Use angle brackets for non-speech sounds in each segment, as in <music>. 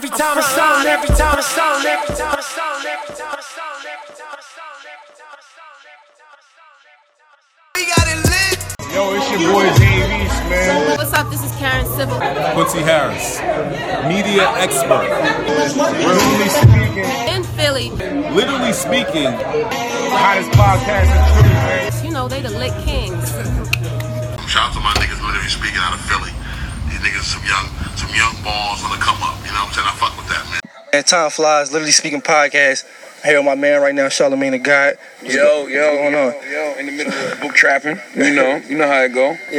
front line every time it's on, every time it's on, every time it's on, every time it's on, every time it's on, every time it's on, every time it's on. We got it lit. Yo, it's your boy Dave East, man. What's up? This is Karen Civil. Quincy Harris, media expert. Literally speaking, In Philly, Literally speaking, hottest podcast in Philly, man. you know, they the lit kings. Shout out to my niggas literally speaking out of Philly. These niggas some young some young balls on the come up. You know what I'm saying? I fuck with that, man. And Time Flies, literally speaking podcast. I here with my man right now, Charlemagne the God. Yo, yo, going yo, on? yo, in the middle of book trapping. You know, you know how it go. <laughs> Yeah.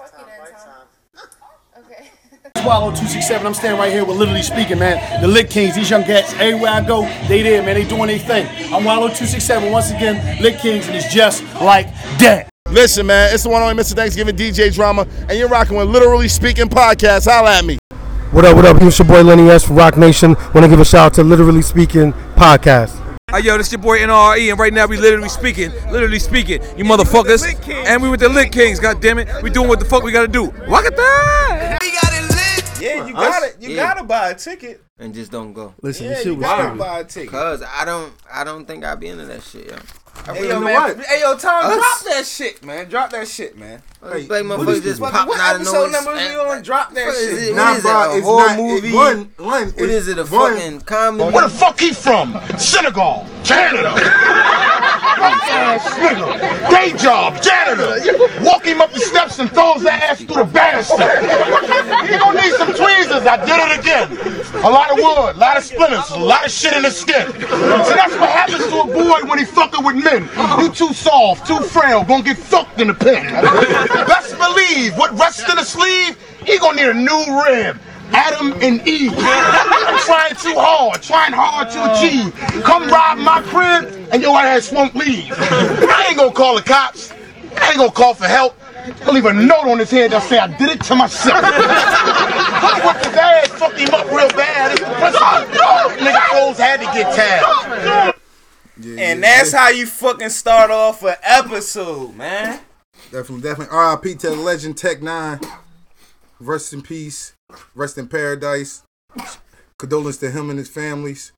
Swallow 267. I'm standing right here with literally speaking, man. The Lit Kings, these young cats, everywhere I go, they there, man. They doing their thing. I'm Wallow 267 once again, Lit Kings, and it's just like that. Listen, man, it's the one only Mr. Thanksgiving DJ Drama, and you're rocking with Literally Speaking Podcast. Holla at me. What up, what up? It's your boy Lenny S from Roc Nation. Want to give a shout out to Literally Speaking Podcast. Hey yo, this your boy NRE, and right now we literally speaking, literally speaking, you motherfuckers. And we with the Lit Kings, god damn it. We doing what the fuck we gotta do. Walk it down. We got it lit. Yeah, you got it. You Yeah. gotta buy a ticket. and just don't go. Listen, Yeah, this you shit was gotta stupid. buy a ticket. Cause I don't, I don't think I'd be into that shit, yo. I Hey really yo, man. what? Hey yo, Tom, Us? drop that shit, man. Drop that shit, man. Like motherfuckers just What, popping what out of episode nowhere. number you on? Drop that What is shit. it? Nah, What is it? bro, A it's horror not- it- movie? one- one, What it- is it? A one- fucking comedy? Where the fuck he from? Senegal, Canada. ass nigga. Day job, janitor. Walk him up the steps and throws the ass through the banister. He gonna need some tweezers. I did it again. A lot of wood, a lot of splinters, a lot of shit in the skin. So that's what happens to a boy when he fucking with men. You too soft, too frail, gonna get fucked in the pen. Best believe what rests in the sleeve, he gonna need a new rib. Adam and Eve. I'm trying too hard, trying hard to achieve. Come rob my crib and your ass won't leave. I ain't gonna call the cops. I ain't gonna call for help. I'll leave a note on his head that say I did it to myself. I whipped his ass, fucked him up real bad. It's the. Nigga clothes had to get tagged. And that's how you fucking start off an episode, man. Definitely, definitely. R.I.P. to the legend Tech Nine. Rest in peace. Rest in paradise. Condolence to him and his families.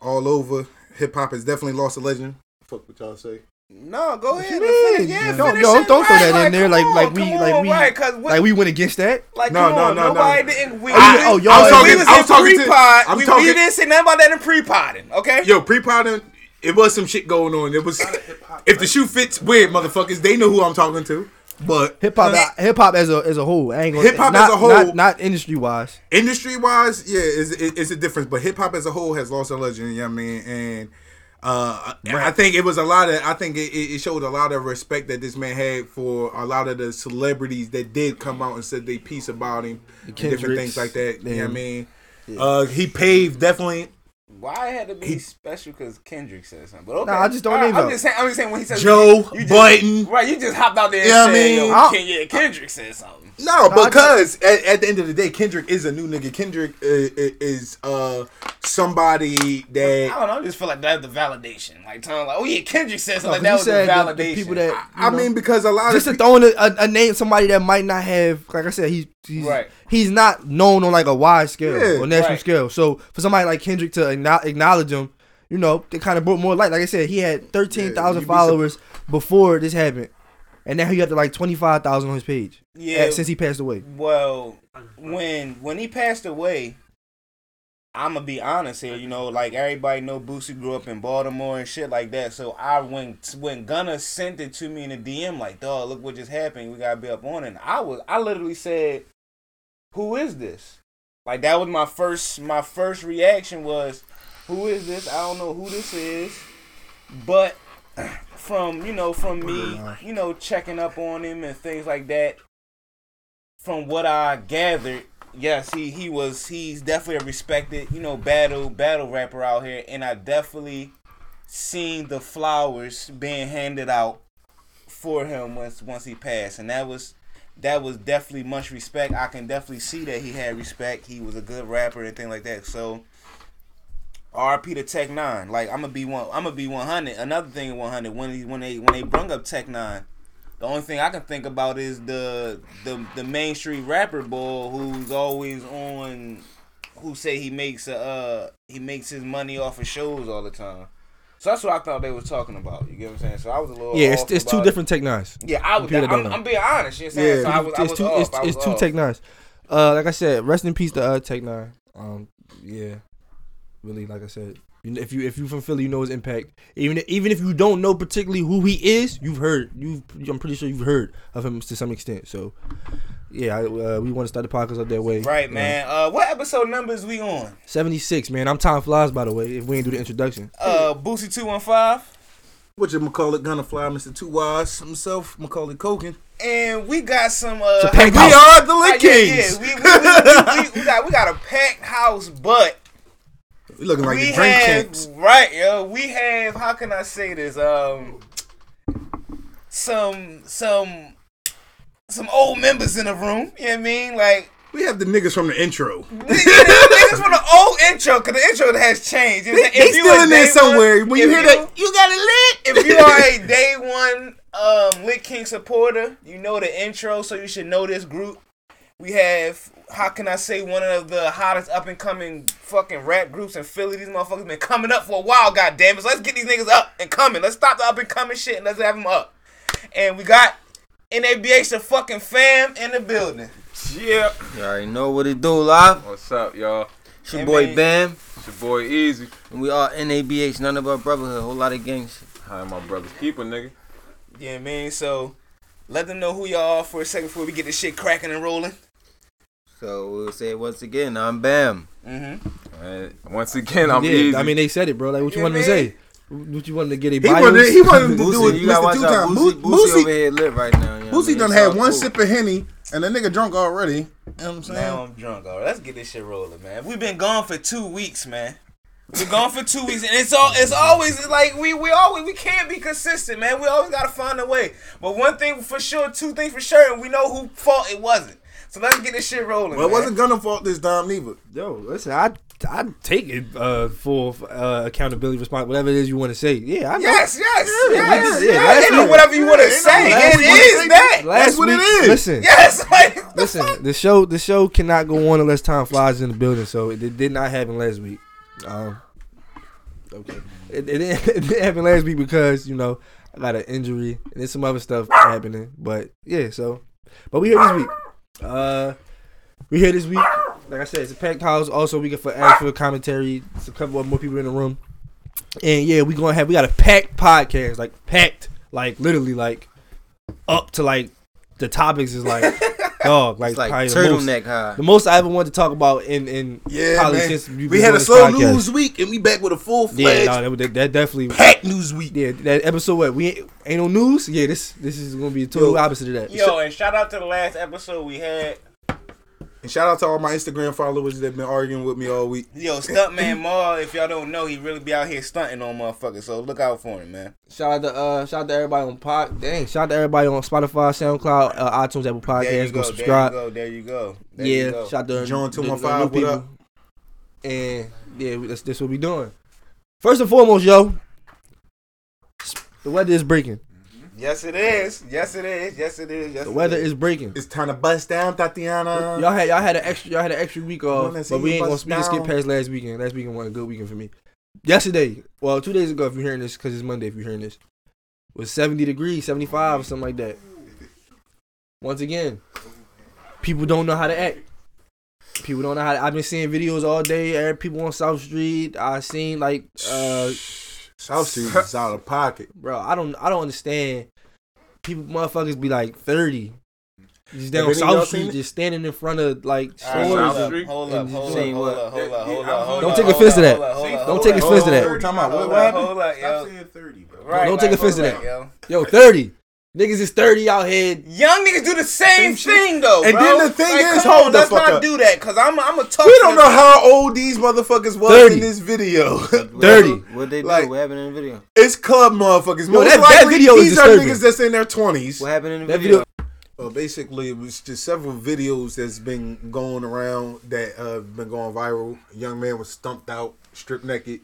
All over. Hip hop has definitely lost a legend. Fuck what y'all say. No, go ahead. finish- mean? Yeah, Don't- finish don't- it don't throw right, that in there like- come like we- like on, we- right, 'cause we- Like we went against that. Like, No, come no, on, no, no. didn't. We, I- we- oh, y'all- I was we was I was in pre-pod. I'm we, talking- we didn't say nothing about that in pre-podding, okay? Yo, pre-potting, it was some shit going on. It was if the shoe fits weird, motherfuckers, they know who I'm talking to. But Hip hop, hip hop as a as a whole. I ain't Hip-hop as a whole- not, not industry wise. industry wise, yeah, it's, it's a difference. But hip hop as a whole has lost a legend. You know what I mean? And uh, I think it was a lot of. I think it, it showed a lot of respect that this man had for a lot of the celebrities that did come out and said they piece about him and different things like that. You know what I and- mean? Uh, he paved definitely. Why it had to be special? Because Kendrick said something. But okay. Nah, I just don't All name I'm just saying. I'm just saying when he said Joe you just, Budden. Right, you just hopped out there and Yeah, I said, mean, yo, I- Ken, yeah, Kendrick said something. No, I because at, at the end of the day, Kendrick is a new nigga. Kendrick is, is uh somebody that I don't know. I just feel like that's the validation. Like telling like, oh yeah, Kendrick said No, something. 'cause like, that was the the- validation. the people that I mean because a lot just of to throw in a, a, a name somebody that might not have like I said he's he's, Right. he's not known on like a wide scale Yeah, or national right. scale. So for somebody like Kendrick to acknowledge him, you know, they kind of brought more light. Like I said, he had thirteen Yeah, thousand you'd be followers before this happened, and now he got to like twenty five thousand on his page. Yeah. eh, since he passed away. Well, when when he passed away, I'm gonna be honest here. You know, like everybody know, Boosie grew up in Baltimore and shit like that. So I when when Gunna sent it to me in a DM, like, dog, look what just happened. We gotta be up on it. And I was I literally said, "Who is this?" Like that was my first my first reaction was, "Who is this? I don't know who this is," but <clears throat> from you know from me you know checking up on him and things like that from what I gathered, yes, he he was he's definitely a respected, you know, battle battle rapper out here, and I definitely seen the flowers being handed out for him once once he passed, and that was that was definitely much respect. I can definitely see that he had respect. He was a good rapper and thing like that. So RP to Tech Nine. Like I'm gonna be one. I'm gonna be 100. Another thing, 100. When he, when they when they brung up Tech Nine, the only thing I can think about is the the the Main Street rapper boy who's always on. Who say he makes a uh he makes his money off of shows all the time. So that's what I thought they were talking about. You get what I'm saying? So I was a little Yeah, it's, off it's two about different Tech Nines. Yeah, I was. That I'm. I'm being honest. You know what I'm saying? so I was, I it's was two. off. It's, I it's two off. Tech Nines. Uh, like I said, rest in peace to uh, Tech Nine. Um, yeah, really, like I said, if you if you from Philly, you know his impact. Even even if you don't know particularly who he is, you've heard. You, I'm pretty sure you've heard of him to some extent. So, yeah, I, uh, we want to start the podcast up that way. Right, man. Uh, what episode numbers we on? Seventy six, man. I'm time flies, by the way. If we ain't do the introduction, Uh, Boosie two one five. What you call it? Gonna fly, Mr. Two Wise himself, Macaulay Culkin. And we got some. Uh, We are the Lit Uh, yeah, yeah. We, we, we, we, we got we got a packed house, but We looking like we the drink have right, yo. We have how can I say this? Um, some some some old members in the room. You know what I mean? Like we have the niggas from the intro. <laughs> The niggas from the old intro, cause the intro has changed. You They- saying? they still in there somewhere. When you if hear that, you got it lit. if you are a <laughs> day one um, Lit King supporter, you know the intro, so you should know this group. We have, how can I say, one of the hottest up and coming fucking rap groups in Philly. These motherfuckers been coming up for a while, goddamn it. So let's get these niggas up and coming. Let's stop the up and coming shit and let's have them up. And we got NABH the fucking fam in the building. Yeah. You already know what it do, live. What's up, y'all? It's your Hey, boy man. Bam. It's your boy Easy. And we are NABH, none of our brotherhood, whole lot of gang shit. Hi, my brother's keeper, nigga. Yeah, man. So let them know who y'all are for a second before we get this shit cracking and rolling. So we'll say it once again, I'm Bam. Mm-hmm. And once again, I'm Yeah, Easy. I mean, they said it, bro. Like, what you want them to say? What you want them to get a He bios? wanted, he wanted to do it. you gotta Mr. watch Two out. Time. Boosie, Boosie, Boosie over here lit right now. You know what I mean? done had one cool. sip of henny, and the nigga drunk already. You know what I'm saying? Now I'm drunk. All right, let's get this shit rolling, man. We've been gone for two weeks, man. We're gone for two weeks, and it's all it's always like we we always we can't be consistent, man. We always gotta find a way. But one thing for sure, two things for sure, and we know who fault it wasn't. So let's get this shit rolling. Well, it man. wasn't gonna fault this time neither. Yo, listen, I I take it uh, for uh, accountability, response, whatever it is you want to say. Yeah, I know. Yes, yes, Yeah, yes, yeah, yes. last Ain't week- whatever you want to say. It is that. That's what it week- is. Listen, Yes, <laughs> like listen. The show, the show cannot go on unless time flies in the building. So it, it did not happen last week. Um, okay, it, it, didn't, <laughs> it didn't happen last week because you know I got an injury and there's some other stuff happening. But yeah, so but we here this week. Uh, we here this week. Like I said, it's a packed house. Also, we get for actual commentary. It's a couple of more people in the room. And yeah, we gonna have we got a packed podcast, like packed, like literally like up to like the topics is like <laughs> dog, like, It's like probably the most- turtleneck high. The most I ever wanted to talk about in in Yeah, probably man. since we've We had a slow podcast. news week, and we back with a full Yeah, fledged no, that, that definitely packed news week. Yeah, that episode what we ain't, ain't no news. Yeah, this this is gonna be the total Yo. opposite of that. Yo, and shout out to the last episode we had. And shout out to all my Instagram followers that been arguing with me all week. Yo, Stuntman Maul, if y'all don't know, he really be out here stunting on motherfuckers. So look out for him, man. Shout out to uh shout out to everybody on pod. Dang, shout out to everybody on Spotify, SoundCloud, uh, iTunes, Apple There Podcasts. you Go, go, subscribe. There you go. There you go. There yeah, you go. shout out to John the- the- 215, what new up? And yeah, that's this what we doing. First and foremost, yo, the weather is breaking. Yes, it is. Yes, it is. Yes, it is. Yes, The it weather is. is breaking. It's time to bust down, Thotiana. Y'all had y'all had an extra y'all had an extra week off, Wanna but we you ain't gonna bust we can skip past last weekend. Last weekend was a good weekend for me. Yesterday, well, two days ago, if you're hearing this, because it's Monday, if you're hearing this, was 70 degrees, 75 or something like that. Once again, people don't know how to act. People don't know how. To, I've been seeing videos all day. People on South Street. I seen like, uh, South Street is out of pocket. bro. I don't. I don't understand. People, motherfuckers, be like 30. Just down Have any of y'all South Street, just standing in front of like stores. hold hold up, hold up, hold up, hold up, hold up, Don't take hold offense to that. hold up, hold up, Don't take up, offense to that. hold up, Time out. What- hold what happened? hold up, Stop yo. saying 30, bro. Don't take like, offense to that. yo. Yo, 30. Niggas is 30 out here. Young niggas do the same, thing though, And bro. then the thing like, is, hold on, the let's not up. do that, cause I'm I'm a talk. We don't know how old these motherfuckers was 30. in this video. <laughs> 30. What they do? Like- what happened in the video? it's club motherfuckers. Yo, Most that- that likely, video is these are disturbing. niggas that's in their twenties. What happened in the That video? video. Well, basically, it was just several videos that's been going around that uh been going viral. A young man was stumped out, stripped naked,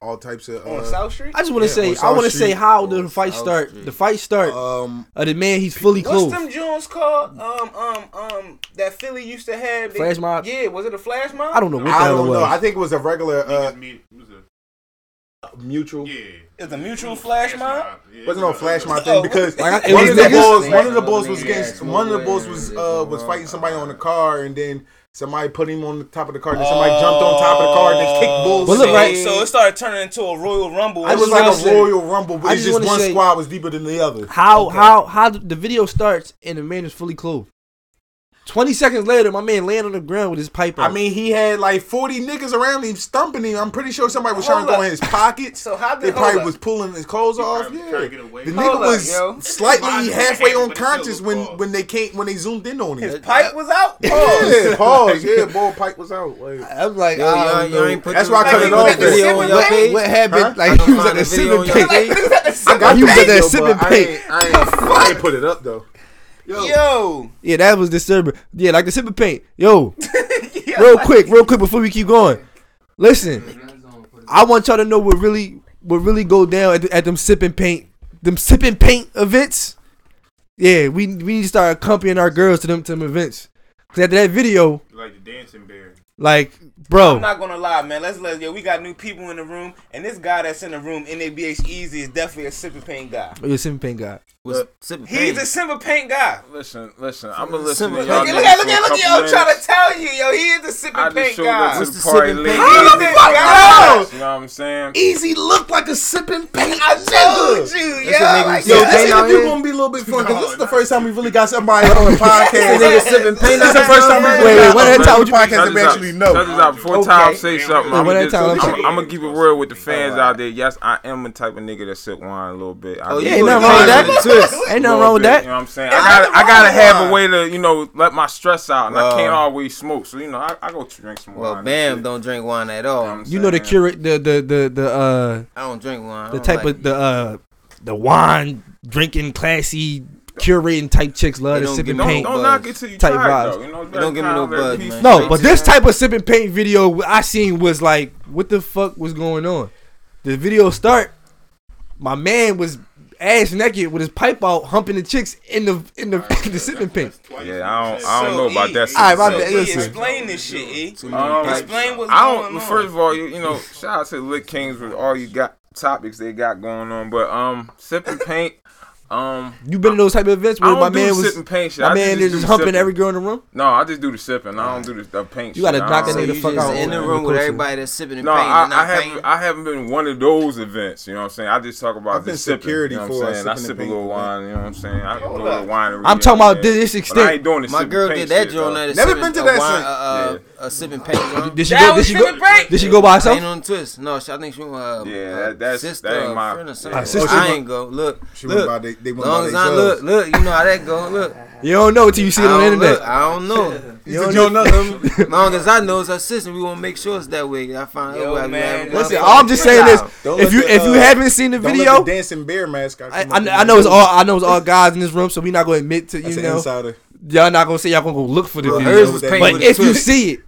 all types of On uh, South Street? I just want to yeah, say, I want to say how the fight start. The fight start. Um, uh, the man he's fully What's clothed. them Jones called? Um, um, um, that Philly used to have. They- Flash mob? Yeah, was it a flash mob? I don't know what I hell don't it know. was. I think it was a regular uh, mutual. Yeah. It's a mutual flash mob. Wasn't no flash mob Oh, thing because Like, it one was of the niggas? bulls, one of the bulls was against, one of the bulls was uh was fighting somebody on the car, and then somebody put him on the top of the car, and then somebody jumped on top of the car and then kicked oh. bulls. But look, so, right- so it started turning into a Royal Rumble. It was like a say- Royal Rumble, but I it's just just one say- squad was deeper than the other. How Okay. how how the the video starts and the man is fully clothed. Twenty seconds later, my man laying on the ground with his pipe out. I mean, he had like forty niggas around him stumping him. I'm pretty sure somebody was trying Hold to go in his pockets. <laughs> So how They did probably hold up. was pulling his clothes off. Yeah, trying get away. the Hold nigga up, was yo. slightly halfway him, on but it's still conscious a when pause. when they came when they zoomed in on him. His pipe was out. Yeah, pause. <laughs> Yeah, bull pipe was out. Like, I'm like, Yo, I y'all, know. ain't put That's why I cut it off put the there. video on your page. What happened? Huh? Like he was at the the video sipping on page. I got He was the at that sipping but I paint. ain't, I ain't put it up though. Yo, Yo. Yeah, that was disturbing. Yeah, like the sipping paint. Yo, <laughs> real quick, real quick before we keep going. Listen, I want y'all to know what really what really go down at, at them sipping paint them sipping paint events. Yeah, we we need to start accompanying our girls to them to them events. Cause after that video, Like the dancing bear. like, bro. I'm not gonna lie, man. Let's let yo. We got new people in the room, and this guy that's in the room, NABH Easy, is definitely a sipping paint guy. oh, you a sipping paint guy. Was sipping He's paint. a simple paint guy. Listen, listen. I'm gonna listen to y'all. Look at, look at, look at, look at, yo, I'm trying to tell you, yo, he is a sipping paint guy. up to What's the the party sipping late. paint? He's a guy. You know what I'm saying? Easy looked like a sipping paint. I told you, That's yo. Like, Yo, this paint out interview gonna be a little bit fun because this is the first time we really got somebody on the podcast. nigga sipping paint This is the first time we here. really Wait, wait, got one at a on the podcast Check that we this actually know. Check this out. Before Okay. Tom say something, I'm one at a just, time, I'm, check it. I'm gonna keep it real with the fans out there. Yes, I am the type of nigga that sip wine a little bit. I Oh, yeah, ain't a nothing wrong with that. Twist. <laughs> Ain't A nothing wrong with that. You know what I'm saying? I gotta, I gotta have a way to, you know, let my stress out, and I can't always smoke. So you know, I, I go drink some Well, wine. and Bam don't drink wine at You know all. You know the saying? curate the the the the uh I don't drink wine. The type like of the uh the wine drinking classy curating type chicks love They the don't sipping give Don't, paint. no don't knock it till you Type try vibes. it, though. You know, don't give me no buzz, man. No, but this type of sipping paint video I seen was like, what the fuck was going on? The video start, my man was ass naked with his pipe out, humping the chicks in the in the, in <laughs> the sipping paint. Yeah, I don't, I don't know about E, that. All right, my so, bad, listen. explain this shit, E. Um, Explain what's I going don't. on. First of all, you, you know, shout out to the Lit Kings with all you got topics they got going on. But um, sipping paint. Um, You been in those type of events I where don't my man the was sipping paint shit. my I man just is just humping sipping. every girl in the room. No, I just do the sipping. I don't do the, the paint. You gotta. I knock that don't- nigga the fuck out in the room with everybody that's sipping and No, painting I, and I haven't. painting. I haven't been one of those events. You know what I'm saying? I just talk about I've been the sipping. security you know for what a I'm saying? I sip a little wine. You know what I'm saying? I do a Hold little up. wine. I'm talking about this But I extent. ain't doing the My girl did that shit, joint though. at a Never been to that wine, shit. Uh, uh, uh, a sipping paint. Did she That go? Did was she go? sipping paint? Did she go by herself? Paint on twist. No, she- I think she went. Uh, Yeah, that- that's- sister, that ain't or my- friend or yeah. something. Uh, sister- I ain't go. Look, She went look. by they, they went long by as I look, look, you know how that go. Look, You don't know until you see it I on the don't internet. look. I don't know. <laughs> You don't know. nothing. long as I know it's her sister, we want to make sure it's that way. I find Yo, out. man, Listen, all I'm just saying is, Don't if let you if you uh, haven't seen the video, dancing bear mascot. I, come I, up in I there. know it's all I know it's all guys in this room, so we not gonna admit to you an know. Y'all not gonna say y'all gonna go look for the Well, video, hers was painted but if you see it,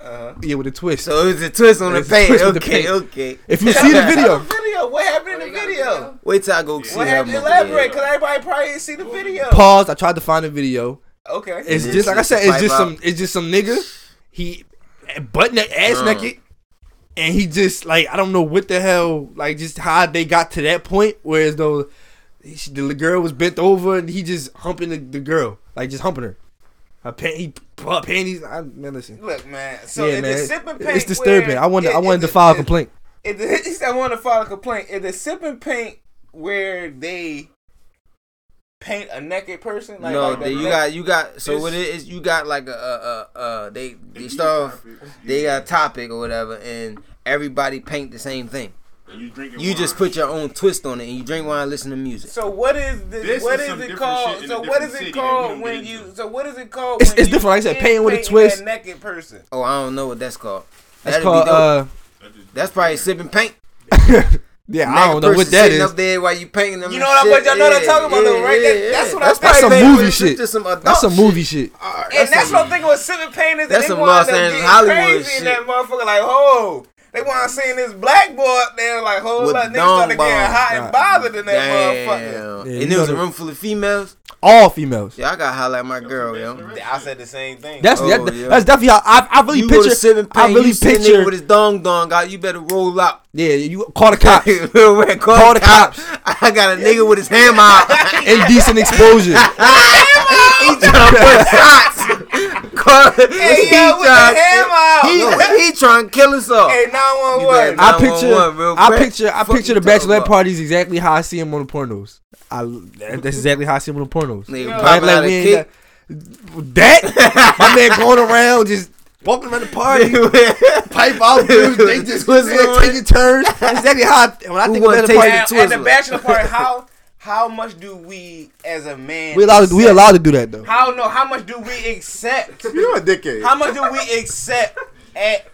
Uh-huh. yeah, with a twist. So it's a twist on the It's paint. twist with the Okay, paint. okay. if you see the video, <laughs> Video. What happened in the video? Wait till I go see What happened? mother. Elaborate, because everybody probably didn't see the video. pause. I tried to find the video. Okay. It's just like I said. It's just some. It's just some nigga. He butt neck, ass Uh. naked, and he just like I don't know what the hell. Like just how they got to that point, whereas though he- the girl was bent over and he just humping the, the girl, like just humping her. Her pan, he panties. I man, listen. Look, man. So yeah, is man. the sipping paint It's disturbing. where I wanted. it- I wanted to <laughs> file a complaint. It, he said I want to file a complaint. Is the sipping paint where they paint a naked person? Like, no, like the they, you neck- got you got. So It's- what it is? You got like a uh uh uh they they start off, they got a topic or whatever, and everybody paint the same thing. And you drink You just put your own twist on it, and you drink wine, and listen to music. So what is the, this what is, is it called? So what is it called when you? So what is it called? It's, it's different. Like I said, pain with a twist. naked person. Oh, I don't know what that's called. That's That'd called. Uh, that's probably sipping paint. <laughs> Yeah, Nigga I don't know what that is. Up there while you painting them. You know what? I'm talking about, yeah, though, right? Yeah, that, that's what that's, I'm that's some movie shit. That's some movie shit. And that's what I'm thinking with sipping painters. That's some Los Angeles Hollywood crazy shit. That motherfucker like, oh, they wanna seeing this black boy up there, like whole lot of niggas started getting hot and bothered in that motherfucker. Yeah, and there was a room full of females. All females. Yeah, I gotta at my girl, yo. I said the same thing. That's oh, that, yeah. that's definitely how I, I really you picture. Seven pain, I really you picture with his dong dong out. You better roll up. Yeah, you call the cops. <laughs> call, call the cops. cops. <laughs> I got a nigga with his hammer out. <laughs> Indecent exposure. he, he trying to put shots. <laughs> He, he trying to kill us all. Hey, 911. I picture, I picture, I picture the bachelorette parties exactly how I see him on the pornos. I, that's exactly how I see him on the pornos. Nigga, right, like we that my <laughs> man going around just walking around the party, <laughs> pipe out, dudes, they just taking turns. That's exactly how I, when I think about the party. At, at the bachelor party, how how much do we as a man we allowed we allowed to do that though? How no? How much do we accept? <laughs> You're a dickhead. How much do we accept at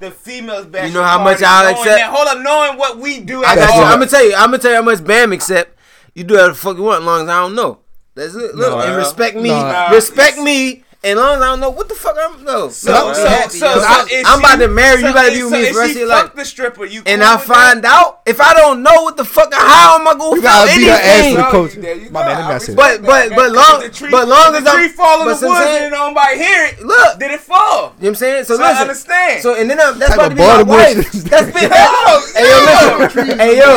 the females back? You know how much I'll accept. That, hold up, knowing what we do. I'm gonna tell you. I'm gonna tell you how much Bam accept. You do whatever the fuck you want, as long as I don't know. That's it. Look, no, and respect me. No. Respect me and long as I don't know what the fuck I'm no. So, so, so, so I, am about to marry you. About to be with me for the rest of your life. the stripper. You and I find out if I don't know what the fuck. How am I gonna find anything? You gotta Ask the coach. My go. man, I'm But but but long tree, but long as the tree I'm, fall in the woods saying, and nobody hear it. Look, did it fall? You know what I'm saying? So, so listen, I understand. So and then I'm, that's about to be my wife. <laughs> That's been Hey yo, listen. Hey yo,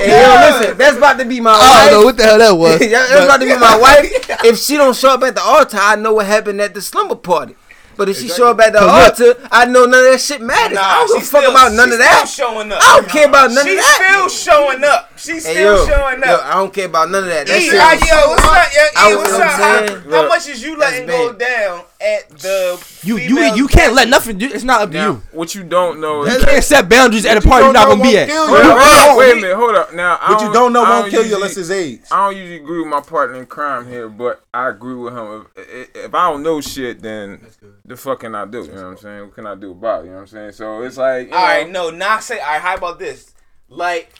hey yo, listen. That's about to be my. wife. I don't know what the hell that was. <laughs> That's about to be my <laughs> wife. If she don't show up at the altar, I know what happened at the slumber party. But if exactly. she show up at the altar, I know none of that shit matters. Nah, I don't give a fuck about none of that. Showing up. I don't nah, care about none of that. She's still showing up. She's hey, still yo, showing up. Yo, I don't care about none of that. That e, shit yo, what's up? Yo, what's up? How, how much is you letting go down at the you you you can't let nothing. Do, it's not up now, to you. What you don't know, you can't set boundaries at a party you're not gonna be at. Wait, wait, wait a minute, hold up. Now, what you don't know I won't kill you unless it's age. I don't usually agree with my partner in crime here, but I agree with him. If, if I don't know shit, then the fuck can I do? You know what I'm saying? What can I do about? You know what I'm saying? So it's like, all right, no, not say. All right, how about this? Like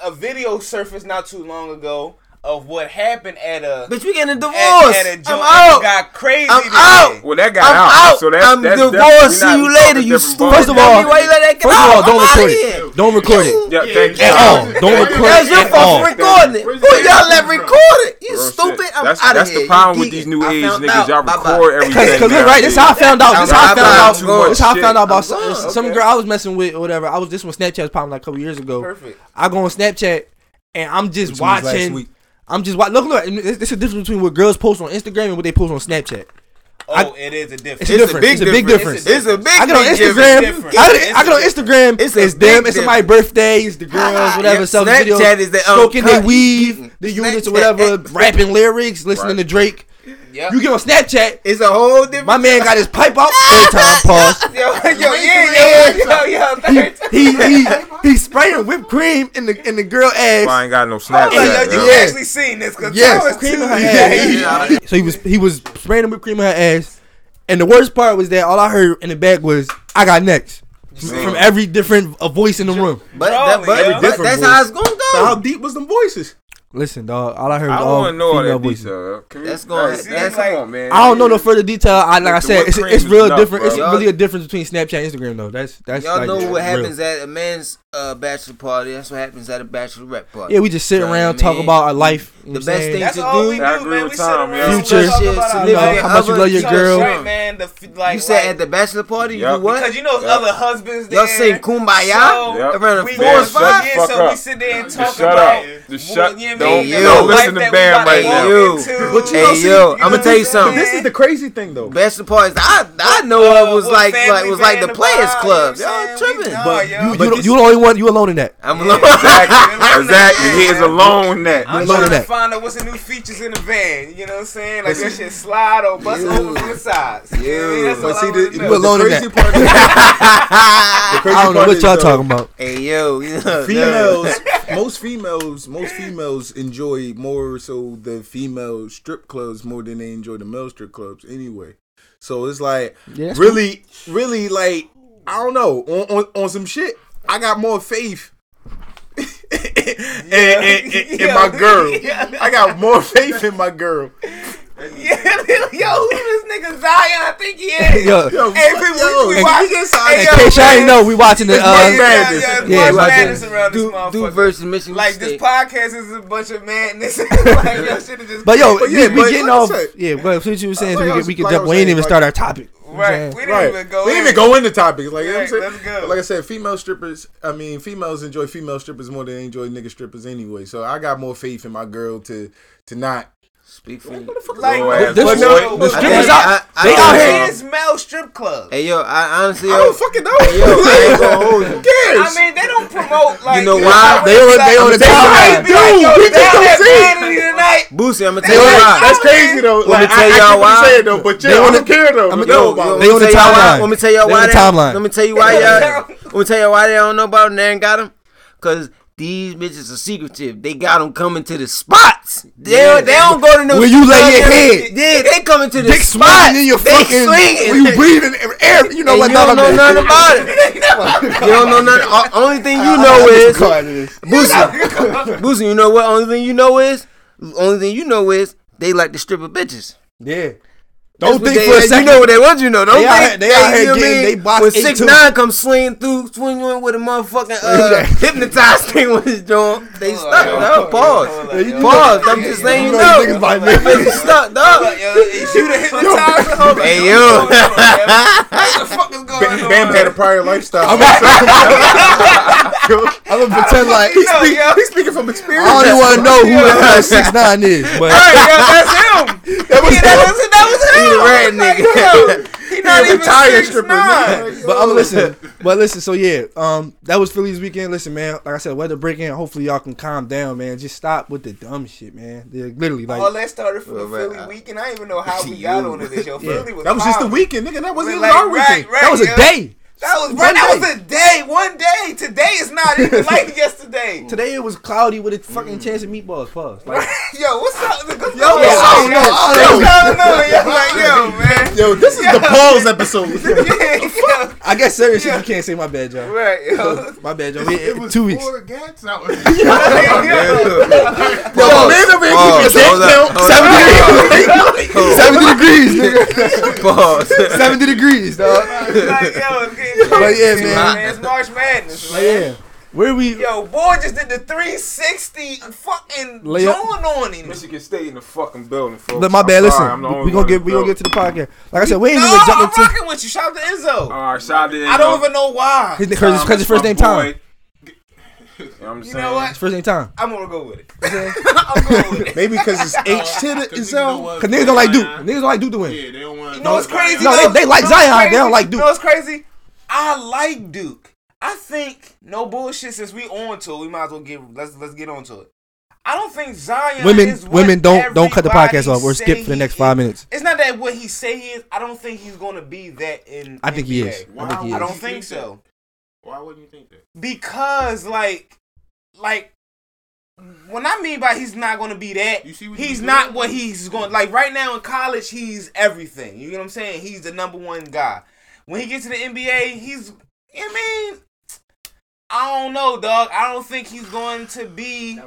a video surfaced not too long ago of what happened at a bitch. We getting a divorce. At, at a joint I'm out. Got crazy. I'm today. out. Well, that got I'm out. out. So that's, I'm that's, divorced. See you later. You stupid. First of all, why you let that get first out? of all, don't record it. Don't record it. Yeah, thank you. At all. Don't record it. That's your fault for recording it. Who y'all let record it? You stupid. I'm out of here. That's the problem with these new age niggas. Y'all record everything. Cause look, right. This how I found out. This how I found out. This how I found out about some girl I was messing with or whatever. I was this when Snapchat was popping like a couple years ago. Perfect. I go on Snapchat and I'm just watching I'm just watching. Look, look, it's a difference between what girls post on Instagram and what they post on Snapchat. Oh, I, it is a difference. It's, difference. A big it's a big difference. difference. It's a big. I get on Instagram. I, I, get on Instagram. It's, it's them. It's somebody's birthday. It's the girls. Whatever. yeah, Snapchat videos, is the uh, um, stroking their weave, the units or whatever, rapping lyrics, listening right. to Drake. Yep. You get on Snapchat, it's a whole different. My man got his pipe out. <laughs> Third time, pause. <laughs> yo, yo, yeah, yeah, yo, yo, He he he, he spraying whipped cream in the in the girl ass. Well, I ain't got no Snapchat. Like, yo, you yeah. actually seen this? Cause yes, cream in her ass. Yeah. So he was he was spraying whipped cream in her ass, and the worst part was that all I heard in the back was "I got next." From, from every different uh, voice in the room, but, that, but, but that's voice. how it's gonna go. So how deep was the voices? Listen, dog. All I heard was I all all female that voices. detail. That's going. That's like, on, man. I don't know no further detail. I, like I said, it's, it's real enough, different. bro. It's Y'all- really a difference between Snapchat and Instagram, though. That's that's Y'all like, know what real. happens at a man's uh, bachelor party. That's what happens at a bachelorette party. Yeah, we just sit you around, talk about our life. the best saying? thing That's to do. We do man. with. Yeah. Future, shit, you how much you love your girl. Man, the, like, you said like, at the bachelor party, yep. you what? Because you know yep. other husbands there. Y'all sing Kumbaya so yep. around four or. Yeah, so up. we sit there and talk about. Just shut up. Don't listen to Bam right now. Hey you I'm gonna tell you something. This is the crazy thing though. Bachelor parties I I know of was like like was like the players club. Y'all tripping, but you only one. You alone in that. I'm alone. Yeah, exactly. <laughs> exactly. He is alone in that. I'm alone trying to find out what's the new features in the van. You know what I'm saying? Like that shit slide or bust yeah. over the sides. Yeah. yeah. But see, you alone in that. <laughs> the crazy I don't know what y'all uh, talking about. Hey yo, females. <laughs> most females, most females enjoy more so the female strip clubs more than they enjoy the male strip clubs anyway. So it's like yeah, really, true. really like I don't know on, on, on some shit i got more faith and, and, and, and my girl. <laughs> I got more faith in my girl. Yeah, <laughs> yo, who this nigga Zion? I think he is. Yo. hey, people, yo, we, we and watch he hey. In yo, case y'all ain't know, we watching the. Uh, March Yeah, Madness. yeah, it's Yeah, March Madness it. around this Duke, motherfucker. Duke versus Michigan like State. this podcast is a bunch of madness. <laughs> like yo, shit is just. but yo, But yeah, yeah, we but getting off. Yeah, but what you were saying, so we I could we could like I jump. We ain't even like- start our topic. You know what I'm right, we didn't Right. even go. we didn't in. even go into topics. Like, you know what I'm saying? let's go. Like I said, female strippers, I mean, females enjoy female strippers more than they enjoy nigga strippers anyway. So I got more faith in my girl to to not. Speak for you. Like, Little but- ass but boy. no, The strippers I- out. I- I They don't out know. here. It's male strip club. Hey yo, I honestly, I don't fucking know. Hey, yo, I ain't gonna hold you. Cares? I mean, they don't promote like. You know why? They on- it's they on like- the timeline. Be like, Dude, we just don't see. Tonight. Boosie, I'm gonna tell you why. that's crazy though. Let me Like, tell I, I y'all why. though, but They on don't the- care though. I'm gonna- know Yo, about yo, it. They let on the tell y'all why- timeline. Let me tell y'all why. on the timeline. Let me tell you why y'all. <laughs> Let me tell y'all why they don't know about it. They ain't got them. Cause these bitches are secretive. They got them coming to the spots. They, Yeah. they don't go to no. Where you lay your head. Yeah, they coming to the Dick spots. swinging in your they fucking. swinging. When you breathing air, you know And what? you don't know nothing about it. <laughs> You don't know nothing. Only thing you know is Boosie. Boosie, you know what? Only thing you know is, only thing you know is they like to strip of bitches. Yeah. That's Don't think they, for a You second. know what they want you know. Don't They out think here- they out here you know getting- mean? they box when eight six two. nine comes swinging through, swinging with a motherfucking uh, <laughs> hypnotized <laughs> thing with his joint. They stuck. No, pause. Pause. I'm just saying you You know know. these niggas might make- They stuck, dog. You the <laughs> hypnotizer? Hold on. Hey yo. What the fuck is going Bam, on? Bam had a prior lifestyle. I'm gonna pretend like he's, Yo, speak, he's speaking from experience. I don't even want to know who the hell six nine is, but Hey, yo, that's him. That was Yeah, that was that was him. He the red nigga. yo, He not <laughs> a even retired stripper, nine. but I'm listen. But listen, so yeah, um, that was Philly's weekend. Listen, man, like I said, weather breaking. Hopefully, y'all can calm down, man. Just stop with the dumb shit, man. They're literally like All that started from the Well, Philly man, weekend. I didn't even know how <laughs> we got You. onto this. Yo, <laughs> Yeah. Philly was That was just the weekend, nigga. That wasn't Like, even our right, weekend. right, that was a yo. day. That was One right. That was a day. One day. Today is not even <laughs> like yesterday. Today it was cloudy with a fucking chance of meatballs. Pause. Like, <laughs> Yo, what's up? What's Yo, up? yo, I don't know, I don't know. I don't know. Yo, like, yo, <laughs> man. Yo, this is the pause episode. Yeah, yo. I guess serious shit Yeah. you can't say my bad, Joe. Right, yo. My bad, Joe. was two weeks. Four gats out. Yo, man over here Pause. keeping Hold that up. count. Hold. Seventy degrees, nigga. Pause. Seventy degrees, dog. Like, yo, it's getting But yeah, crazy, man. It's March Madness, But man. yeah, where we? Yo, boy just did the 360 fucking Lay joint on him. Michigan State in the fucking building, folks. Look, my I'm bad. sorry, Listen, I'm the we, gonna get we gonna get to the podcast. Like I said, we ain't No, even I'm to rocking with you. Shout out to Izzo. All right, shout out to I don't even know why. his because Tom, his first name Tom. boy. You know what I'm You know what? His first name Tom. I'm gonna go with it. <laughs> I'm going with it. Maybe because it's <laughs> H to the Izzo. Cause niggas don't like Duke. Niggas don't like Duke to win. Yeah, they don't want. You know what's crazy? No, they- they like You know what's Zion, they don't like Duke. You know what's crazy? I like Duke. I think no bullshit. Since we on to it, we might as well get let's let's get on to it. I don't think Zion. Women, is what women don't don't cut the podcast off or say skip for the next five minutes. It's not that what he say he is. I don't think he's gonna be that in. I think he NBA. is. I think he I don't think so Why wouldn't you think that? because like like when I mean by he's not going to be that, You see what he's he's not doing? what he's going like right now in college. He's everything. You know what I'm saying? He's the number one guy. When he gets to the NBA, he's. I mean, I don't know, dog. I don't think he's going to be.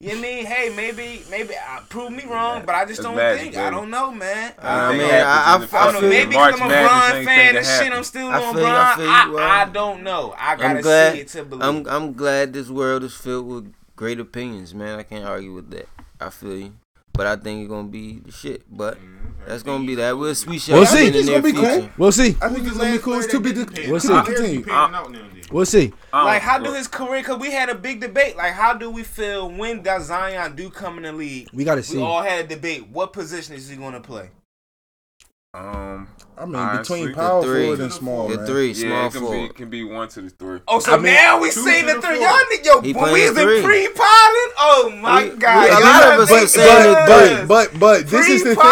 You know what I mean? Hey, maybe, maybe uh, prove me wrong, but I just It's don't magic, think. I don't know, man. I Anything mean, I- happens in I- the I don't know. Maybe March because I'm a Madness, Bron fan can and shit. I'm still I on feel I Bron. feel you, I, well, I don't know. I gotta I'm glad. see it to believe. I'm I'm glad this world is filled with great opinions, man. I can't argue with that. I feel you, but I think it's gonna be the shit. But that's gonna be that. We'll we shall We'll see see. in the It's gonna be cool. We'll see. I think it's gonna be cool. It's too big to. We'll see. continue. be panning out now and then. We'll see. Like, how do his career? Because we had a big debate. Like, how do we feel when does Zion do come in the league? We gotta see. We all had a debate. What position is he going to play? Um, I mean, honestly, between the power three. forward and small, The man. three, yeah, small it can be, forward. it can be one to the three. Oh, so I mean, now we two seen to the the three. four. Y'all nigga, yo, He playing in pre-potting. Oh my We- god, we- a y'all lot of us big are saying guns. three. But but this is the thing.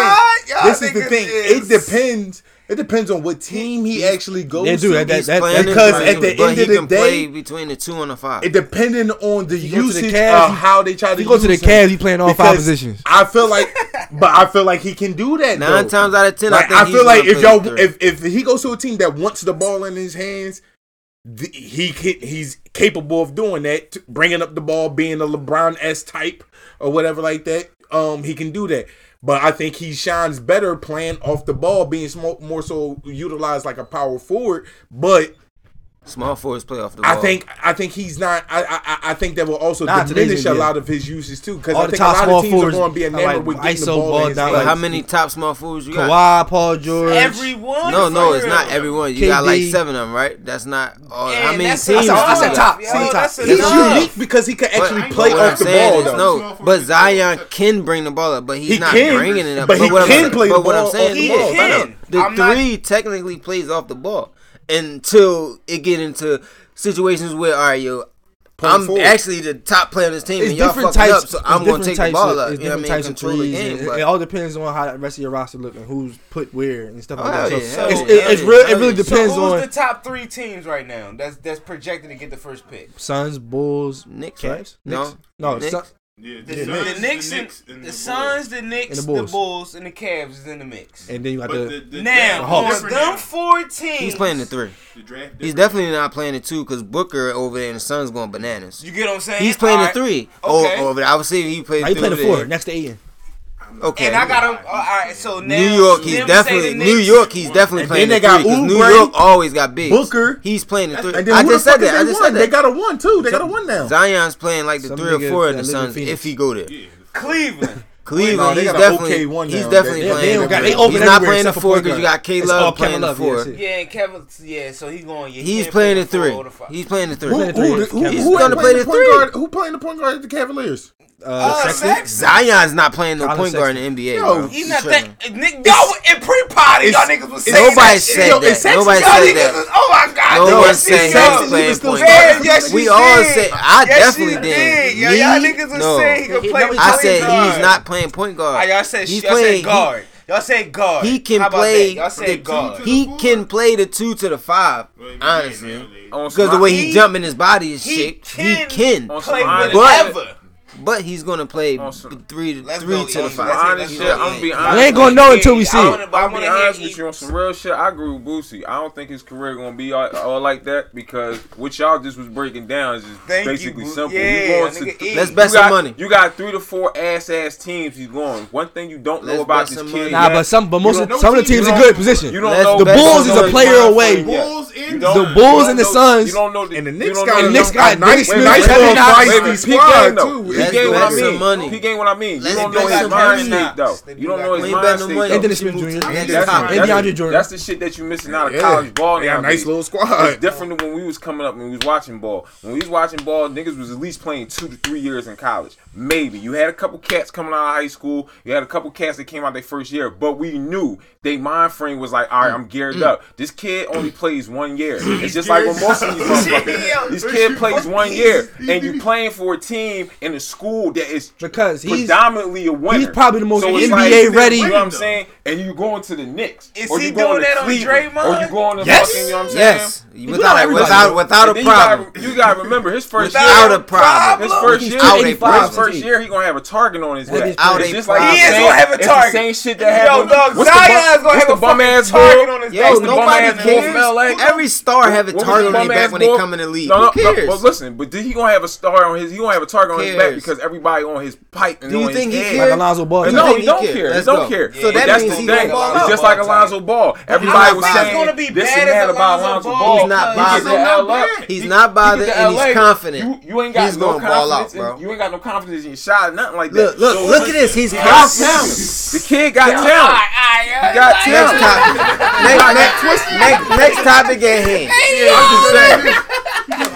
y'all This is the thing. is- It depends. It depends on what team he actually goes They do to. that- that- He's that- playing because at the end of the can play day- between the two and the five. It depending on the If you go to the usage Cavs, of he- how they try to you go to the use him. Cavs, he playing all five positions. I feel like, but I feel like he can do that. Nine though. times out of ten, Like, I think I he's feel like if play y'all now, if if he goes to a team that wants the ball in his hands, the, he he's capable of doing that, bringing up the ball, being a LeBron s type or whatever like that. Um, he can do that, but I think he shines better playing off the ball, being more so utilized like a power forward. But Small forwards play off the ball. I think I think he's not. I I, I think that will also Not diminish a lot of his uses too. Because I think a lot small of teams are going to be enamored like with getting the ball, ball down, how many top small forwards you got? Kawhi, Paul George. Everyone. No, no, it's not everyone. You got like seven of them, right? That's not all. Yeah, how many that's- teams? I said- top. Top. He's unique because he can actually play off the ball. is, no, but Zion can bring the ball up, but he's He not can, bringing it up. but he what I'm can saying- play the but what I'm ball saying, the. He can. the three technically plays off the ball until it get into situations where are you? Point I'm forward. actually the top player on this team, it's and y'all fucking up, so I'm gonna take the ball up. You different know what I mean? Control the game. It, it all depends on how the rest of your roster look and who's put where and stuff like oh, that. Yeah, so it's, yeah, it's real, it really depends so who's on the top three teams right now. That's that's projected to get the first pick. Suns, Bulls, Knicks. Right? Knicks? No, no, Knicks? Sun, yeah, the, the, Knicks. the Knicks, the, Knicks and, and the, the Suns, the Knicks, and the, Bulls. the Bulls, and the Cavs is in the mix. And then you got the, the now on them four teams. He's playing the three. The draft. He's definitely not playing the two because Booker over there and the Suns going bananas. You get what I'm saying? He's playing All the right. three. Oh, okay. Over, there. I was saying he played. He played the four next to Ian. Okay. And I got him. All right. So now New York, he's definitely New York. He's definitely playing. Then they got three, New York always got big Booker. He's playing the three. I just said that. I just said that. They got a one too. They got a one now. Zion's playing like the three or four of the Suns if he go there. Cleveland. <laughs> Cleveland, no, he's definitely okay one he's definitely they, playing. They, got, they he's not playing the four because you got K Love playing the four. Yeah, yeah, Kevin. Yeah, so he's going. Yeah, he's playing the three. He's playing the three. Who, who, who, who, who, who playing the point guard? Who playing the point guard at the Cavaliers? Uh, uh Zion's not playing no point guard in the NBA. Yo, bro. he's not that. Nick, yo, in pre party, y'all niggas was saying nobody. Said that. Sexy, nobody said that. Oh my god, no, no one yes, said he was playing point guard. Yes, we did. all said I yes, definitely did. did. Yo, y'all niggas was no. saying he could play. I said he's not playing point guard. Ah, y'all said he's playing guard. Y'all say guard. He can play. Y'all say guard. He can play the two to the five. Honestly, because the way he jumping his body is shit. He can play whatever. But he's gonna play awesome. three, Let's three go, to the five. Honest shit, I'm gonna be honest. We ain't gonna know until we see it. I'm gonna be honest with you on some real shit. I agree with Boosie. I don't think his career gonna be all, all like that because what y'all just was breaking down is just Thank basically you, simple. Yeah, going to let's bet some got, money. You got three to four ass ass teams. He's going. One thing you don't let's know about this kid. Nah, but some, but most of, some of the teams in good position. You don't know. The Bulls is a player away. The Bulls and the Suns. You don't know. And the Knicks got nice, nice, Knicks got nice. got Knicks got Let's what I mean. money. P game what I mean. You don't know his mind state though. You don't know his mind state. Anthony Smith Jr. And DeAndre Jordan. That's the shit that you're missing out of college ball. They got a nice little squad. It's different than when we was coming up and we was watching ball. When we was watching ball, niggas was at least playing two to three years in college. Maybe you had a couple cats coming out of high school. You had a couple cats that came out their first year, but we knew their mind frame was like, all right, I'm geared up. This kid only plays one year. <laughs> It's just like with most of these motherfuckers. <laughs> This kid plays one year, <laughs> and you playing for a team in the school that is because he's predominantly a winner. He's probably the most so NBA like, ready. You know what I'm saying? And you going to the Knicks? Is or he you doing that Cleveland, on Draymond? Or you going to yes. fucking? You know what I'm saying? Yes. Without without, without a problem. You got to remember his first without year. a problem. His first year. Out his first, first year he gonna have a target on his back. Out it's just like he is gonna have a target. Same shit that happened. Yo, dog, Zion is gonna have a bum ass target on his back. Nobody cares. Every star have a target on his back when they come in the league. No, no, but listen, but he gonna have a star on his. He gonna have a target on his back because everybody on his pipe and Do you on think his he head. Like Alonzo Ball. No, he don't care. He don't care. So that that's means the thing. Just like Alonzo Ball. Everybody was saying gonna be this and about Alonzo Ball. He's not bothered. He's not bothered and he's confident. You ain't got no confidence. You ain't got no confidence in your shot, nothing like that. Look, look, look at this. He's confident. The kid got talent. He got talent. Next topic at hand. I'm.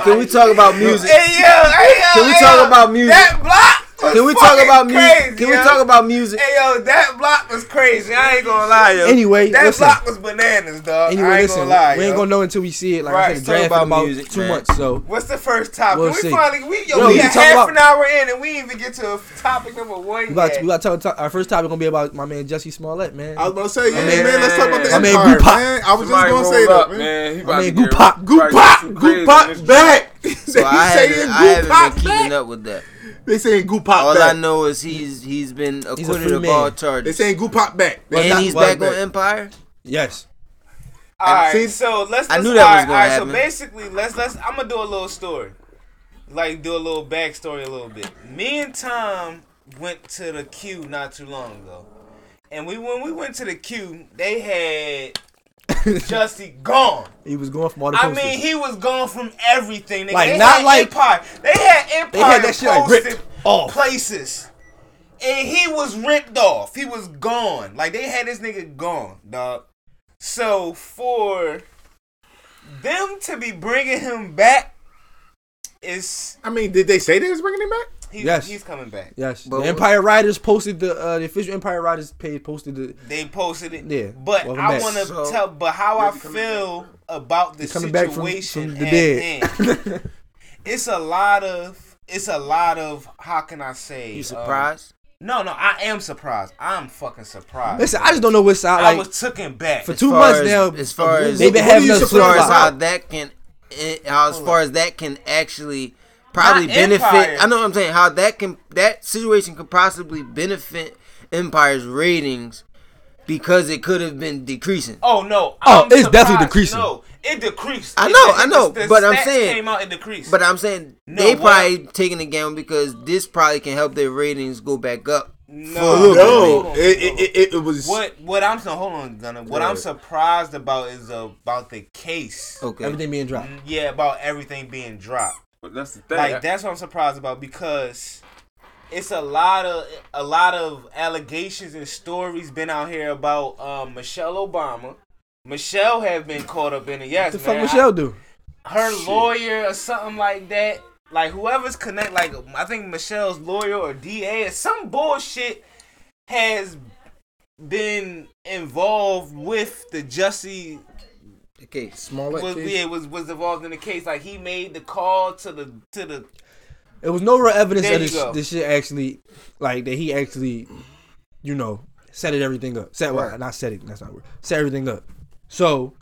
Can we talk about music? Hey, yo, hey, yo, Can we hey, talk yo. about music? That block. Was Can we talk fucking about music? crazy, Can we talk about music? Hey yo, that block was crazy. I ain't gonna lie, yo. Anyway, that listen. block was bananas, dog. Anyway, I ain't listen, gonna lie, we ain't gonna know until we see it. Like I Right, said, the talk draft in about about music, two man. months. So What's the first topic? We'll we see. finally we yo, Yo, we we a can talk half about- an hour in and we even get to a topic number one we got yet. we got to talk. Our first topic gonna be about my man Jesse Smollett, man. I was gonna say, yeah, man- man, let's talk about the my man Empire, man. I was Somebody just gonna say that, up, man. man. He My about man to Goopop. Goopop, some crazy in this Goopop back. <laughs> So I saying haven't, I haven't been keeping back. up with that. They saying Goopop back. All I know is he's he's been a acquitted free of man. all They charges. saying Goopop back. They And got he's Goopop back on Empire. Yes. All right, See, so let's. I let's knew that all was gonna all right, happen. So basically, let's let's. I'm gonna do a little story, like do a little backstory a little bit. Me and Tom went to the queue not too long ago, and we when we went to the queue, they had <laughs> Jussie gone. He was gone from all the I posters. mean, he was gone from everything. Nigga. Like, they not like- Empire. They had Empire They had that shit, like, ripped off. places, and he was ripped off. He was gone. Like they had this nigga gone, dog. So for them to be bringing him back is, I mean, did they say they was bringing him back? He's, Yes. he's coming back. Yes, But the Empire Writers posted the uh, the official Empire Writers page posted the They posted it. Yeah, But welcome I back. want to So- tell, but how I feel about the He's coming back from, situation from the at dead. hand. <laughs> it's a lot of it's a lot of how can I say You um, surprised? no, no, I am surprised. I'm fucking surprised. Listen, I just don't know what side. I Like was taken back. for two months as- now, as far as they've been what having are you us as far as how that can, eh, how as far as that can actually probably Not benefit. Empire. I know what I'm saying. How that can that situation could possibly benefit Empire's ratings because it could have been decreasing. oh no! Oh, I'm it's definitely decreasing. No, it decreased. I know, it- I know, the- the but I'm saying- came out. It decreased. But I'm saying No, they what- probably taking it down because this probably can help their ratings go back up. no, No, it, it, it, it was. What what I'm so hold on, Gunner. What I'm surprised about is about the case. Okay. Everything being dropped. Yeah, about everything being dropped. But that's the thing. Like that's what I'm surprised about because it's a lot of a lot of allegations and stories been out here about um, Michelle Obama. Michelle have been caught up in it. Yes, What the fuck man. Michelle do? her lawyer or something like that. Like whoever's connect, like I think Michelle's lawyer or DA or some bullshit has been involved with the Jussie. Okay. Smollett Was, case? yeah, was was involved in the case. Like he made the call to the to the. It was no real evidence There that this, this shit actually, like that he actually, you know, set it everything up. Set well, not set it. That's not word. Set everything up. So,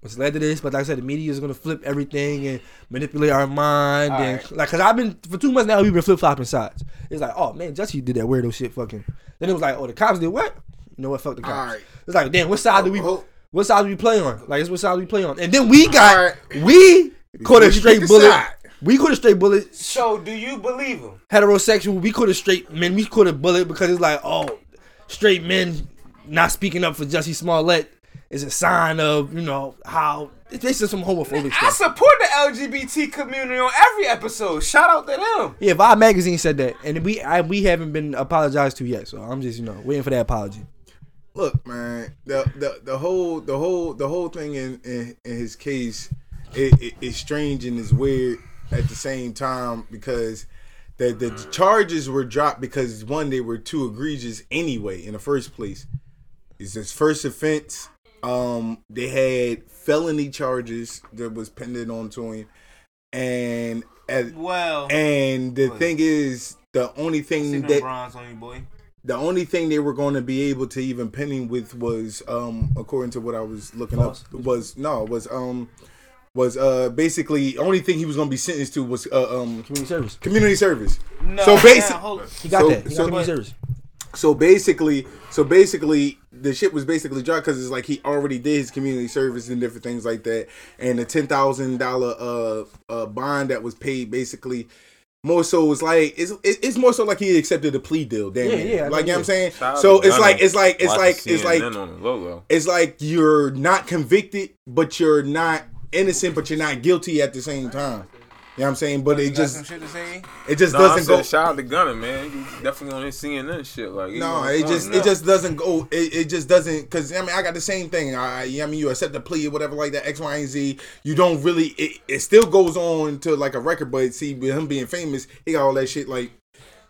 what's led to this? But like I said, the media is gonna flip everything and manipulate our mind. and Alright. like, cause I've been for two months now, we've been flip flopping sides. It's like, oh man, Jussie did that weirdo shit. Fucking. Then it was like, oh, the cops did what? You know what? Fuck the cops. It's like, damn, what side do we? Oh. What side do we play on? Like, it's what side do we play on? And then we got Alright. we caught a straight pick bullet. side. We caught a straight bullet So do you believe him? heterosexual, we could have straight men, we could have bullet because it's like, oh, straight men not speaking up for Jussie Smollett is a sign of, you know, how it's basically some homophobic I stuff. support the LGBT community on every episode. Shout out to them. Yeah, Vibe magazine said that, and we I, we haven't been apologized to yet, so I'm just you know waiting for that apology. Look, man, the the the whole the whole the whole thing in in, in his case it, it, strange and is weird at the same time because the the charges were dropped because one they were too egregious anyway in the first place. It's his first offense. Um, they had felony charges that was pending on to him, and as, Well, and the thing is, the only thing that bronze on you, boy. The only thing they were going to be able to even pin him with was um according to what I was looking False? up was no was um was uh basically only thing he was going to be sentenced to was uh, um Community service. community service. No, so now, basic He got So- that. He got so- community service. so basically so basically the shit was basically dropped because it's like he already did his community service and different things like that and the ten thousand dollar uh uh bond that was paid basically more so it's like it's it's more so like he accepted a plea deal damn Yeah, it. yeah, like you know what I'm saying Shout out so it's like it's like it's like it's like CNN on it's like you're not convicted, but you're not innocent, but you're not guilty at the same time. You know what I'm saying? But You it got just some shit to say? it just No, I doesn't said go. shout out to Gunner, man. He definitely on his CNN shit. Like No, it just now. it just doesn't go. It, it just doesn't because I mean I got the same thing. I, I mean you accept the plea or whatever like that X Y and Z. You don't really. It, it still goes on to like a record, but see with him being famous, he got all that shit like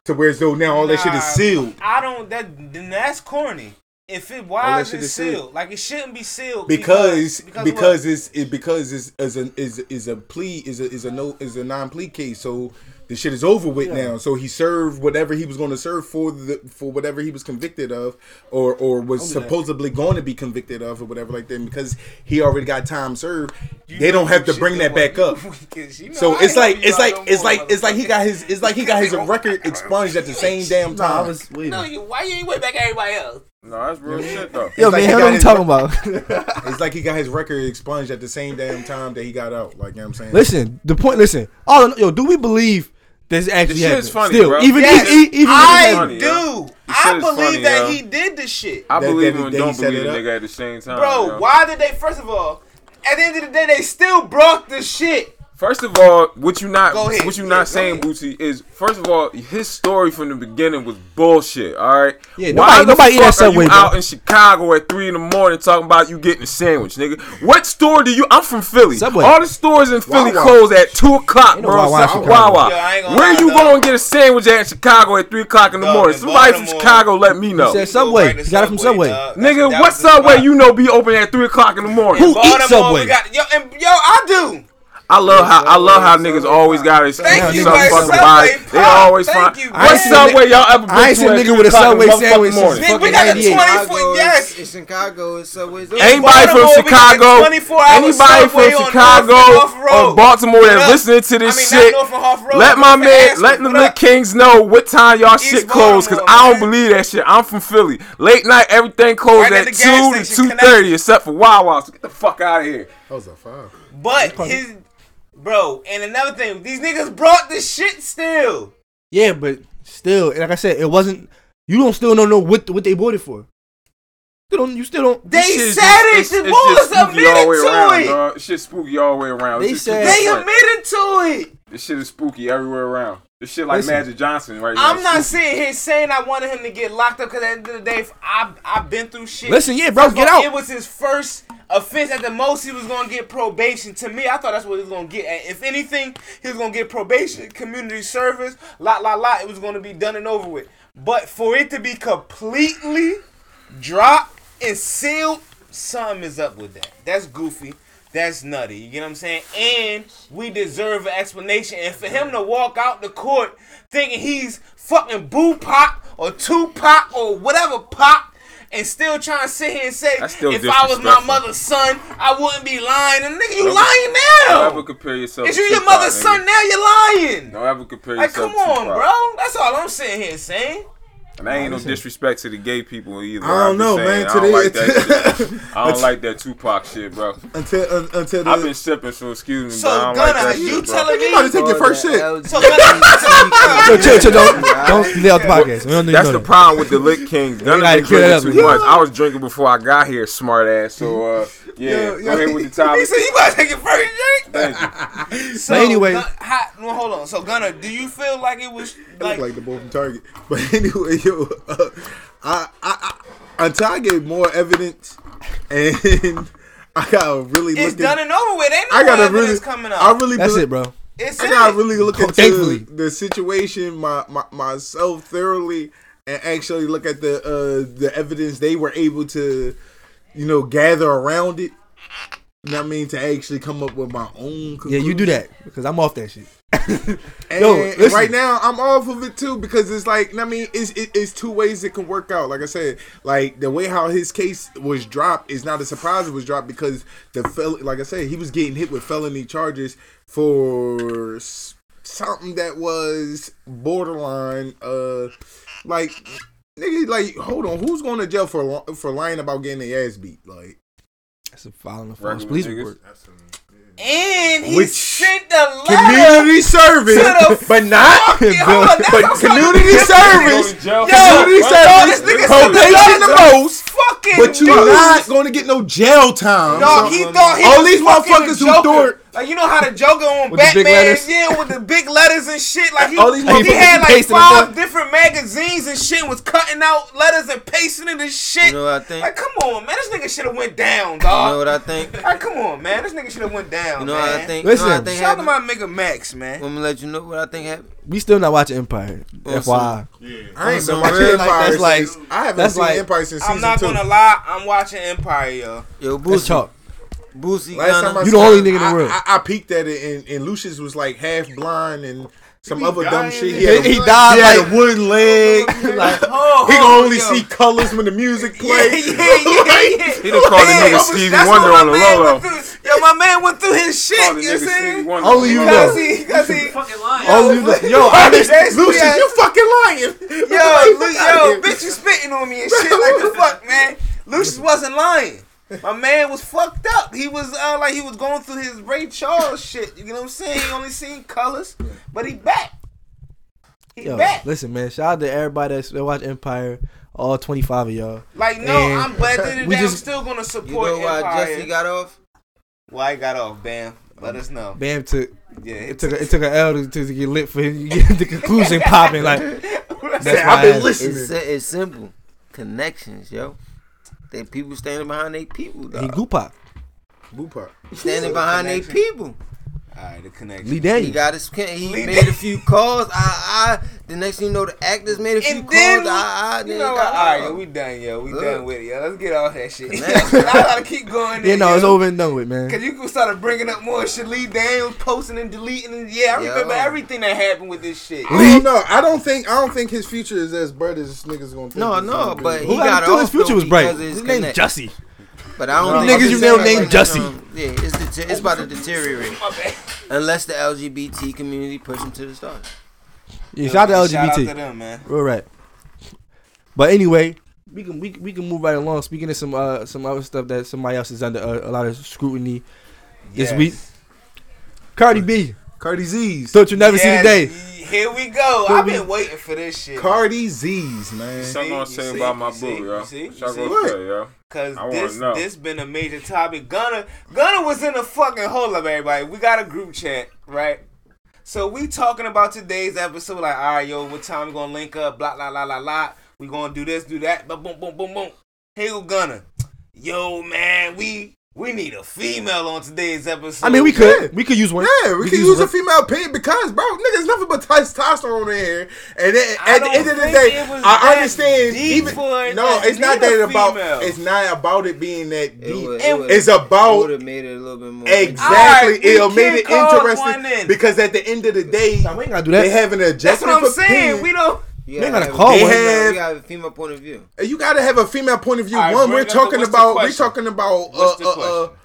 to where as though now all that shit is sealed. I don't. That then that's corny. If it All why that is shit it is sealed? sealed. Like it shouldn't be sealed because because because, what? it's it because it's is a is is a plea is a is a no is a non plea case. So the shit is over with now. So he served whatever he was going to serve for the for whatever he was convicted of, or or was Don't that. supposedly going to be convicted of, or whatever like that. And because he already got time served, You they don't have to bring that that back up. <laughs> You know So it's like it's like no it's like it's like he got his it's like he got his record expunged at the <laughs> same damn Nah, I time. was wait. No, you, why you ain't way back everybody else? No, that's real shit though. Yo, It's like man, he what got are you talking rec- about? <laughs> it's like he got his record expunged at the same damn time that he got out. Like you know what I'm saying. Listen, the point. Listen, all in- yo, do we believe this actually shit happened? is funny, Still, bro. even Yes, e- even I if funny, do. yo. I believe funny, that yo. he did the shit. I That- believe that- him and don't believe it the nigga at the same time. Bro, yo. why did they? First of all, at the end of the day, they still broke the shit. First of all, what you not ahead. what you Yeah, not saying, ahead. Bootsy, is first of all, his story from the beginning was bullshit. All right. Yeah, Why nobody- the nobody eat fuck are you bro. out in Chicago at three in the morning talking about you getting a sandwich, nigga? What store do you? I'm from Philly. Subway. All the stores in Philly Wawa. close at two o'clock, Ain't no bro. Wawa in So- Wawa. Yo, I ain't gonna Where you gonna get a sandwich at in Chicago at three o'clock in the Dog, morning? in Somebody from Chicago, let me know. You said Subway. Go You got it from Subway. dog. Nigga, That's- that what Subway you know be open at three o'clock in the morning? Who eats Subway? Yo, yo, I do. I love how I love how niggas always got to Thank you, something fucking Subway buy. They always find what I ain't seen a Subway y'all ever been I ain't to seen a nigga with a o'clock in Subway sandwich? Nigga, we fucking got the 98. 24 yes. In Chicago, it's Subway's. Anybody from Baltimore, we got the Chicago, anybody from Chicago or Baltimore that listening to this shit, not North and Half Road, let my man, let the What Lit? Kings know what time y'all shit closed, cause I don't believe that shit. I'm from Philly. Late night, everything closed at at the gas two to two thirty, except for Wawa. So get the fuck out of here. That was a five. But his, bro, and another thing, these niggas brought the shit still. Yeah, but still, like I said, it wasn't. You don't still don't know what what they bought it for. Still don't. You still don't. They This shit is said just- it. it's- The it's boys just spooky all way admitted to around, it. dog. Shit spooky all the way around. They It's just said- They admitted to it. This shit is spooky everywhere around. This shit like Listen. Magic Johnson right now. I'm not It's spooky. sitting here saying I wanted him to get locked up because at the end of the day, I've, I've been through shit. Listen, yeah, bro, First get all, out. It was his first offense. At the most, he was to get probation. To me, I thought that's what he was to get. If anything, he was to get probation, community service, lot, lot, lot. It was to be done and over with. But for it to be completely dropped and sealed, something is up with that. That's goofy. That's nutty. You get what I'm saying? And we deserve an explanation. And for him to walk out the court thinking he's fucking Boo Pop or Tupac or whatever Pop and still trying to sit here and say, if I was my mother's son, I wouldn't be lying. And nigga, you lying Don't ever now. compare yourself. Is to you your mother's nigga. son now? You're lying. Don't ever compare Like, yourself come to on, Tupac. bro. That's all I'm sitting here saying. And I ain't no disrespect to the gay people either. I don't I'm know, saying, man. I don't Today- like that shit. <laughs> I don't like that Tupac shit, bro. Until uh, until the, I've been sipping, so excuse me, So, but I don't Gunna, like that you shit, bro. telling me? you about to take your first shit. So, Gunna, Chill, chill, chill. Don't don't lay out the podcast. We don't need That's the problem with the Lit Kings. <laughs> Gunna gotta been drinking up, too much. I was drinking before I got here, smart ass. So uh, yeah, Yo, go yo, ahead with the <laughs> he topic. said you about to take your first drink. Thank you. <laughs> So, anyway- Gun- how, well, hold on. So, Gunna, do you feel like it was like, look like the boy from Target. <laughs> But anyway, yo, uh, I, I, I, until I get more evidence, and I gotta really it's look. done and over with? Ain't no I gotta evidence really, coming up. I really, That's be- it, bro. it's I gotta it. really look into Thankfully. the situation, my, my myself thoroughly, and actually look at the uh the evidence they were able to, you know, gather around it. You know what I mean? To actually come up with my own. Yeah, you do that because I'm off that shit. <laughs> Yo, right now, I'm off of it too because it's like, I mean, it's it, it's two ways it can work out. Like I said, like the way how his case was dropped is not a surprise. It was dropped because the fel- like I said, he was getting hit with felony charges for something that was borderline, uh, like nigga, like hold on, who's going to jail for for lying about getting their ass beat? Like, That's a filing a false police niggas. report. and he Which sent the letter. community service, to the <laughs> but not, fucking- <laughs> hold on, that's but what I'm community talking service. to jail for Yo, Community what? dog, this service, nigga sent the probation the most, Fucking but you dude. not going to get no jail time. Dog, he thought he all was these fucking motherfuckers the who Joker. thought Like you know how the Joker on With the Batman, yeah, with the big letters and shit. Like he, All these he had like five different magazines and shit. and Was cutting out letters and pasting it and shit. You know what I think? Like come on, man, this nigga should have went down, dog. You know what I think? Like come on, man, this nigga should have went down. You know man. what I think? Listen, you know what I think Shout out to my nigga Max, man. Let me let you know what I think happened. We still not watching Empire. On FYI. I ain't On been watching real- Empire that's like- since, I haven't that's seen like- Empire since I'm season not gonna lie, I'm watching Empire, yo. Yo, That's Boosie, chalk. Boosie, Last time I Gunna. You the only nigga in the I, world. I, I peeked at it, and, and Lucious was like half blind and some He other dumb shit. He, had a- he died He had like a wooden leg. <laughs> like Oh, <laughs> he can only yo. see colors when the music <laughs> Yeah, play. yeah, yeah, yeah. He just called the nigga Stevie what Wonder on the man low went. Yo, Yo, my man went through his shit. You know what saying? Only you Because know. he, because he, Fucking lying. Only you know. Yo, Yo, Lucious, understand. You fucking lying. Yo, Lu- yo, bitch, you spitting on me and shit like the fuck, man. Lucious wasn't lying. My man was fucked up. He was uh, like he was going through his Ray Charles shit. You know what I'm saying? He only seen colors, but he back. He Yo, back. listen, man. Shout out to everybody that's- that watch Empire. All 25 of y'all. Like no, And I'm but at the end of the we day, I'm just- still gonna You support know why Empire. Jussie got off? Why he got off? Bam. Let us know. Bam took. Yeah, It took a, it took an L to, to get lit for him <laughs> to get the conclusion popping. Like <laughs> that's I've been listening. It's, it's simple. Connections, yo. They people standing behind their people, He dog. goop pop. Boo Standing behind their people. All right, the connection. Lee He got his. He Lee made a few calls. I, I. The next thing you know, the actors made a few And then calls. we, I, I. you know got All right, yo, we done, yo. We Look. done with it, yo. Let's get off that shit. I <laughs> gotta keep going. Yeah, there, no, yo. it's over and done with, man. Cause you started bringing up more shit. Lee Daniels posting and deleting, and yeah, I Yo. remember everything that happened with this shit. I don't know. I don't think. I don't think his future is as bright as this nigga's gonna think. No, it's no, but Who he got got thought off his future was bright? because of His his name connect. Jussie. But I don't No, think niggas you just know saying, named like, Jussie. um, Yeah, it's det- it's about to deteriorate <laughs> unless the LGBT community push him to the stars. Yeah, shout out to Shout out to LGBT. them, man. Real right. But anyway, we can we, can- we can move right along. Speaking of some uh some other stuff that somebody else is under uh, a lot of scrutiny this Yes. week. Cardi B. Cardi Z's. Thought you never see the day. Here we go. Here I've we- been waiting for this shit. Cardi Z's, man. Something I'm See, saying you about my you see, boo, yo. you see, What you y'all gonna say, yo? Cause this know. this been a major topic. Gunna Gunna was in a fucking hold up, everybody. We got a group chat, right? So we talking about today's episode, like, all right, yo, what time we gonna link up? Blah blah blah blah blah. We gonna do this, do that. But boom, boom, boom, boom. Go Gunna. Yo, man, we we need a female on today's episode. I mean, we could we could use one. Yeah, we, could can use a female pig because, bro, niggas nothing but testosterone in here. And then, at the end of the day, I understand. Even no, it's not that about. It's not about it being that deep. It would- It- it would- it's it about would have made it a little bit more. exactly. Alright, we It'll made it interesting in. because at the end of the day, Nah, we ain't gotta do that. they have an That's what I'm saying. opinion. We don't. You They gotta gotta call They one. have- You gotta have a female point of view. You gotta have a female point of view. Alright, One, we're up the- talking what's the about. We're talking about. Uh, What's the uh, uh, question?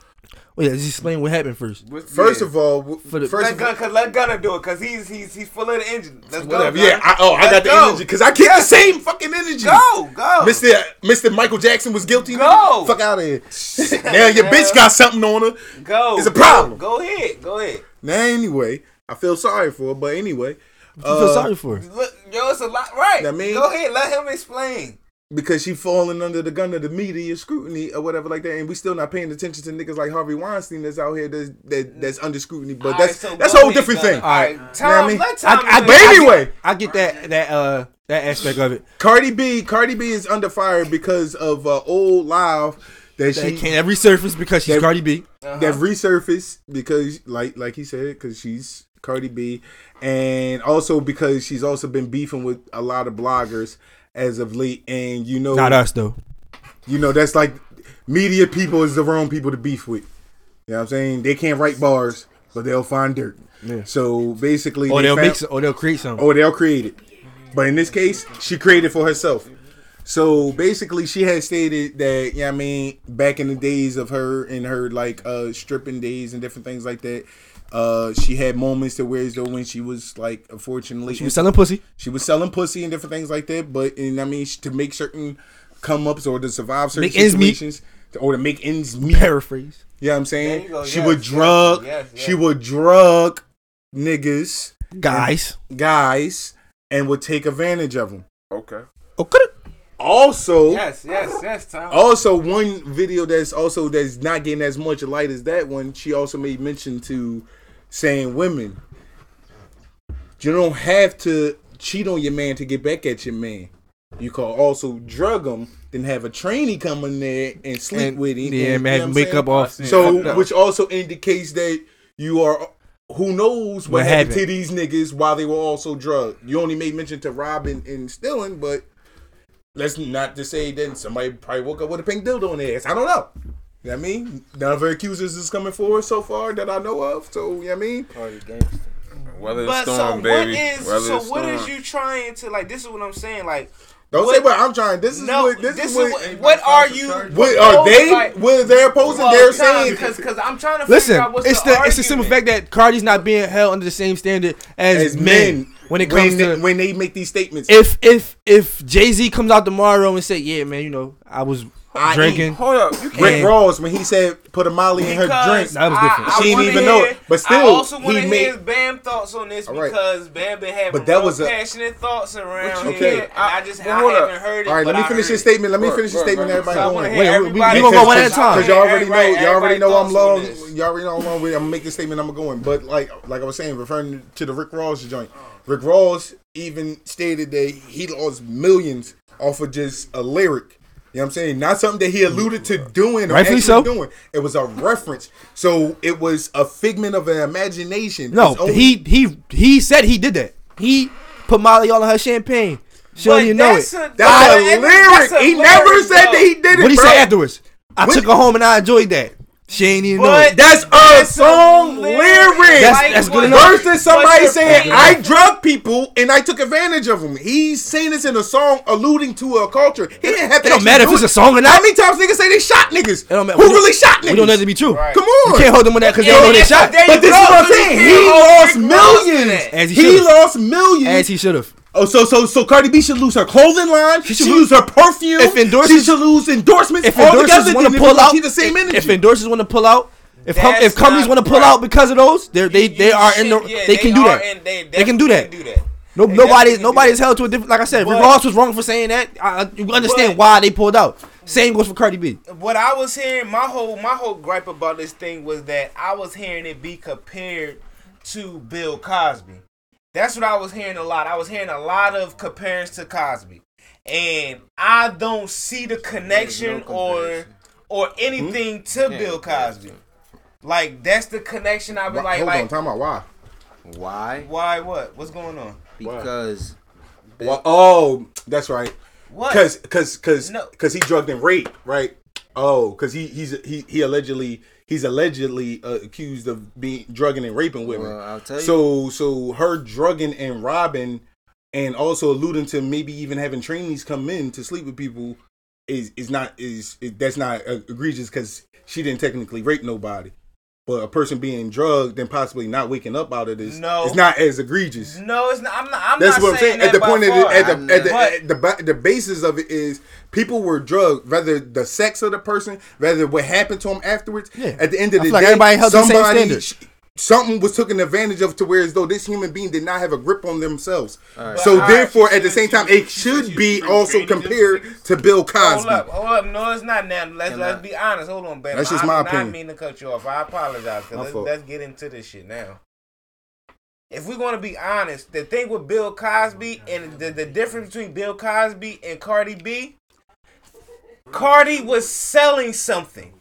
Wait, let's just explain what happened first. first Yeah. of all, For the- first Let of all, cause let Gunna do it, cause he's he's he's full of the engine. Let's go. whatever. Gunna. Yeah, I, oh, I Let's got the go. energy because I keep the same fucking energy. Go, go. Mr. Mr. Michael Jackson was guilty. Go. nigga. Fuck out of here. <laughs> now your bitch got something on her. Go. It's a go, problem. Go, ahead. Go ahead. Now anyway, I feel sorry for her, but anyway, You feel sorry for her. Look, yo, it's a lot. Right. That mean- go ahead. Let him explain. because she falling under the gun of the media scrutiny or whatever like that, and we still not paying attention to niggas like Harvey Weinstein that's out here that's that, that's under scrutiny. But All that's right, so that's go a whole ahead, different Gunna. thing. All right, You know Tom, what I mean? let Tom. I, I, But it. I anyway. get, I get that that uh that aspect of it. Cardi B, Cardi B is under fire because of uh, old live that That she can't resurface because she's That- Cardi B. Uh-huh. that resurfaced because like like he said because she's Cardi B and also because she's also been beefing with a lot of bloggers as of late and you know Not us though. you know that's like media people is the wrong people to beef with you know what I'm saying they can't write bars but they'll find dirt Yeah. so basically Or they they'll found- make some, or they'll create something. or they'll create it. But in this case, she created for herself. So basically, she had stated that, yeah, I mean, back in the days of her and her like uh stripping days and different things like that, uh, she had moments to where as though when she was like, unfortunately, She was selling pussy. she was selling pussy and different things like that. But and I mean, to make certain come ups or to survive certain Make ends meet. situations, or to make ends meet. Paraphrase. Yeah, I'm saying go, she yes, would drug, yes, she yes. would drug niggas, Guys. guys, and would take advantage of them. Okay. Okay. Also, Yes, yes, yes, Tom. also one video that's also that's not getting as much light as that one. She also made mention to saying women, you don't have to cheat on your man to get back at your man. You can also drug him, then have a trainee come in there and sleep And- with him. yeah, and, man, you know what I'm wake saying? up off- So, up. which also indicates that you are. Who knows what, What happened to these niggas while they were also drugged? You only made mention to robbing and stealing, but let's not to say that somebody probably woke up with a pink dildo in their ass. I don't know. You know what I mean? None of her accusers is coming forward so far that I know of. So, you know what I mean? Cardi gangster. Weather But storm, so baby. what is Weather so what storm. is you trying to like? This is what I'm saying. Like, Don't say what I'm trying. This is No, what this, this is is what. what, what are you? What are they? Like- What they're opposing? Well, they're saying because because I'm trying to Listen, figure out what's it's the, the it's the simple fact that Cardi's not being held under the same standard as, as men, men when it comes when to they, when they make these statements. if if if Jay Z comes out tomorrow and say, yeah, man, you know, I was I drinking. Hold up, you Rick Ross when he said put a Molly in her drink, That was different. I She didn't wanna even know it. But I still, also want he to made- hear Bam thoughts on this All right. because Bam been having But that was a- passionate thoughts around you here. mean? and I just Well, I haven't heard it. All right, let me finish heard this statement. Let me finish the right, statement. Everybody going. Wait, we- gonna go one at a time. Because y'all already know, y'all already know I'm long. thoughts on this. Y'all already know I'm long. I'm gonna make the statement. I'm going, but like, like I was saying, referring to the Rick Ross joint. Rick Ross even stated that he lost millions off of just a lyric. You know what I'm saying? Not something that he alluded to doing or Rightfully actually so. doing. It was a reference. So it was a figment of an imagination. No, It's only- he he he said he did that. He put Molly all in her champagne. Sure, you know that's it. a- That's I- a and lyric. that's a he never lyric, said though. that he did it. What he bro. say afterwards? I What- took her home and I enjoyed that. She ain't even know But it. That's a That's a song lyric. lyric. That's- Like, that's good what- enough. Versus somebody saying point? I drug people and I took advantage of them. He's saying this in a song alluding to a culture. He didn't have to. It don't actually matter if it's it. a song or not. How many times niggas say they shot niggas? It don't matter. Who We really shot niggas? We don't know that to be true. Right. Come on, You can't hold them on that because they Yeah, don't know they shot. there But this is what I'm saying. He lost Rick Ross to millions. As he He lost millions. As he should have. Oh, so so so Cardi B should lose her clothing line. She should should lose- lose her perfume. If endorsements- she should lose endorsements. If all endorsers together, want to pull out, keep the same energy. if endorsers want to pull out, if com- That's if companies want to pull right. out because of those, they they they You are in the yeah, they can do that. and they They can do that. definitely do that. No, They nobody definitely nobody is held to a different. Like I said, Rick But- Ross was wrong for saying that. I, I- you understand But- why they pulled out. Same goes for Cardi B. what I was hearing, my whole my whole gripe about this thing was that I was hearing it be compared to Bill Cosby. That's what I was hearing a lot. I was hearing a lot of comparisons to Cosby, and I don't see the connection or or anything hmm? to Bill Cosby. Like that's the connection. I was like, Hold like on, time out. Why? Why? why? What? What's going on? Because Well, oh, that's right. What? Cause, cause, cause, No. cause he drugged and raped, right? Oh, cause he he's he he allegedly he's allegedly uh, accused of being drugging and raping women. Well, I'll tell you. So so her drugging and robbing, and also alluding to maybe even having trainees come in to sleep with people is is not is, is that's not uh, egregious because she didn't technically rape nobody. But a person being drugged and possibly not waking up out of this, No. it's not as egregious. No, it's not. I'm not. I'm That's not what I'm saying. that At the by point of far. the, at the at the, at the ba- the basis of it is people were drugged, whether the sex of the person, whether what happened to them afterwards. Yeah. At the end of I the feel like day, everybody held the same somebody standard. Sh- something was taken advantage of to where as though this human being did not have a grip on themselves. right. So But, all therefore, at the same time, it should be also compared to Bill Cosby. Hold up, hold up. No, it's not now. Let's Can let's I- be honest. Hold on, baby. That's just I my do opinion. not mean to cut you off. I apologize. Cause let's, let's get into this shit now. If we're gonna be honest, the thing with Bill Cosby and the, the difference between Bill Cosby and Cardi B, Cardi was selling something.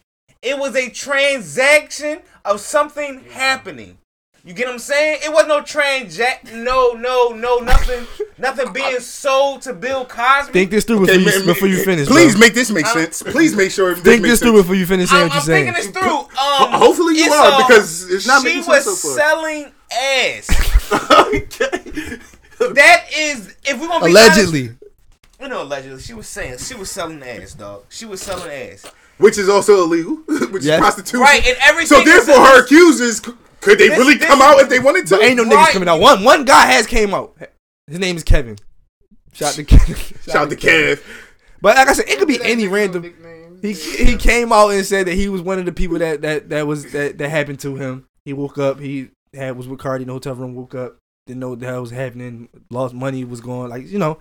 It was a transaction of something happening. You get what I'm saying? It was no transact, no, no, no, nothing, nothing being sold to Bill Cosby. Think this through Okay, before, you, ma- ma- before you finish. Please bro. make this make sense. Please make sure this think this through sense. before you finish saying I'm, what I'm you're saying. thinking this through. Um, hopefully you are, um, because it's not she making was sense so far. selling ass. <laughs> that is, if we're gonna be Allegedly. honest, you know, allegedly, she was saying she was selling ass, dog. She was selling ass. Which is also illegal, <laughs> which Yes. is prostitution. Right, and everything So therefore, is- her accusers could they This- really this come is- out if they wanted to? But ain't no Right. niggas coming out. One one guy has came out. His name is Kevin. Shout to Kevin. <laughs> Shout out to Kev. But like I said, it could be any random. He he came out and said that he was one of the people that that that was that that happened to him. He woke up. He had was with Cardi in the hotel room. Woke up. Didn't know what the hell was happening. Lost money. Was going like you know.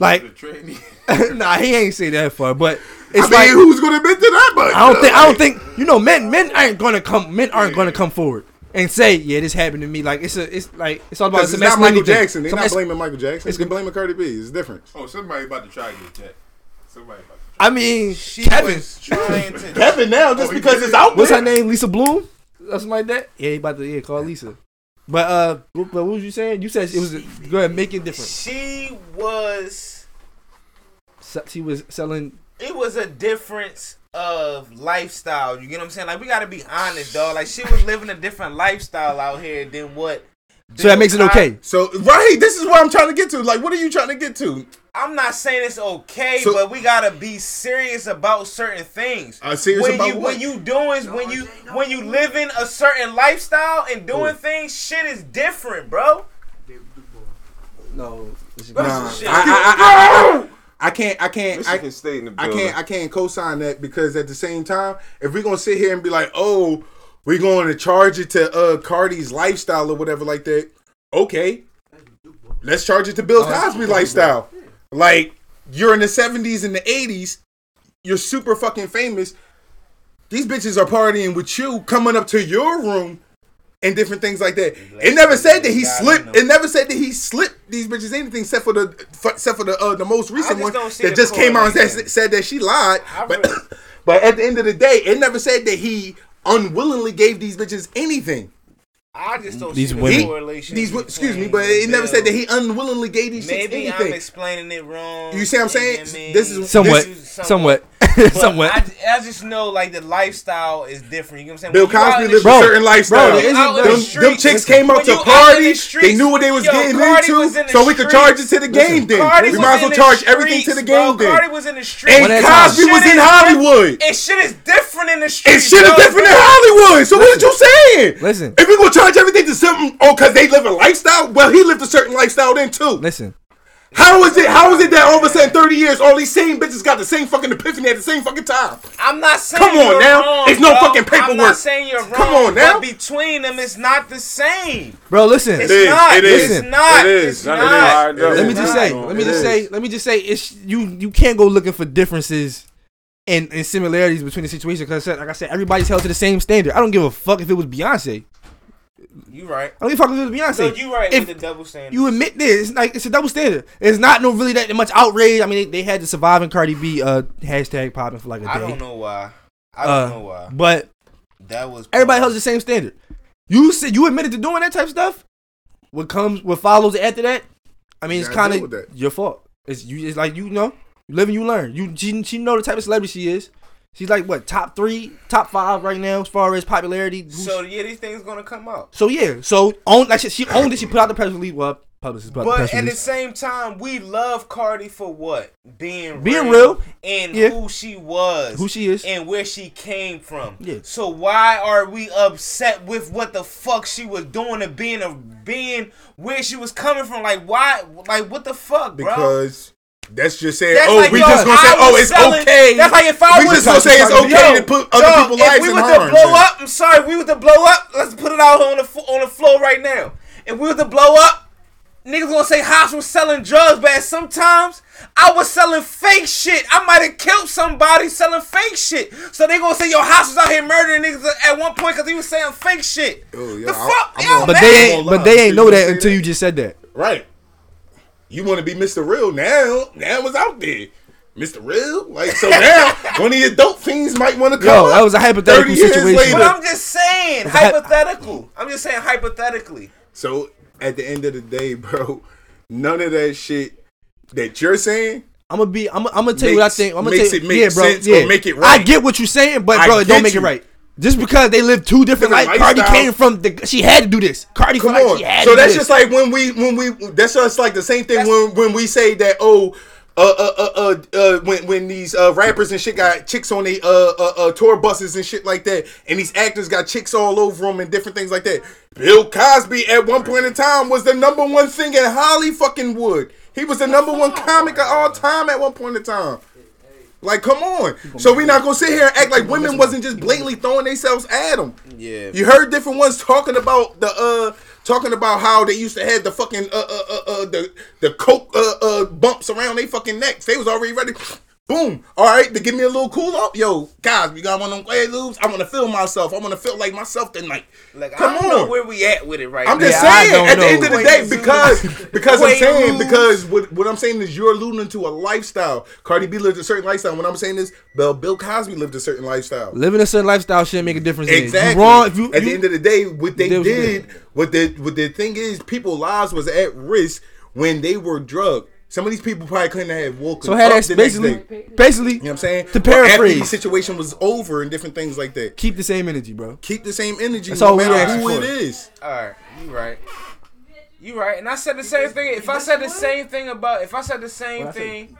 Like <laughs> nah, he ain't say that far, but it's I mean, like who's gonna admit to that? But I don't think I don't think you know men men aren't gonna come men aren't gonna come forward and say yeah this happened to me like it's a it's like it's all about Because some it's not Michael. Jackson. They're not blaming Michael Jackson. it's- They're blaming Cardi B. It's different. Oh, somebody about to try to get that. Somebody about to I mean She Kevin was trying to. <laughs> Kevin now, just Oh, because did it's it. out what's her name Lisa Bloom or something like that yeah he about to yeah call Lisa but uh what, but what was you saying you said it was go ahead make it different She was. Se- she was selling It was a difference of lifestyle. You get what I'm saying? Like we gotta be honest, dog. Like she was living a different lifestyle out here than what So that makes it okay. So right, this is what I'm trying to get to. Like, what are you trying to get to? I'm not saying it's okay, So- but we gotta be serious about certain things. Uh, serious when about you what? when you doing when you when you living a certain lifestyle and doing Oh. things, shit is different, bro. No, Nah, Shit. I, I, I, I, I can't, I can't, I, Michigan State in the I can't, I can't co-sign that because at the same time, if we're gonna sit here and be like, oh, we're going to charge it to uh Cardi's lifestyle or whatever like that, okay, let's charge it to Bill Cosby lifestyle. Like you're in the '70s and the '80s, you're super fucking famous. These bitches are partying with you, coming up to your room. And different things like that. It never said that he slipped. It never said that he slipped these bitches anything except for the except for the uh, the most recent one that just came out and said, said that she lied. But <coughs> but at the end of the day, it never said that he unwillingly gave these bitches anything. I just don't These see the women- correlation. These, excuse me, but it never said that he unwillingly gave these shits Maybe I'm anything. explaining it wrong. You see what I'm saying? and I mean, This is Somewhat, this is somewhat, But <laughs> somewhat. I, I just know like the lifestyle is different. You know what I'm saying? Bill When you out Cosby lived Bro, a certain lifestyle. bro, there isn't- out them- the them, them streets- chicks came out to you out the party. They knew what they was Yo, getting Cardi into, was in the so we could charge it to the game. Then Cardi we might as well the charge everything to the game. bro. Cardi was in the streets. and One Cosby was in Hollywood. And shit is different in the And shit is different in Hollywood. So what are you saying? Listen. If we gonna charge everything to something, oh, cause they live a lifestyle. Well, he lived a certain lifestyle then too. Listen, How is it? How is it that all of a sudden, thirty years, all these same bitches got the same fucking epiphany at the same fucking time? I'm not saying Come on you're now. wrong, It's no bro. fucking paperwork. I'm not saying you're wrong. Come on now. But between them, it's not the same. bro. Listen. It's is, not. it is, It's not. it is, It's it is. not. It is. let me just say. Let me just is. say. Let me just say. It's you. You can't go looking for differences and, and similarities between the situation because, I said, like I said, everybody's held to the same standard. I don't give a fuck if it was Beyonce. You right. I don't give a fuck if it was Beyonce. So you right If with the double standard. You admit this. It's like it's a double standard. It's not no really that much outrage. I mean, they, they had the surviving Cardi B uh hashtag popping for like a day. I don't know why. I don't Uh, know why. But That was everybody holds the same standard. You said you admitted to doing that type of stuff. What comes, what follows after that? I mean, You it's kind of with that. your fault. It's you. It's like you know, you live and you learn. You she, she know the type of celebrity she is. She's like what top three, top five right now as far as popularity. Who's- So yeah, these things gonna come out. so yeah, so own like she, she owned it. She put out the press release. Well, publicist put out the But press at the same time, we love Cardi for what? Being Being real, real. and Yeah. who she was, Who she is. and where she came from. Yeah. So why are we upset with what the fuck she was doing and being a being where she was coming from? Like why? Like what the fuck, bro? Because that's just saying, That's oh, like, we yo, just gonna say, oh, it's selling- okay. That's like if I we was just gonna say it's okay Yo, to put other dog, people's if lives we in was harm. to blow up, I'm sorry, if we was to blow up. Let's put it out on the on the floor right now. If we was to blow up, niggas gonna say House was selling drugs, but sometimes I was selling fake shit. I might have killed somebody selling fake shit. So they gonna say your House was out here murdering niggas at one point because he was saying fake shit. Oh, yeah, the I- fuck, I'm yo, on- but man. they ain't. But they ain't know that until you just said that. Right. You want to be Mr. Real now? Now it's out there. Mr. Real? Like, so now <laughs> one of your dope fiends might want to come Yo, up that was a hypothetical situation. later. But I'm just saying, It's hypothetical. I'm just saying hypothetically. So at the end of the day, bro, none of that shit that you're saying. I'm gonna be. I'm. I'm gonna tell you what I think. I'm gonna makes tell it you. make yeah, bro. sense or yeah. make it right. I get what you're saying, but bro, it don't make you. it right. Just because they live two different Different lives, Cardi came from the. She had to do this. Cardi Come from on. like she had So to that's do just this. like when we when we that's just like the same thing when when we say that oh. Uh, uh, uh, uh, uh, when when these uh, rappers and shit got chicks on the uh, uh, uh, tour buses and shit like that, and these actors got chicks all over them and different things like that. Bill Cosby at one point in time was the number one thing in Holly fucking Wood. He was the number one comic of all time at one point in time. Like, come on. So we not gonna sit here and act like women wasn't just blatantly throwing themselves at them. Yeah. You heard different ones talking about the uh talking about how they used to have the fucking uh uh uh, uh the the coke uh uh bumps around their fucking necks. They was already ready. Boom. All right, to give me a little cool off. Yo, guys, we got one of them Quaaludes. I want to feel myself. I want to feel like myself tonight. Like Come I don't know on. where we at with it right I'm now. just Yeah, saying. don't At the end of the day, because because I'm saying Quaaludes. because what, what I'm saying is you're alluding to a lifestyle. Cardi B lived a certain lifestyle. What I'm saying is Bill Bill Cosby lived a certain lifestyle. living a certain lifestyle shouldn't make a difference. Exactly. You wrong if you. at you- the end of the day, what they did, what the what the thing is, people's lives was at risk when they were drugged. Some of these people probably couldn't have woken so had up that the next basically, day. basically You know what I'm saying? To Or after paraphrase. the situation was over and different things like that. keep the same energy, bro. Keep the same energy That's no all we matter who for. it is. All right, you right. You right, and I said the same thing. If I said the same thing about, if I said the same What I say? thing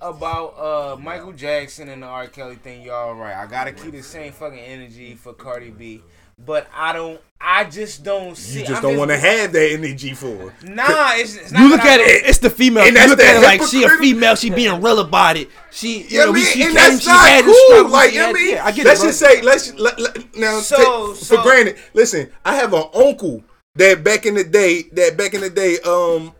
about uh Michael Jackson and the R. Kelly thing, y'all right. I gotta keep the same fucking energy for Cardi B, but I don't. I just don't see. You just I'm don't want to have that energy for her. Nah, it's, it's not You look at I it, it's the female. And you that's look the at it like she a female. She being real about it. She, you Yeah, know, I mean, she and came, that's she not had cool. struggle, Like, she I mean, yeah, I get let's it. just say, let's let, let- now So- take, so- for granted. Listen, I have an uncle that back in the day, that back in the day, um,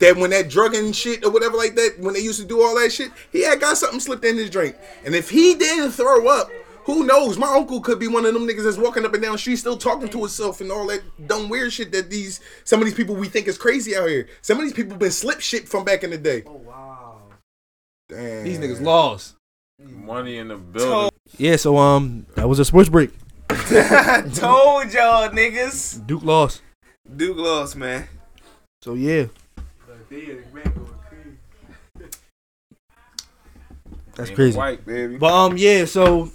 that when that drugging shit or whatever like that, when they used to do all that shit, he had got something slipped in his drink, and if he didn't throw up. Who knows? My uncle could be one of them niggas that's walking up and down the street still talking to himself and all that dumb weird shit that these some of these people we think is crazy out here. Some of these people been slip shit from back in the day. Oh wow. Damn. These niggas lost. Money in the building. Yeah, so um, that was a sports break. <laughs> Told y'all niggas. Duke lost. Duke lost, man. So yeah, that's crazy. White baby. But um, yeah. So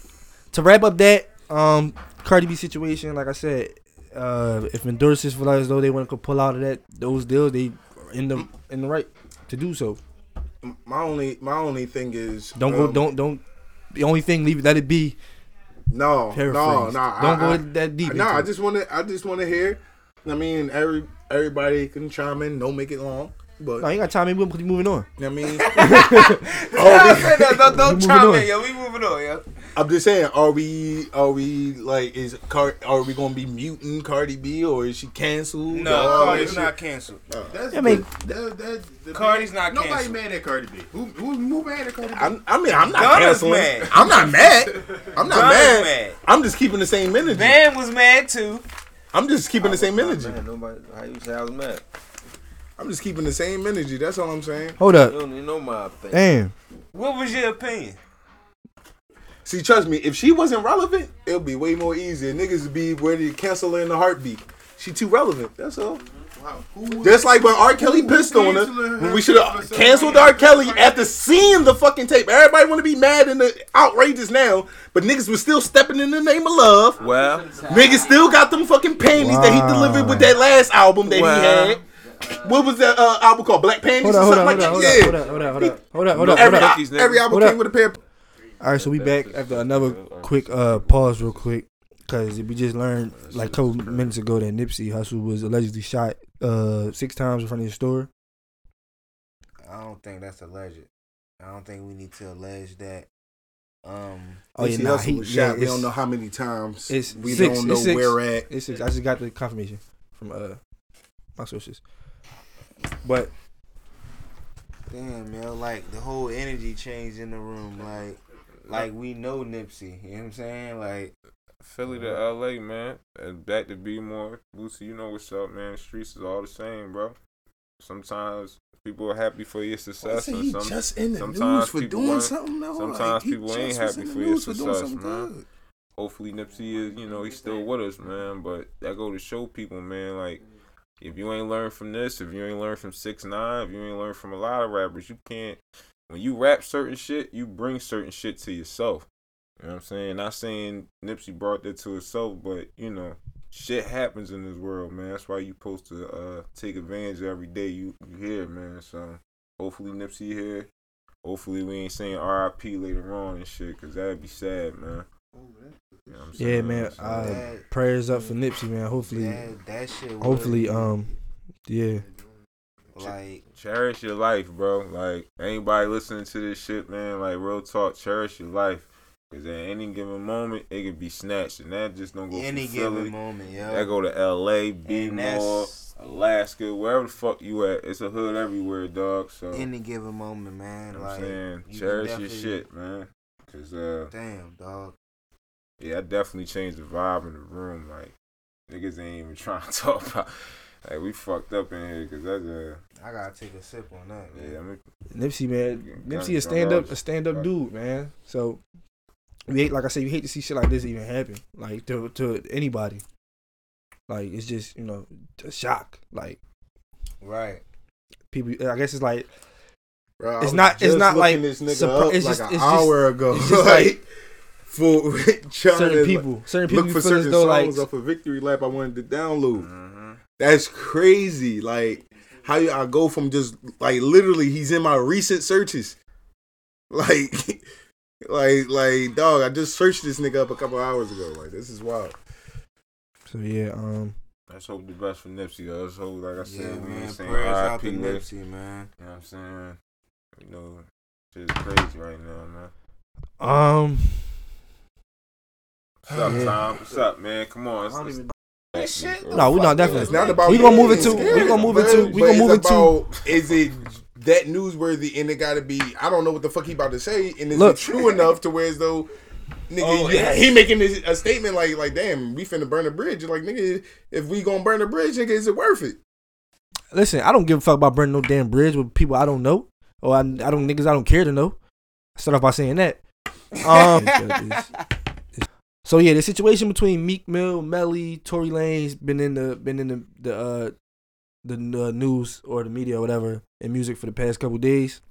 to wrap up that um Cardi B situation, like I said, uh, if endorses feel like as though they want to pull out of that those deals, they are in the in the right to do so. My only my only thing is Don't go. um, Don't don't. The only thing, leave it. Let it be. No, no, Paraphrase. no. Don't I, go I, that deep No, into I just want to. I just want to hear. I mean, every everybody can chime in. Don't make it long. But No, you got time. Maybe we're moving on. I mean, <laughs> <laughs> Nah, <laughs> say that. Don't, don't chime on. in, yo. We moving on, yo. I'm just saying. Are we? Are we like? Is Car? Are we gonna be muting Cardi B or is she canceled? No, All Cardi's that not canceled. Oh. That's I mean- that, that, the Cardi's man- not Nobody canceled. mad at Cardi B. Who who, who mad at Cardi B? I'm, I mean, I'm not Gunna's canceling. mad. I'm not mad. I'm not Gunna's mad. mad. I'm just keeping the same energy. Van was mad too. I'm just keeping the same energy. Man, nobody. How you say I was mad? I'm just keeping the same energy. That's all I'm saying. Hold You up. don't even know my opinion. Damn. What was your opinion? See, trust me, if she wasn't relevant, it'll be way more easier. Niggas would be ready to cancel her in a heartbeat. She too relevant. That's all. Wow. Just like when R. Kelly pissed on her, when we should have canceled R. Kelly after seeing the fucking tape. Everybody want to be mad and outrageous now, but niggas was still stepping in the name of love. Well, Niggas still got them fucking panties that he delivered with that last album that Well. he had. What was that uh, album called? Black Panties Hold or something on. like on. that? Hold yeah. on. Hold on. Hold on. Hold on. Hold on. Every, Hold on. Cookies, nigga. every album Hold up. came with a pair. of- All right, so we back after another quick uh pause, real quick, because we just learned like a couple minutes ago that Nipsey Hussle was allegedly shot uh six times in front of his store. I don't think that's alleged. I don't think we need to allege that. Um, Oh yeah, Nipsey nah, Hussle he was yeah, shot. We don't know how many times. It's we six, don't know six. where at. It's six. I just got the confirmation from uh my sources. But damn, man, like the whole energy changed in the room. Like, like we know Nipsey. You know what I'm saying? Like, Philly to LA, man. And back to B-more. Lucy, you know what's up, man. The streets is all the same, bro. Sometimes people are happy for your oh, success. Say and he some, just in the sometimes news for doing something. though? Sometimes Like, people ain't happy for your success, something man. good. Hopefully Nipsey is, you know, he's still with us, man. But that go to show people, man, like if you ain't learned from this, if you ain't learned from six nine, if you ain't learned from a lot of rappers, you can't. When you rap certain shit, you bring certain shit to yourself. You know what I'm saying? Not saying Nipsey brought that to himself, but you know, shit happens in this world, man. That's why you supposed to uh, take advantage of every day you you hear, man. So hopefully Nipsey here. Hopefully we ain't saying R.I.P. later on and shit, cause that'd be sad, man. You know what I'm yeah, man. So- Uh, That- prayers up for Nipsey, man. Hopefully, that, that shit. hopefully, um, yeah. Like, cherish your life, bro. Like anybody listening to this shit, man. Like real talk, cherish your life. Cause at any given moment, it could be snatched, and that just don't go any given Philly. moment, yeah. That go to L.A., B-more, Alaska, wherever the fuck you at. It's a hood everywhere, dog. So any given moment, man. you know like, I'm saying, you cherish your shit, man. Cause uh, Damn, dog. yeah, I definitely changed the vibe in the room. Like niggas ain't even <laughs> trying to talk about. Like we fucked up in here, cause that's a. I gotta take a sip on that. Man. yeah. I mean, Nipsey, man. Yeah, Nipsey a stand up, a stand up dude, man. So we hate, like I said, you hate to see shit like this even happen, like to to anybody. Like it's just you know a shock. Like Right. people, I guess it's like Bro, It's not- it's just not like this nigga surpri- up it's like just- an it's just- hour ago. it's just like, <laughs> like- for <laughs> trying certain to people, certain people look for certain though songs like off a victory lap I wanted to download. mhm. That's crazy. Like how I go from just like literally he's in my recent searches. <laughs> Like like like dog, I just searched this nigga up a couple hours ago. Like this is wild. So yeah, um, Let's hope the best for Nipsey. though. Let's hope, like I said, Yeah, we man. ain't saying Prayers out to Nipsey, man. You know what I'm saying? You know, shit's crazy right now, man. um, What's up, Yeah. Tom? What's up, man? Come on. It's, it's, no, we not definitely. It's not about we gonna move it to. being We gonna move it to. We but gonna move it to. Is it that newsworthy and it got to be? I don't know what the fuck he about to say, and is Look. it true enough to where as though. Nigga, Oh, yeah, he making this, a statement like, like, damn, we finna burn a bridge. Like, nigga, if we gonna burn a bridge, nigga, is it worth it? Listen, I don't give a fuck about burning no damn bridge with people I don't know, or I, I don't niggas I don't care to know. I start off by saying that. <laughs> Um, so yeah, the situation between Meek Mill, Melly, Tory Lanez been in the been in the the uh, the uh, news or the media or whatever in music for the past couple days.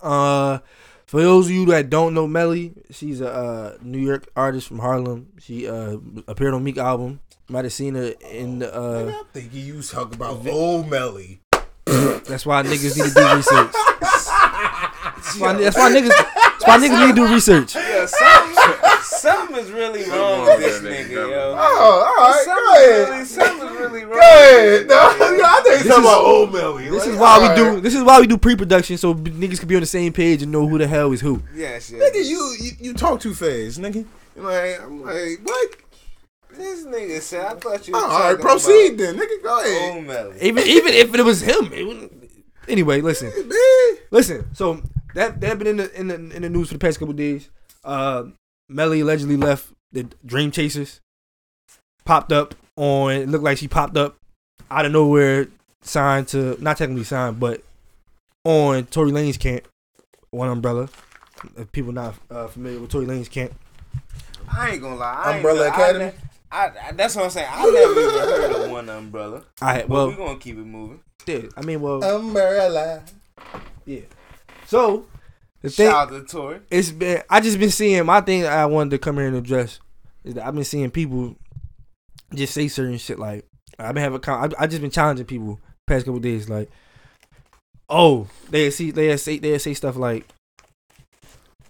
Uh, for those of you that don't know Melly, she's a uh, New York artist from Harlem. She uh, appeared on Meek album. Might have seen her in the. Uh, I think you talk about old Melly. that's why niggas need to do research. <laughs> That's why, that's why niggas. That's why niggas need to do research. Yeah, something, something is really wrong with this nigga, nigga, yo. Oh, all right, Something go ahead. Really, something's really wrong. Go ahead. with No, this nigga, yo. I think This it's talking is- about old Melly. This is why we all do. This is why we do pre-production so niggas can be on the same page and know who the hell is who. Yes, yes. Nigga, you, you you talk too fast, nigga. Like, I'm like, what? This nigga said, I thought you. Oh, were all right, proceed then, nigga. Go ahead. Old Melly. Even even if it was him. it wouldn't- anyway, listen. Man. Listen. So that that been in the in the in the news for the past couple days. Uh, Melly allegedly left the Dream Chasers. Popped up on. It looked like she popped up out of nowhere, signed to not technically signed, but on Tory Lanez camp, one umbrella. If people not uh, familiar with Tory Lanez camp, I ain't gonna lie. I Umbrella ain't, I Academy? ne- I, I, that's what I'm saying. I never even heard of one umbrella. <laughs> All right, well, we gonna keep it moving. yeah, I mean, well, Umbrella. yeah. So the thing, Shout out to Tory. it's been I just been seeing my thing I wanted to come here and address is that I've been seeing people just say certain shit like I've been having I I just been challenging people past couple days like oh they see they say they say stuff like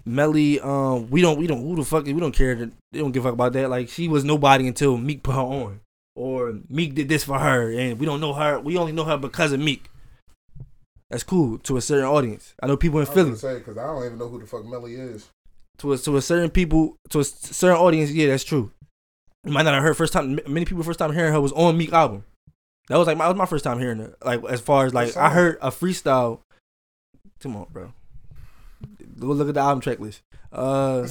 Melly um we don't we don't who the fuck we don't care that they don't give a fuck about that like she was nobody until Meek put her on or Meek did this for her and we don't know her we only know her because of Meek that's cool to a certain audience I know people in I Philly say because I don't even know who the fuck Melly is. to a to a certain people to a certain audience, yeah, that's true. You might not have heard first time. Many people first time hearing her was on Meek album. That was like my that was my first time hearing her. Like as far as like I heard a freestyle. Come on, bro. Go look at the album track list. Uh,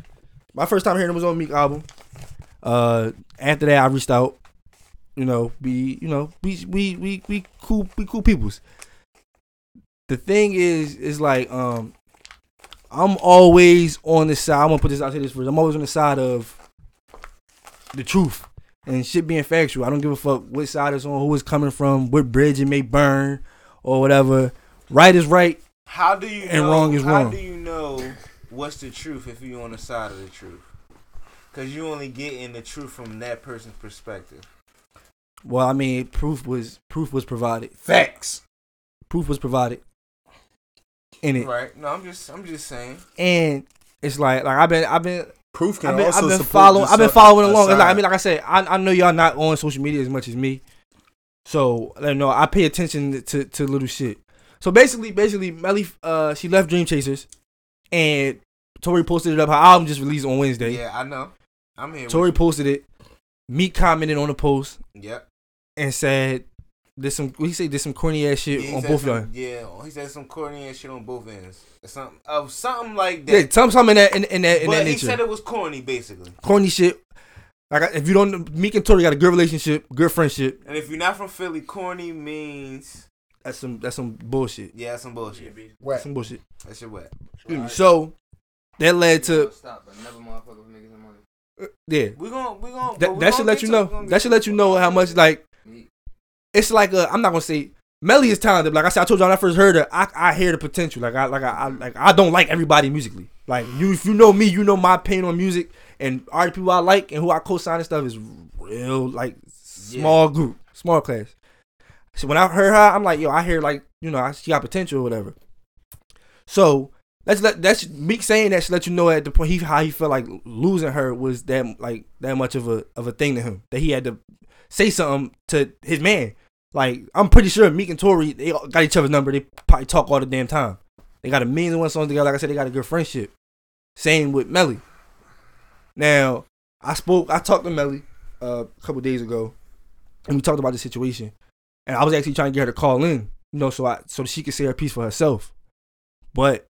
<laughs> my first time hearing it was on Meek album. Uh, after that I reached out. You know, we you know we we we we cool we cool peoples. The thing is is like um I'm always on the side. I'm gonna put this out here this first. I'm always on the side of the truth and shit being factual. I don't give a fuck what side it's on, who it's coming from, what bridge it may burn, or whatever. Right is right. How do you And know, wrong is how wrong. do you know what's the truth if you're on the side of the truth? Cause you only get in the truth from that person's perspective. Well, I mean, proof was proof was provided. Facts. Proof was provided in it, Right? No, I'm just I'm just saying. and it's like like I've been I've been Proof can I've been, also I've been following. I've been following along. Like, I mean, like I said, I, I know y'all not on social media as much as me, so you know I pay attention to to little shit. So basically, basically, Melly, uh, she left Dream Chasers, and Tory posted it up. Her album just released on Wednesday. Yeah, I know. I'm here. Tory posted it. Meek commented on the post. Yep. and said, "There's some." What he say? There's some corny ass shit Yeah, on both some- y'all. Yeah, he said some corny ass shit on both ends. Something of something like that. Yeah, some something in that in, in that in but that he said it was corny, basically. corny shit. Like if you don't, Meek and Tory got a good relationship, good friendship. And if you're not from Philly, corny means That's some that's some bullshit. yeah, that's some bullshit. Wet. Some bullshit. That shit wet. Mm, so that led to Stop, but never motherfuckers niggas and money. yeah. We gon' we gon' That, that should let you know. That should let you know how much like it's like a, I'm not gonna say Melly is talented. Like I said, I told you when I first heard her, I, I hear the potential. Like I like I, I like I don't like everybody musically. Like you, if you know me, you know my pain on music and all the people I like and who I co-sign and stuff is real like small group, small class. So when I heard her, I'm like, yo, I hear like, you know, she got potential or whatever. So that's let that's Meek saying that should let you know at the point he how he felt like losing her was that like that much of a of a thing to him that he had to say something to his man. Like I'm pretty sure Meek and Tory they got each other's number. They probably talk all the damn time. They got a million and one songs together. Like I said, they got a good friendship. Same with Melly. Now I spoke. I talked to Melly uh, a couple days ago, and we talked about the situation. And I was actually trying to get her to call in, you know, so I so she could say her piece for herself. But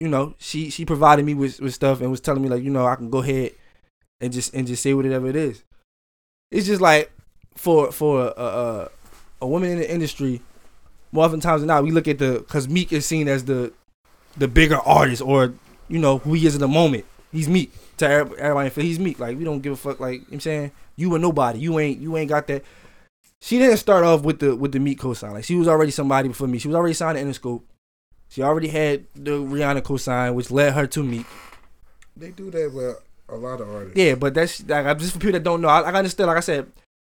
you know, she she provided me with, with stuff and was telling me like, you know, I can go ahead and just and just say whatever it is. It's just like for for a a woman in the industry, more often times than not, we look at the because Meek is seen as the the bigger artist or you know who he is in the moment. He's Meek to everybody. He's Meek. Like we don't give a fuck. Like you know what I'm saying you were nobody. You ain't you ain't got that. She didn't start off with the with the Meek cosign. Like she was already somebody before me. She was already signed to Interscope. She already had the Rihanna cosign, which led her to Meek. They do that with a lot of artists. Yeah, but that's like I'm just for people that don't know. I, I understand. Like I said,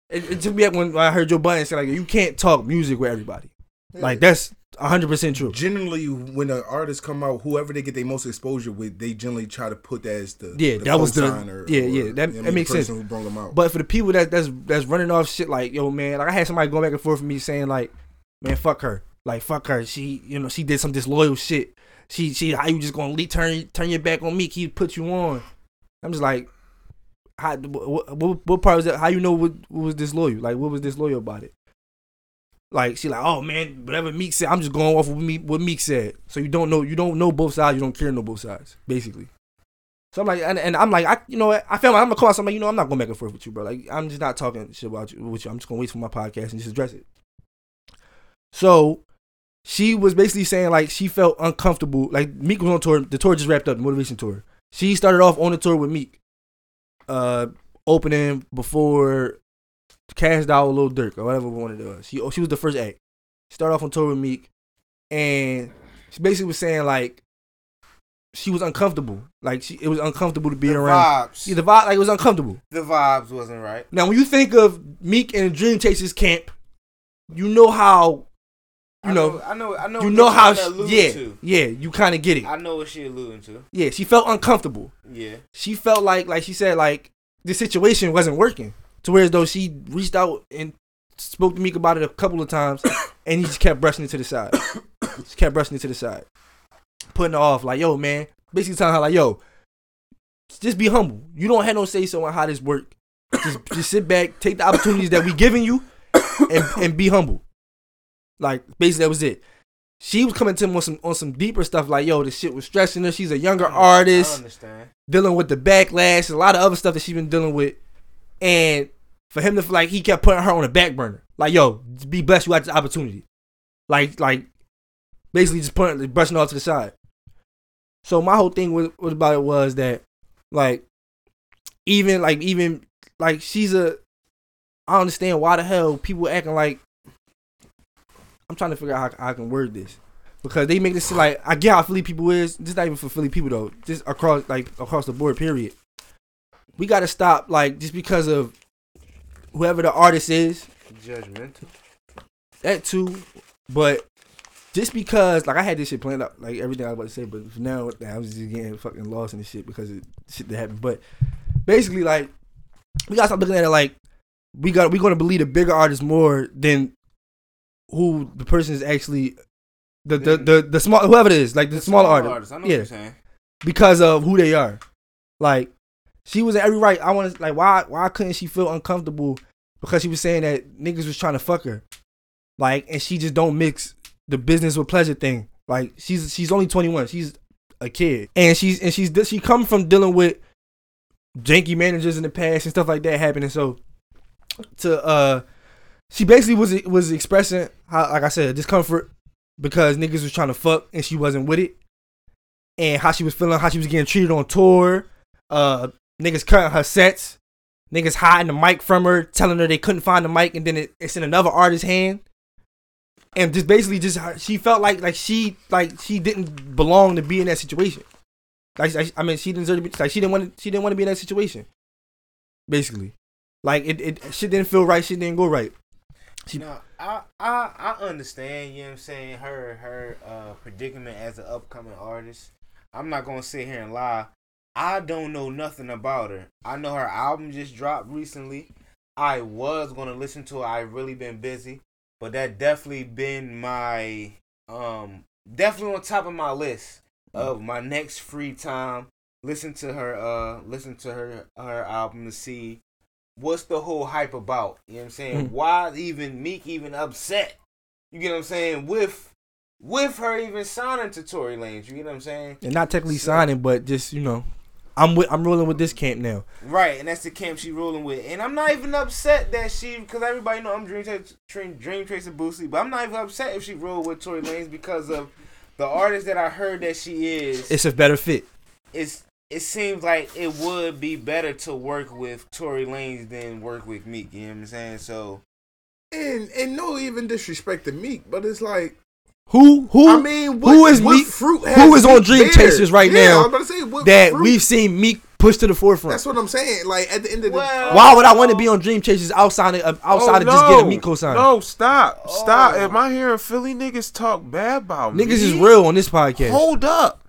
it, it took me up when I heard Joe Budden say like you can't talk music with everybody. Like that's hundred percent true. Generally, when an artist come out, whoever they get their most exposure with, they generally try to put that as the Yeah, the that was the yeah or, yeah you that, know that makes the sense. Who brought them out. But for the people that that's that's running off shit like yo man, like I had somebody going back and forth with me saying like, man fuck her, like fuck her. She you know she did some disloyal shit. She she how you just gonna leave, turn turn your back on me? He put you on. I'm just like, how what, what, what part was that? How you know what, what was disloyal? Like what was disloyal about it? Like she like, oh man, whatever Meek said, I'm just going off of Meek, what Meek said. So you don't know, you don't know both sides, you don't care know both sides, basically. So I'm like, and, and I'm like, I, you know, what? I feel like I'm gonna call somebody, you know, I'm not going back and forth with you, bro. Like, I'm just not talking shit about you with you. I'm just gonna wait for my podcast and just address it. So she was basically saying like she felt uncomfortable. Like Meek was on tour. The tour just wrapped up, the motivation tour. She started off on the tour with Meek, uh, opening before Kash Doll, Lil Durk, or whatever one it was. She oh, she was the first act. Started off on tour with Meek, and she basically was saying like she was uncomfortable. Like she, it was uncomfortable to be The around. vibes. Yeah, the vibe, like it was uncomfortable. The vibes wasn't right. Now, when you think of Meek and Dream Chasers camp, you know how, you know, I know- I know you know how, she- yeah, to. yeah, you kind of get it. I know what she alluding to. Yeah, she felt uncomfortable. Yeah. She felt like, like she said, like the situation wasn't working. To where as though she reached out and spoke to Meek about it a couple of times, <coughs> and he just kept brushing it to the side. <coughs> just kept brushing it to the side, putting it off. Like, yo, man, basically telling her like, yo, just be humble. You don't have no say so on how this work. Just, just sit back, take the opportunities that we giving you, and and be humble. Like basically that was it. She was coming to him on some on some deeper stuff like, yo, this shit was stressing her. She's a younger mm, artist, I understand. dealing with the backlash, a lot of other stuff that she's been dealing with, and for him to feel like he kept putting her on the back burner. Like, yo, be blessed you got this opportunity. Like, like basically just putting brushing off to the side. So my whole thing was, was about it was that like even like even like she's a I understand why the hell people acting like I'm trying to figure out how, how I can word this. Because they make this like I get how Philly people is. This not even for Philly people though. Just across like across the board, period. We gotta stop like just because of whoever the artist is. Judgmental. That too. But just because like I had this shit planned out, like everything I was about to say, but for now I was just getting fucking lost in this shit because of shit that happened. But basically like we gotta stop looking at it like we got we gonna believe the bigger artists more than who the person is actually the the the, the small whoever it is like the, smaller smaller artist. artists, I know what yeah, you're saying. because of who they are. Like she was in every right. I want to like why why couldn't she feel uncomfortable because she was saying that niggas was trying to fuck her, like and she just don't mix the business with pleasure thing. Like she's she's only twenty one. She's a kid and she's and she's she come from dealing with janky managers in the past and stuff like that happening. So to uh she basically was was expressing how like I said discomfort because niggas was trying to fuck and she wasn't with it, and how she was feeling, how she was getting treated on tour, uh niggas cutting her sets, niggas hiding the mic from her, telling her they couldn't find the mic, and then it, it's in another artist's hand, and just basically just she felt like like she like she didn't belong to be in that situation. Like, I mean, she didn't deserve to be, like she didn't want to, she didn't want to be in that situation. Basically, like it, it shit didn't feel right. Shit didn't go right. No, I, I I understand, you know what I'm saying, her her uh predicament as an upcoming artist. I'm not gonna sit here and lie. I don't know nothing about her. I know her album just dropped recently. I was gonna listen to it. I really been busy. But that definitely been my um definitely on top of my list of my next free time. Listen to her uh listen to her her album to see what's the whole hype about? You know what I'm saying? Mhm. Why even Meek even upset? You get what I'm saying? With with her even signing to Tory Lanez, you get what I'm saying? And not technically signing, but just you know, I'm with I'm rolling with this camp now. Right, and that's the camp she rolling with. And I'm not even upset that she, because everybody know I'm Dream Dream, Dream Tracer Boosie, but I'm not even upset if she rolled with Tory Lanez because of the artist that I heard that she is. It's a better fit. It's it seems like it would be better to work with Tory Lanez than work with Meek. You know what I'm saying? So And and no even disrespect to Meek, but it's like Who who I mean, what- who is what Meek? fruit has Who is on Dream bear? Chasers right Yeah, I now? about to say, what that fruit? we've seen Meek push to the forefront. That's what I'm saying. Like at the end of the Why would I want to be on Dream Chasers outside of uh, outside Oh, of just getting a no. Meek co-sign? No, stop, stop. Oh. Am I hearing Philly niggas talk bad about me? Niggas is real on this podcast. Hold up.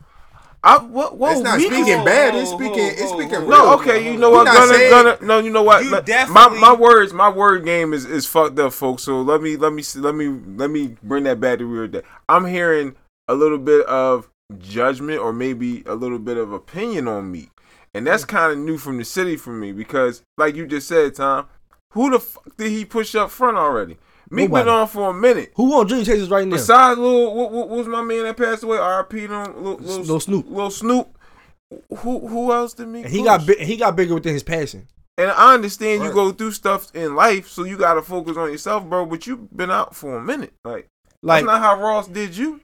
I what? Whoa, It's not Meek- speaking bad. It's speaking. It's speaking. No, okay, you know what? not Gonna, saying- gonna, no, you know what? You my definitely- my words, my word game is is fucked up, folks. So let me let me let me let me bring that back to real day. I'm hearing a little bit of judgment or maybe a little bit of opinion on me, and that's mm. kind of new from the city for me because, like you just said, Tom, who the fuck did he push up front already? Meek been on for a minute. Who on Dream Chasers right now? Besides little, what, what, what was my man that passed away? R.I.P. Little, little, Lil Snoop. Little Snoop. Who who else did Meek? And he push? got bi- he got bigger within his passion. And I understand you go through stuff in life, so you gotta focus on yourself, bro. But you've been out for a minute, like, Like- that's not how Ross did you.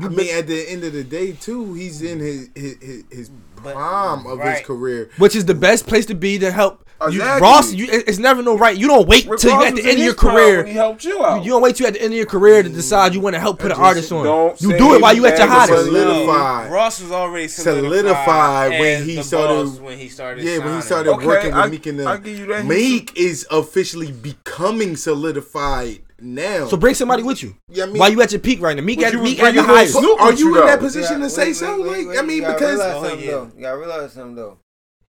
I mean, at the end of the day, too, he's in his his his, his prime of his career. Which is the best place to be to help. You, Ross, you, it's never no right. You don't wait Rick till you Ross at the end of your career. he helped you out. You don't wait till you at the end of your career to decide you want to help put an artist on. You do it while you at your that hottest. Solidified. Ross was already solidified solidified, when he started. boss when he started. yeah, when he signing. started Okay, working with Meek and I them. give you that. Meek is officially becoming solidified now. So bring somebody with you. Yeah, I mean- while you at your peak right now. Meek at you Meek at the highest. Snoop Are you you, in that though. position to say so? Like, I mean, because realize Oh, yeah. though. You gotta realize something though.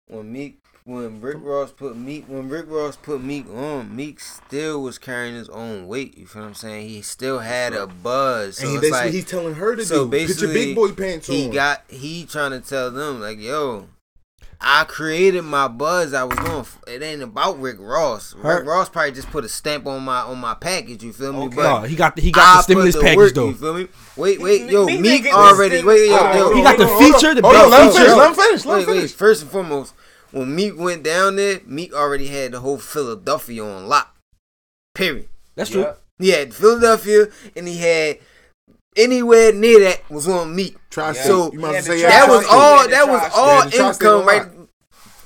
When Meek, when Rick Ross put Meek, when Rick Ross put Meek on, Meek still was carrying his own weight. You feel what I'm saying? He still had a buzz. So and it's that's like, he's telling her to so do. Put your basically, big boy pants he on. got he trying to tell them like, yo, I created my buzz. I was doing. It ain't about Rick Ross. Her- Rick Ross probably just put a stamp on my on my package. You feel me? Okay. But No, he got the, he got the I stimulus the package work, though. You feel me? Wait, wait, yo, Meek Meek, already. the Wait, yo, stim- yo, He got the Hold on, feature, the hold big on, let him feature. finish, let him finish, let him Wait, wait. finish. First and foremost, when Meek went down there, Meek already had the whole Philadelphia on lock. Period. That's true. Yeah. He had Philadelphia, and he had anywhere near that was on Meek. Tri-state. So you might Yeah, as well the say that was all. That was all Yeah, income, right?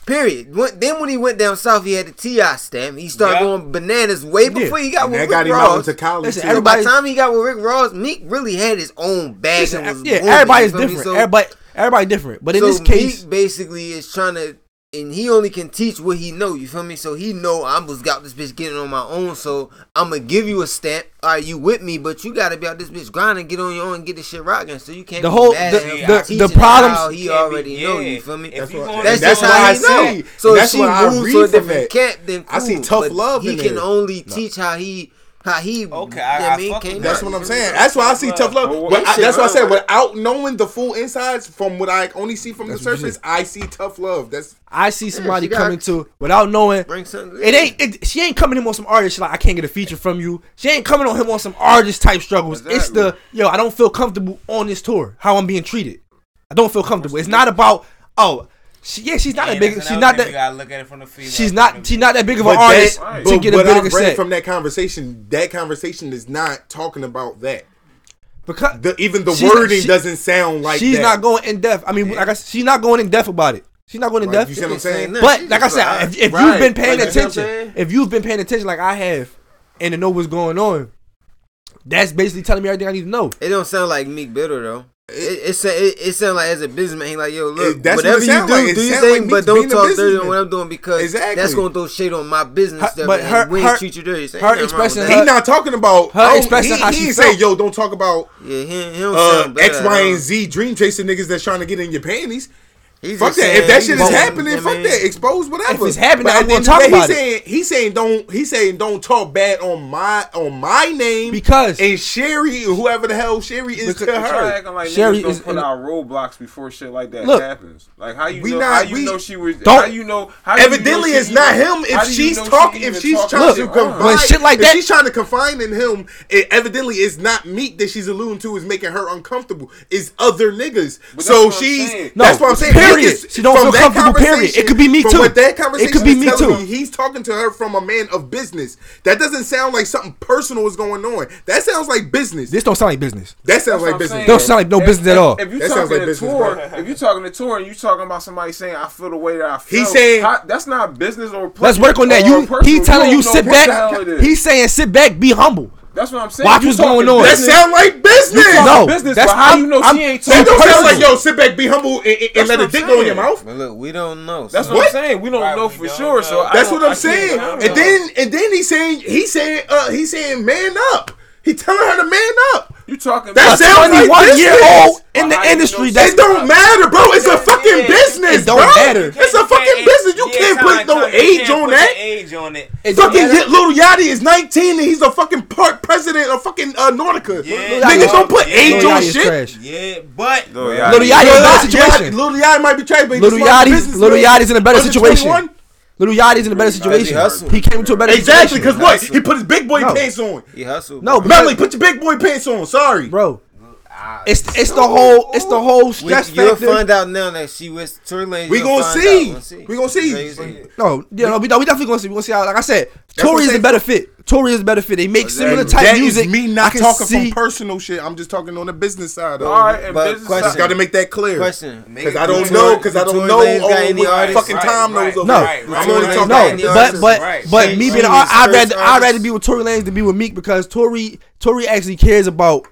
Period. When- Then when he went down south, he had the T.I. stamp. He started Yeah. going bananas way Yeah. before he got And with that Rick got him Ross. out into college. Listen, too. So by the time he got with Rick Ross, Meek really had his own bag. Listen, and was yeah, moving, everybody's you feel me? different. So- everybody, everybody different. But in so this case, Meek basically is trying to, and he only can teach what he know. You feel me? So he know I was got this bitch getting on my own. So I'm gonna give you a stamp. All right, you with me? But you gotta be out this bitch grinding, get on your own, and get this shit rocking. So you can't. The be whole- mad the- at him the- teaching the him problems- how he Can't be- already know. yeah. You feel me? That's what- That's that's just what how I he know. see. So And if that's she what I moves to a different that. camp, then I see tough but love He in can there. only teach how he how he. Okay, you I- know I I mean, came That's what I'm saying. That's why I see tough love. Well, But I- that's why I said without knowing the full insides from what I only see from the That's what you surface, I see tough love. That's I see somebody she got- coming to without knowing. Bring something. It ain't. It, she ain't coming to him on some artist. She like I can't get a feature from you. She ain't coming on him on some artist type struggles. It's the yo. I don't feel comfortable on this tour. How I'm being treated. I don't feel comfortable. It's not about oh. She, yeah, she's not Yeah, that big. She's not thing. You that. gotta look at it from the female. She's not. of She's not that big of but an artist that, to but get a what bigger I read set. from that conversation, that conversation is not talking about that. because The, even the wording she- doesn't sound like she's that. not going in depth. I mean, like I, said, she's not going in depth about it. She's not going in Like, depth. you see what I'm saying? But like I said, if, if Right. you've been paying Like, you see what I'm attention, if you've been paying attention like I have, and to know what's going on, that's basically telling me everything I need to know. It don't sound like Meek bitter though. It, it, it, sounds like as a businessman, like yo, look, that's whatever what you do, like. do your thing, like but don't talk dirty on what I'm doing because exactly. that's gonna throw shade on my business. Her, stuff, but her, her, her treat you dirty. Say, her expression, he's not talking about her oh, expression. He, how he say, yo, don't talk about yeah, he, he uh, X, Y, and uh, Z dream chasing niggas that's trying to get in your panties. He's fuck that. If that shit is happening, fuck that. Expose whatever. If it's happening, I won't talk about he's it. Saying, he's saying don't. He's saying don't talk bad on my on my name because and Sherry whoever the hell Sherry is because, to her. Acting like Sherry is put out roadblocks before shit like that look, happens. Like how you know not, how you we, know she was. Don't, how you know? How evidently, you know it's not him. If she's talking, if she's trying to confine, shit like that, she's trying to confine in him. Evidently, it's not Meek that she's alluding to is making her uncomfortable. It's other niggas. So she's. That's what I'm saying period. She don't feel comfortable. Period. It could be me too. it could be me too. Him, he's talking to her from a man of business. That doesn't sound like something personal is going on. That sounds like business. This don't sound like business. That sounds That's like business. Don't sound like no if, business if, at all. If you talking like to business, tour, if you talking to tour and you talking about somebody saying I feel the way that I feel, he's saying that's not business or. Let's work on that. You he telling you sit back. He's saying sit back, be humble. That's what I'm saying. Watch you what's going on. Business. That sound like business. You no, business. That's how I'm, you know I'm, she ain't talking. That don't sound like yo. Sit back, be humble, and, and, and let a dick go in your mouth. But look, we don't know. So. That's what, what, I'm saying. We don't right, know for don't sure. Know. So that's what I'm I saying. And then and then he's saying he saying uh he's saying man up. He telling her to man up. You talking that sounds 21 like year old in the industry. it don't matter, bro. It's a fucking business, it don't. Matter. It's a fucking business. You can't put no age on that. Age on it. Fucking little Yachty is 19 and he's a fucking part president of fucking uh, Nautica. Yeah, Niggas don't put age on shit. Yeah, but Little Yachty in a better situation. Little Yachty might be trash, but Little Yachty's in a better situation. Little Yachty's in a better situation. He, he came to a better exactly, situation. Exactly, because what? He put his big boy no. pants on. He hustled. No, Melly, put your big boy pants on. Sorry. Bro, it's it's the whole it's the whole stress you'll factor. You'll find out now that she was Tory Lanez. We gonna see. See. We gonna see. No, yeah, we, no, we, no, we definitely gonna see. We gonna see how. Like I said, Tory is a better fit. Tory is a better fit. They make exactly. similar type that music. me not talking see. from personal shit. I'm just talking on the business side. Though. All right, but business question. Got to make that clear. Question. Because I don't know. Because I don't know. Oh, fucking right, time right, knows. Right, over. Right, no, right, right, no. But but but me being, I'd rather I'd rather be with Tory Lanez than be with Meek because Tory Tory actually cares about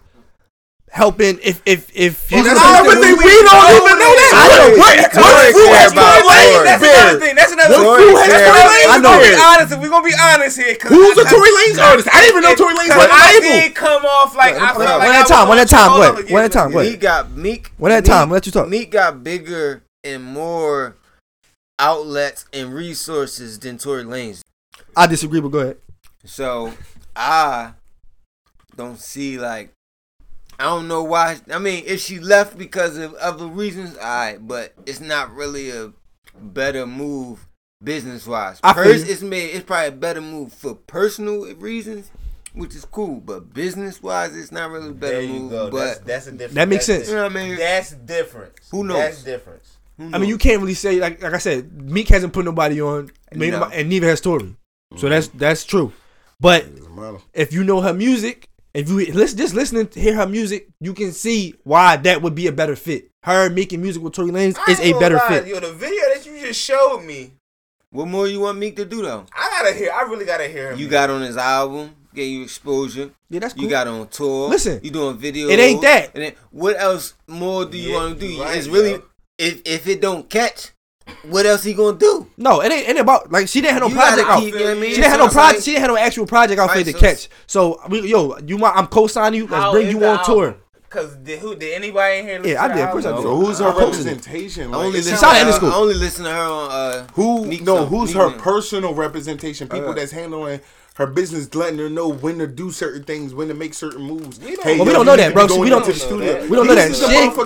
helping if if if well, that's not we, we don't even know that. What what fruit has been laid. That's another thing. That's another thing fruit has been laid. I know. Be honest. We're gonna be honest here. Who's a Tory Lanez artist? I didn't even know Tory Lanez was label. I come off like one at a time. One at a time. What? One at a time. What? He got Meek. One at a time. Let you talk. Meek got bigger and more outlets and resources than Tory Lanez. I disagree, but go ahead. So I don't see like I don't know why. I mean, if she left because of other reasons, I. but it's not really a better move business wise. First, it's made. It's probably a better move for personal reasons, which is cool. But business wise, it's not really better move. Go. But that's, that's, a difference. That makes sense. You know what I mean? That's different. Who knows? That's different. I mean, you can't really say like like I said, Meek hasn't put nobody on, no. nobody, and neither has Tory. Mm-hmm. So that's that's true. But if you know her music, if you listen, just listening to hear her music, you can see why that would be a better fit. Her making music with Tory Lanez is a better lie. fit. Yo, the video that you just showed me. What more you want Meek to do though? I gotta hear. I really gotta hear him. You man. got on his album, gave you exposure. Yeah, that's cool. You got on tour. Listen, you doing video. It ain't that. And then, what else more do you yeah, want to do? Right, it's really yo. if if it don't catch, what else he gonna do? No, it ain't, it ain't about like she didn't have no you project out. Keep, you know I mean? She didn't have no project. She didn't have no actual project outfit right, to so catch. So yo, you might I'm co-signing you. Let's bring you on album? tour. Cause did, who did anybody in here? Listen yeah, I did. Of course, I did. So who's her representation? Like, only listen, her, only listen to her on. Uh, who? No, who's her personal representation? People uh, that's handling her business letting her know when to do certain things, when to make certain moves. We don't, hey, well, yo, we don't know that, bro. So we don't. Know that. we don't know that.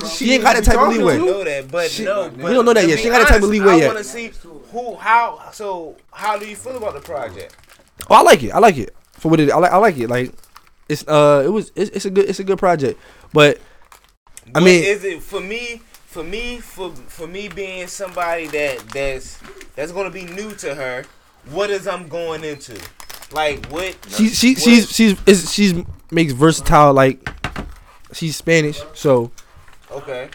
She, she ain't got that type of leeway. We don't know that, but she, no, we don't know that yet. She ain't got that type of leeway yet. I want to see who, how. So, how do you feel about the project? Oh, I like it. I like it for what it. I like. I like it. Like, it's uh, it was. It's, it's a good. It's a good project, but. I but mean, is it for me? For me, for for me being somebody that that's that's gonna be new to her, what is I'm going into? Like what? She she what? she's she's is, she's makes versatile. Like she's Spanish, so okay.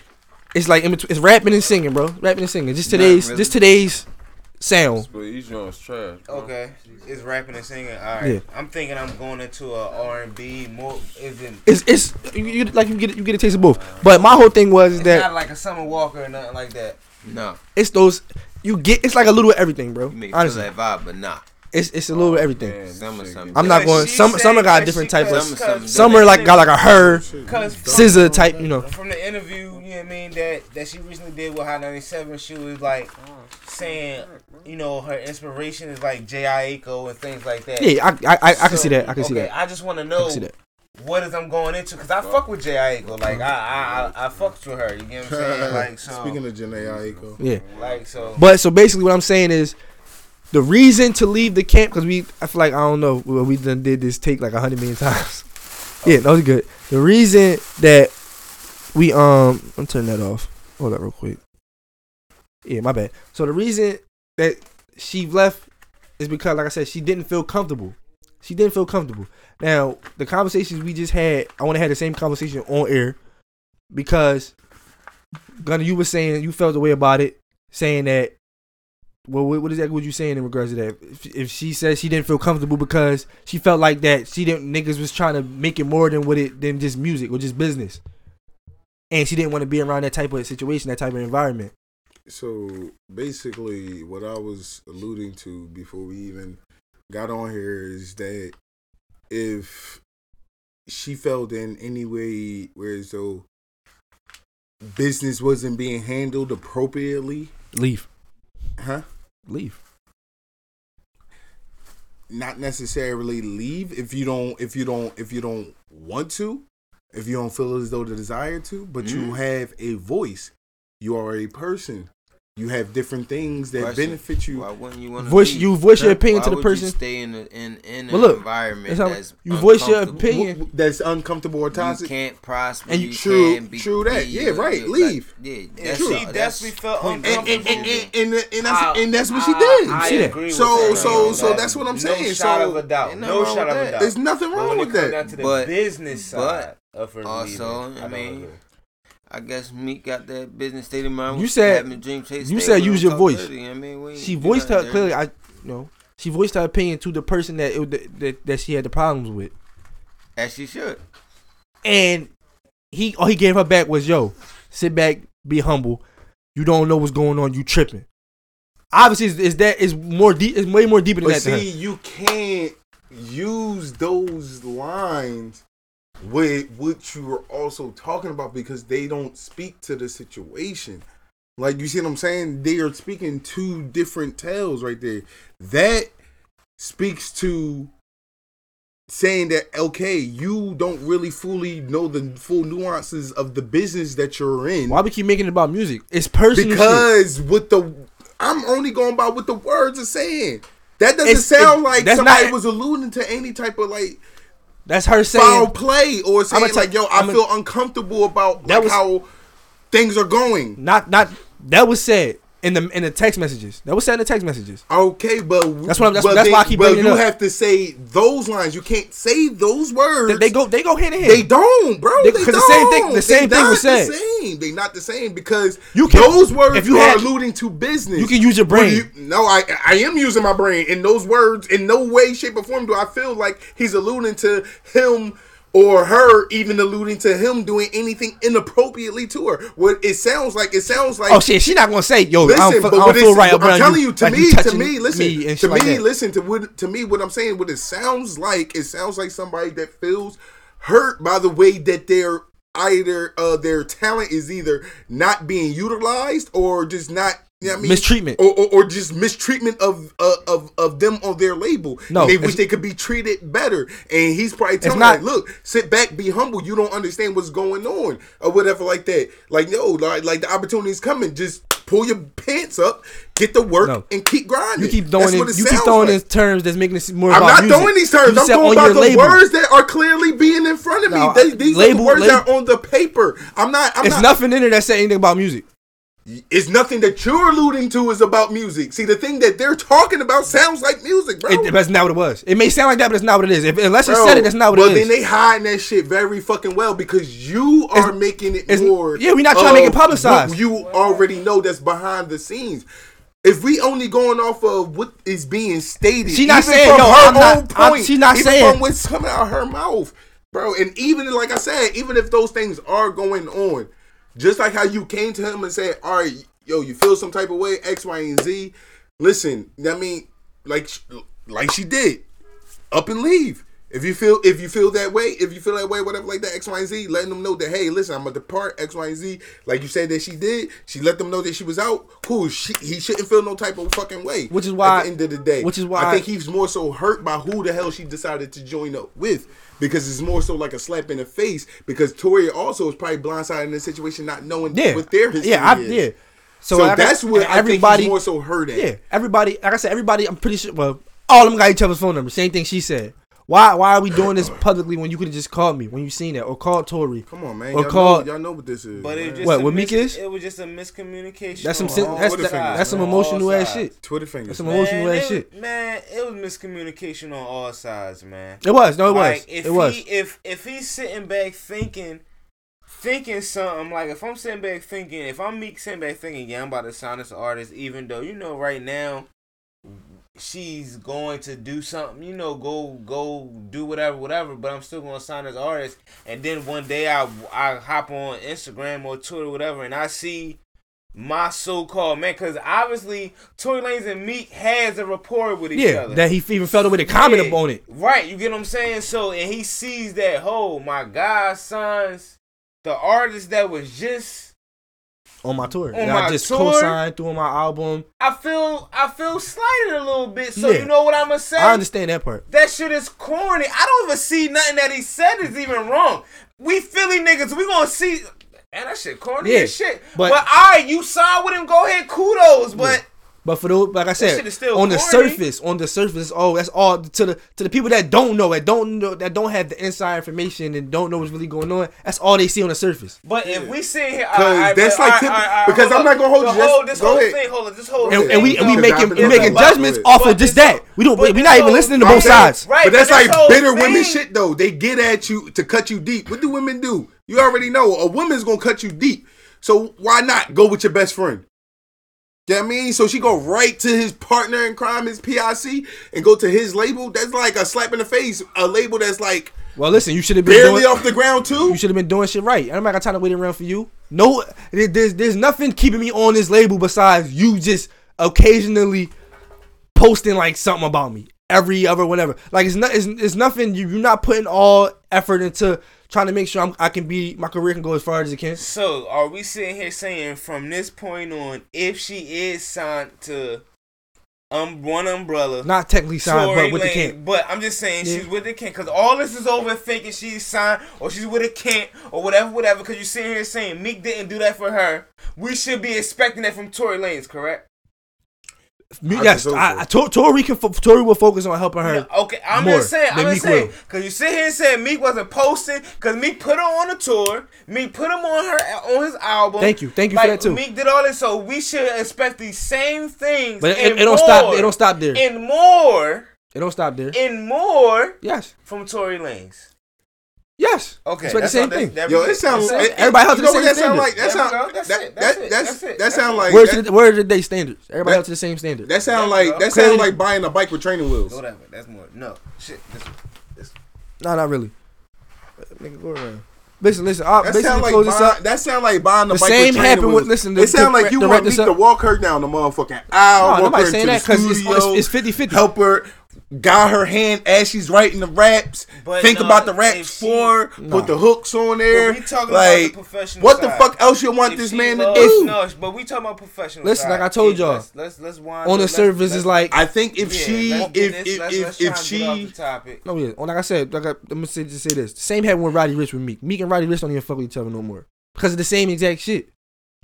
It's like in between, it's rapping and singing, bro. Rapping and singing. Just today's really. just today's sound. But these trash. Bro. Okay, it's rapping and singing. All right, yeah. I'm thinking I'm going into a R and B more. Is it? it's it's you, you, like you get you get a taste of both. But my whole thing was it's that not like a Summer Walker or nothing like that. No, it's those you get. It's like a little of everything, bro. You make honestly, that vibe, but nah it's it's a little of oh, everything. Man, Summer, summer. I'm not going. she Some summer got a different type of. Summer, summer. Summer like got like a her scissor type, you know. From the interview, you know what I mean, that that she recently did with Hot 97, she was like saying, you know, her inspiration is like Jhené Aiko and things like that. Yeah, I I I, I can So, see that. I can see okay, that. I just want to I know can see that. what is I'm going into because I fuck with Jhené Aiko. Like I I I, I fucked with her. You get what I'm saying? <laughs> Like so. Speaking of Jhené Aiko, Yeah. like so. But so basically, what I'm saying is, the reason to leave the camp because we, I feel like I don't know, we done did this take like a hundred million times. <laughs> Yeah, that was good. The reason that we um, I'm turning that off. Hold up, real quick. Yeah, my bad. So the reason that she left is because, like I said, she didn't feel comfortable. She didn't feel comfortable. Now, the conversations we just had, I want to have the same conversation on air because Gunner, you were saying you felt the way about it, saying that. Well, what what exactly was you saying in regards to that? If, if she says she didn't feel comfortable because she felt like that she didn't niggas was trying to make it more than what it than just music or just business, and she didn't want to be around that type of situation, that type of environment. So basically, what I was alluding to before we even got on here is that if she felt in any way where as though business wasn't being handled appropriately, Leave, huh? Leave. Not necessarily leave if you don't if you don't if you don't want to, if you don't feel as though the desire to, but you Mm. have a voice. You are a person. You have different things that Question. benefit you. Why wouldn't you want to Voice- you voice your opinion Why to the would person. You stay in a, in in But an look, environment that's how- that's you voice your opinion. That's uncomfortable or You toxic. can't prosper. And you, you- True, can't be, true that. be Yeah, right. Leave. Like, yeah, Yeah, that's she definitely felt point and, and, and, uncomfortable. and, and, and that's I- and that's what she did. I See that? agree with So- her so- on so that. that's what I'm No saying. shot So- of a doubt. No nothing shot of a doubt. There's nothing wrong with that. down to the But- business side of her also, I mean, agree. I guess Meek got that business state of mind. You said- having Dream Chase you said use your voice. dirty. I mean, we She voiced her nothing clearly. I you know she voiced her opinion to the person that it, that, that that she had the problems with, as she should. and he all he gave her back was yo, sit back, be humble. You don't know what's going on. You tripping. Obviously, is, is that is more deep. It's way more deeper than But that. to her. see, you can't use those lines with what you were also talking about because they don't speak to the situation. Like you see what I'm saying? They are speaking two different tales right there. That speaks to saying that okay, you don't really fully know the full nuances of the business that you're in. Why we keep making it about music? It's personal. shit. Because with the I'm only going by what the words are saying. That doesn't It's- sound it- like somebody not- was alluding to any type of like that's her saying. foul play or saying tell- like, "Yo, I I'ma- feel uncomfortable about That like was- how things are going." Not not that was said in the in the text messages. That was said in the text messages. Okay, but That's what I'm- that's- but that's why I keep but bringing you up. have to say those lines. You can't say those words. They, they go they go hand in hand. They don't, bro. They- They, 'cause the same thing- the They same thing was said. The same. They not the same because You can- those words if you are had- alluding to business. You can use your brain. you- no, I I am using my brain, in those words in no way, shape, or form do I feel like he's alluding to him. Or her even alluding to him doing anything inappropriately to her. What it sounds like, it sounds like oh shit, she's not gonna say yo. Listen, I don't, but I don't feel it's- right I'm telling you, to like me, to me, listen, me to like me, that. listen to what to me what I'm saying. What it sounds like, it sounds like somebody that feels hurt by the way that they're either uh their talent is either not being utilized or just not. You know I mean? Mistreatment. or, or, or just mistreatment of uh, of of them on their label. No, and they wish they could be treated better. And he's probably telling not- like, look, sit back, be humble. You don't understand what's going on, or whatever like that. Like no, like, like the opportunity's coming. Just pull your pants up, get to work, No. and keep grinding. You keep throwing That's it you keep throwing like. in terms that's making it more I'm not music. throwing these terms. You I'm throwing about the label. words that are clearly being in front of me. No, They- these are the words label- that are on the paper. I'm not. I'm It's not, nothing in there that said anything about music. It's nothing that you're alluding to is about music. See, the thing that they're talking about sounds like music, bro. It, that's not what it was. It may sound like that, but it's not what it is. If, unless you Bro, said it, that's not what well, it is. then they hiding that shit very fucking well because you are making it it's- more. yeah, we're not trying to make it publicized. You already know that's behind the scenes. If we only going off of what is being stated, She not saying, from yo, her I'm own I'm- point, she not saying- from what's coming out of her mouth, bro. And even like I said, even if those things are going on, just like how you came to him and said, "All right, yo, you feel some type of way, X, Y, and Z." Listen, I mean, like, like she did, up and leave. If you feel if you feel that way, if you feel that way, whatever like that, X, Y, and Z, letting them know that hey, listen, I'm gonna depart X, Y, and Z. Like you said that she did, she let them know that she was out. Cool. She, he shouldn't feel no type of fucking way. Which is why- at the end of the day, which is why- I think he's more so hurt by who the hell she decided to join up with. Because it's more so like a slap in the face. Because Tory also is probably blindsided in this situation, not knowing Yeah, what their history yeah, I, is. yeah. So, I- that's what I think everybody more so hurt at. Yeah, everybody. Like I said, everybody. I'm pretty sure. Well, all of them got each other's phone number. Same thing she said. Why? Why are we doing this publicly when you could have just called me when you seen it or called Tory? Come on, man. Or Y'all, called. know, y'all know what this is. But it man. was just What, a what mis- Meek is? It was just a miscommunication. That's some on all that's sides, that, that's some emotional ass shit. Twitter fingers. That's some Man, emotional ass shit. Man, it was miscommunication on all sides, man. It was. No, it was. If It was. He, if if he's sitting back thinking, thinking something like if I'm sitting back thinking, if I'm Meek sitting back thinking, yeah, I'm about to sign this artist, even though you know right now she's going to do something, you know, go go do whatever, whatever. But I'm still gonna sign this artist, and then one day I I hop on Instagram or Twitter, whatever, and I see my so-called man, because obviously Tory Lanez and Meek has a rapport with each Yeah, other. that he even felt a way to comment Yeah, on it. Right, you get what I'm saying? So and he sees that, oh my God, sons, the artist that was just on my tour. On and my I just tour? co-signed through my album. I feel I feel slighted a little bit. So Yeah. you know what I'm gonna say? I understand that part. That shit is corny. I don't even see nothing that he said is even wrong. We Philly niggas, we gonna see and that shit corny Yeah, as shit. but- But, alright, you signed with him, go ahead, kudos. But But for the like I said, still on the corny. surface, on the surface, oh, that's all to the to the people that don't know, that don't know, that don't have the inside information and don't know what's really going on. That's all they see on the surface. But if we sit here, Cause alright, that's but like alright, tip- alright, alright, because I'm not gonna hold you. Just whole, this whole ahead. thing, hold on, this whole And, thing. and we and we making we making but- judgments but- off but of just that. We don't. We're not even listening to both sides. Right, but that's like whole bitter women shit though. They get at you to cut you deep. What do women do? You already know a woman's gonna cut you deep. So why not go with your best friend? You know what I mean? So she go right to his partner in crime, his PIC, and go to his label. That's like a slap in the face. A label that's like Well, listen, you should have been barely doing, off the ground too. You should have been doing shit right. I'm not got time to wait around for you. No, there's there's nothing keeping me on this label besides you just occasionally posting like something about me every other whatever. Like it's not it's, it's nothing. You, you're not putting all effort into trying to make sure I'm, I can be my career can go as far as it can. So are we sitting here saying from this point on, if she is signed to um one umbrella, Not technically signed, Tory but with the Lanez- camp. But I'm just saying Yeah. she's with the Kent because all this is over thinking she's signed or she's with a Kent or whatever, whatever. Because you're sitting here saying Meek didn't do that for her. We should be expecting that from Tory Lanez, correct? Me- yes, I. I, Tor- Tory can Tory will focus on helping her. Yeah, okay, I'm just saying. I'm just saying because you sit here and say Meek wasn't posting because Meek put her on a tour. Meek put him on her on his album. Thank you. Thank you for that, too. Meek did all this, so we should expect these same things. But it- and it don't stop- it don't stop there. And more, It don't stop there. and more Yes, from Tory Lanez. Yes. Okay, it's like the same thing. that Yo, it sounds. It, it. Everybody held you to know the what same that sound standard. like? That There sound. go. That's that, it. That's that, it. that's That's it. that sound like. Where's that, the, where are the day standards? Everybody that- held to the same standard. that sound like that sound like buying a bike with training wheels. Whatever. That's more. No shit. This, this. No, not really. Nigga, go around. Listen, listen. I'll That basically sound like close this buying, up. that sound like buying the, The bike same with training happened with- wheels. listen, It sound like you wrap want this me to up. walk her down the motherfucking aisle, No, walk her saying into that the 'cause it's- studio, it's- it's 50-50. help her, guide her hand as she's writing the raps, But think no, about the raps she- for her, Nah. put the hooks on there. But we talking like, about the professional what the side. fuck else you want If this she man to do? No, but we talking about professional. Listen, side. like I told Let's- y'all, let's let's, let's wind On the up- surface, let's- it's like I think if yeah, she, let's if this- if let's- if, let's if try and get off she, the topic. no, yeah. Like I said, like I, I'm gonna say, just say this. The same happened with Roddy Ricch with Meek. Meek and Roddy Ricch don't even fuck with each other no more because of the same exact shit.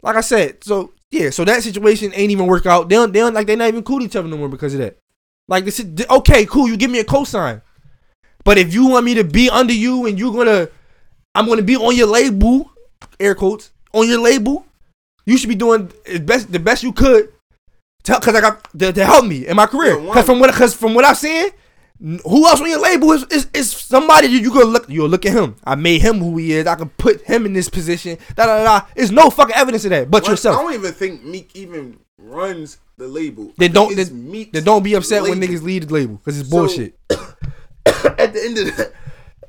Like I said, so yeah, so that situation ain't even work out. They don't, they don't like they not even cool to each other no more because of that. Like this, is, okay, cool. You give me a cosign, but if you want me to be under you and you're gonna, I'm gonna be on your label, air quotes, on your label. You should be doing the best, the best you could, to, cause I got to, to help me in my career. Yeah, Cause from what, cause from what I'm seeing, who else on your label is, is, is somebody that you could look. You'll look at him. I made him who he is. I can put him in this position. Da da da. da. There's no fucking evidence of that, but yourself. I don't even think Meek even runs the label. Then don't It's then, Meek's then don't be upset when niggas leave the label because it's So- bullshit. <coughs> at the end of the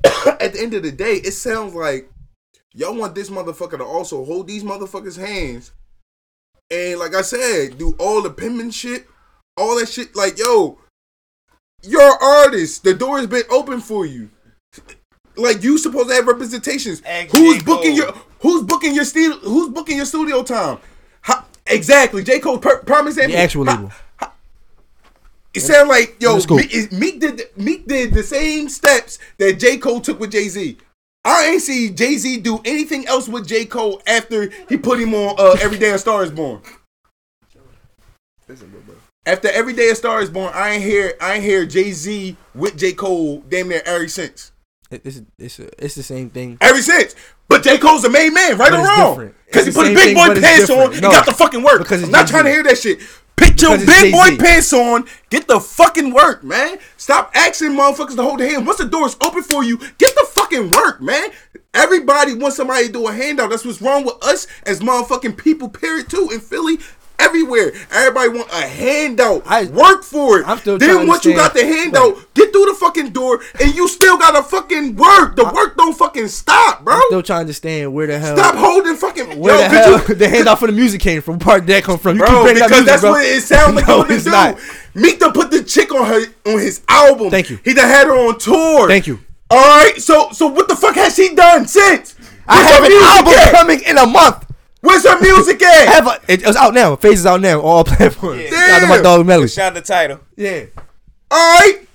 <coughs> at the end of the day, it sounds like y'all want this motherfucker to also hold these motherfuckers' hands, and like I said, do all the penmanship, all that shit. Like yo, you're an artist. The door has been open for you. Like you supposed to have representations. Who's booking your Who's booking your studio? Who's booking your studio time? Exactly, J Cole. Per, prime example. The actual label. it sound like yo Let's. Meek, Meek did Meek did the same steps that J Cole took with Jay Z. I ain't see Jay Z do anything else with J Cole after he put him on uh, Every Day a Star Is Born. After Every Day a Star Is Born, I ain't hear I ain't hear Jay Z with J Cole damn near ever since. It- It's it's it's the same thing. Ever since. But J Cole's the main man, right But or wrong? Because he put a big thing, boy pants on No. and got the fucking work. Because I'm not Jay-Z. trying to hear that shit. Put your big boy pants on. Get the fucking work, man. Stop asking motherfuckers to hold their hand. Once the door's open for you, get the fucking work, man. Everybody wants somebody to do a handout. That's what's wrong with us as motherfucking people, period, too, in Philly. Everywhere, everybody want a handout. I Work for it. I'm still then once you got the handout, get through the fucking door, and you still gotta fucking work. The work don't fucking stop, bro. I'm still trying to understand where the hell. Stop holding fucking. Where yo, the hell you- <laughs> the handout for the music came from? Part that come from? You bro, because music, that's bro. what it sounds like. <laughs> no, it's not. done put the chick on her on his album. Thank you. He done had her on tour. Thank you. All right. So so what the fuck has she done since? I have an album at? coming in a month. Where's her music at? have a, it, it's out now. Phase is out now on all <laughs> platforms. Yeah. Shout out to my dog Melly. Shout out the title. Yeah. All right.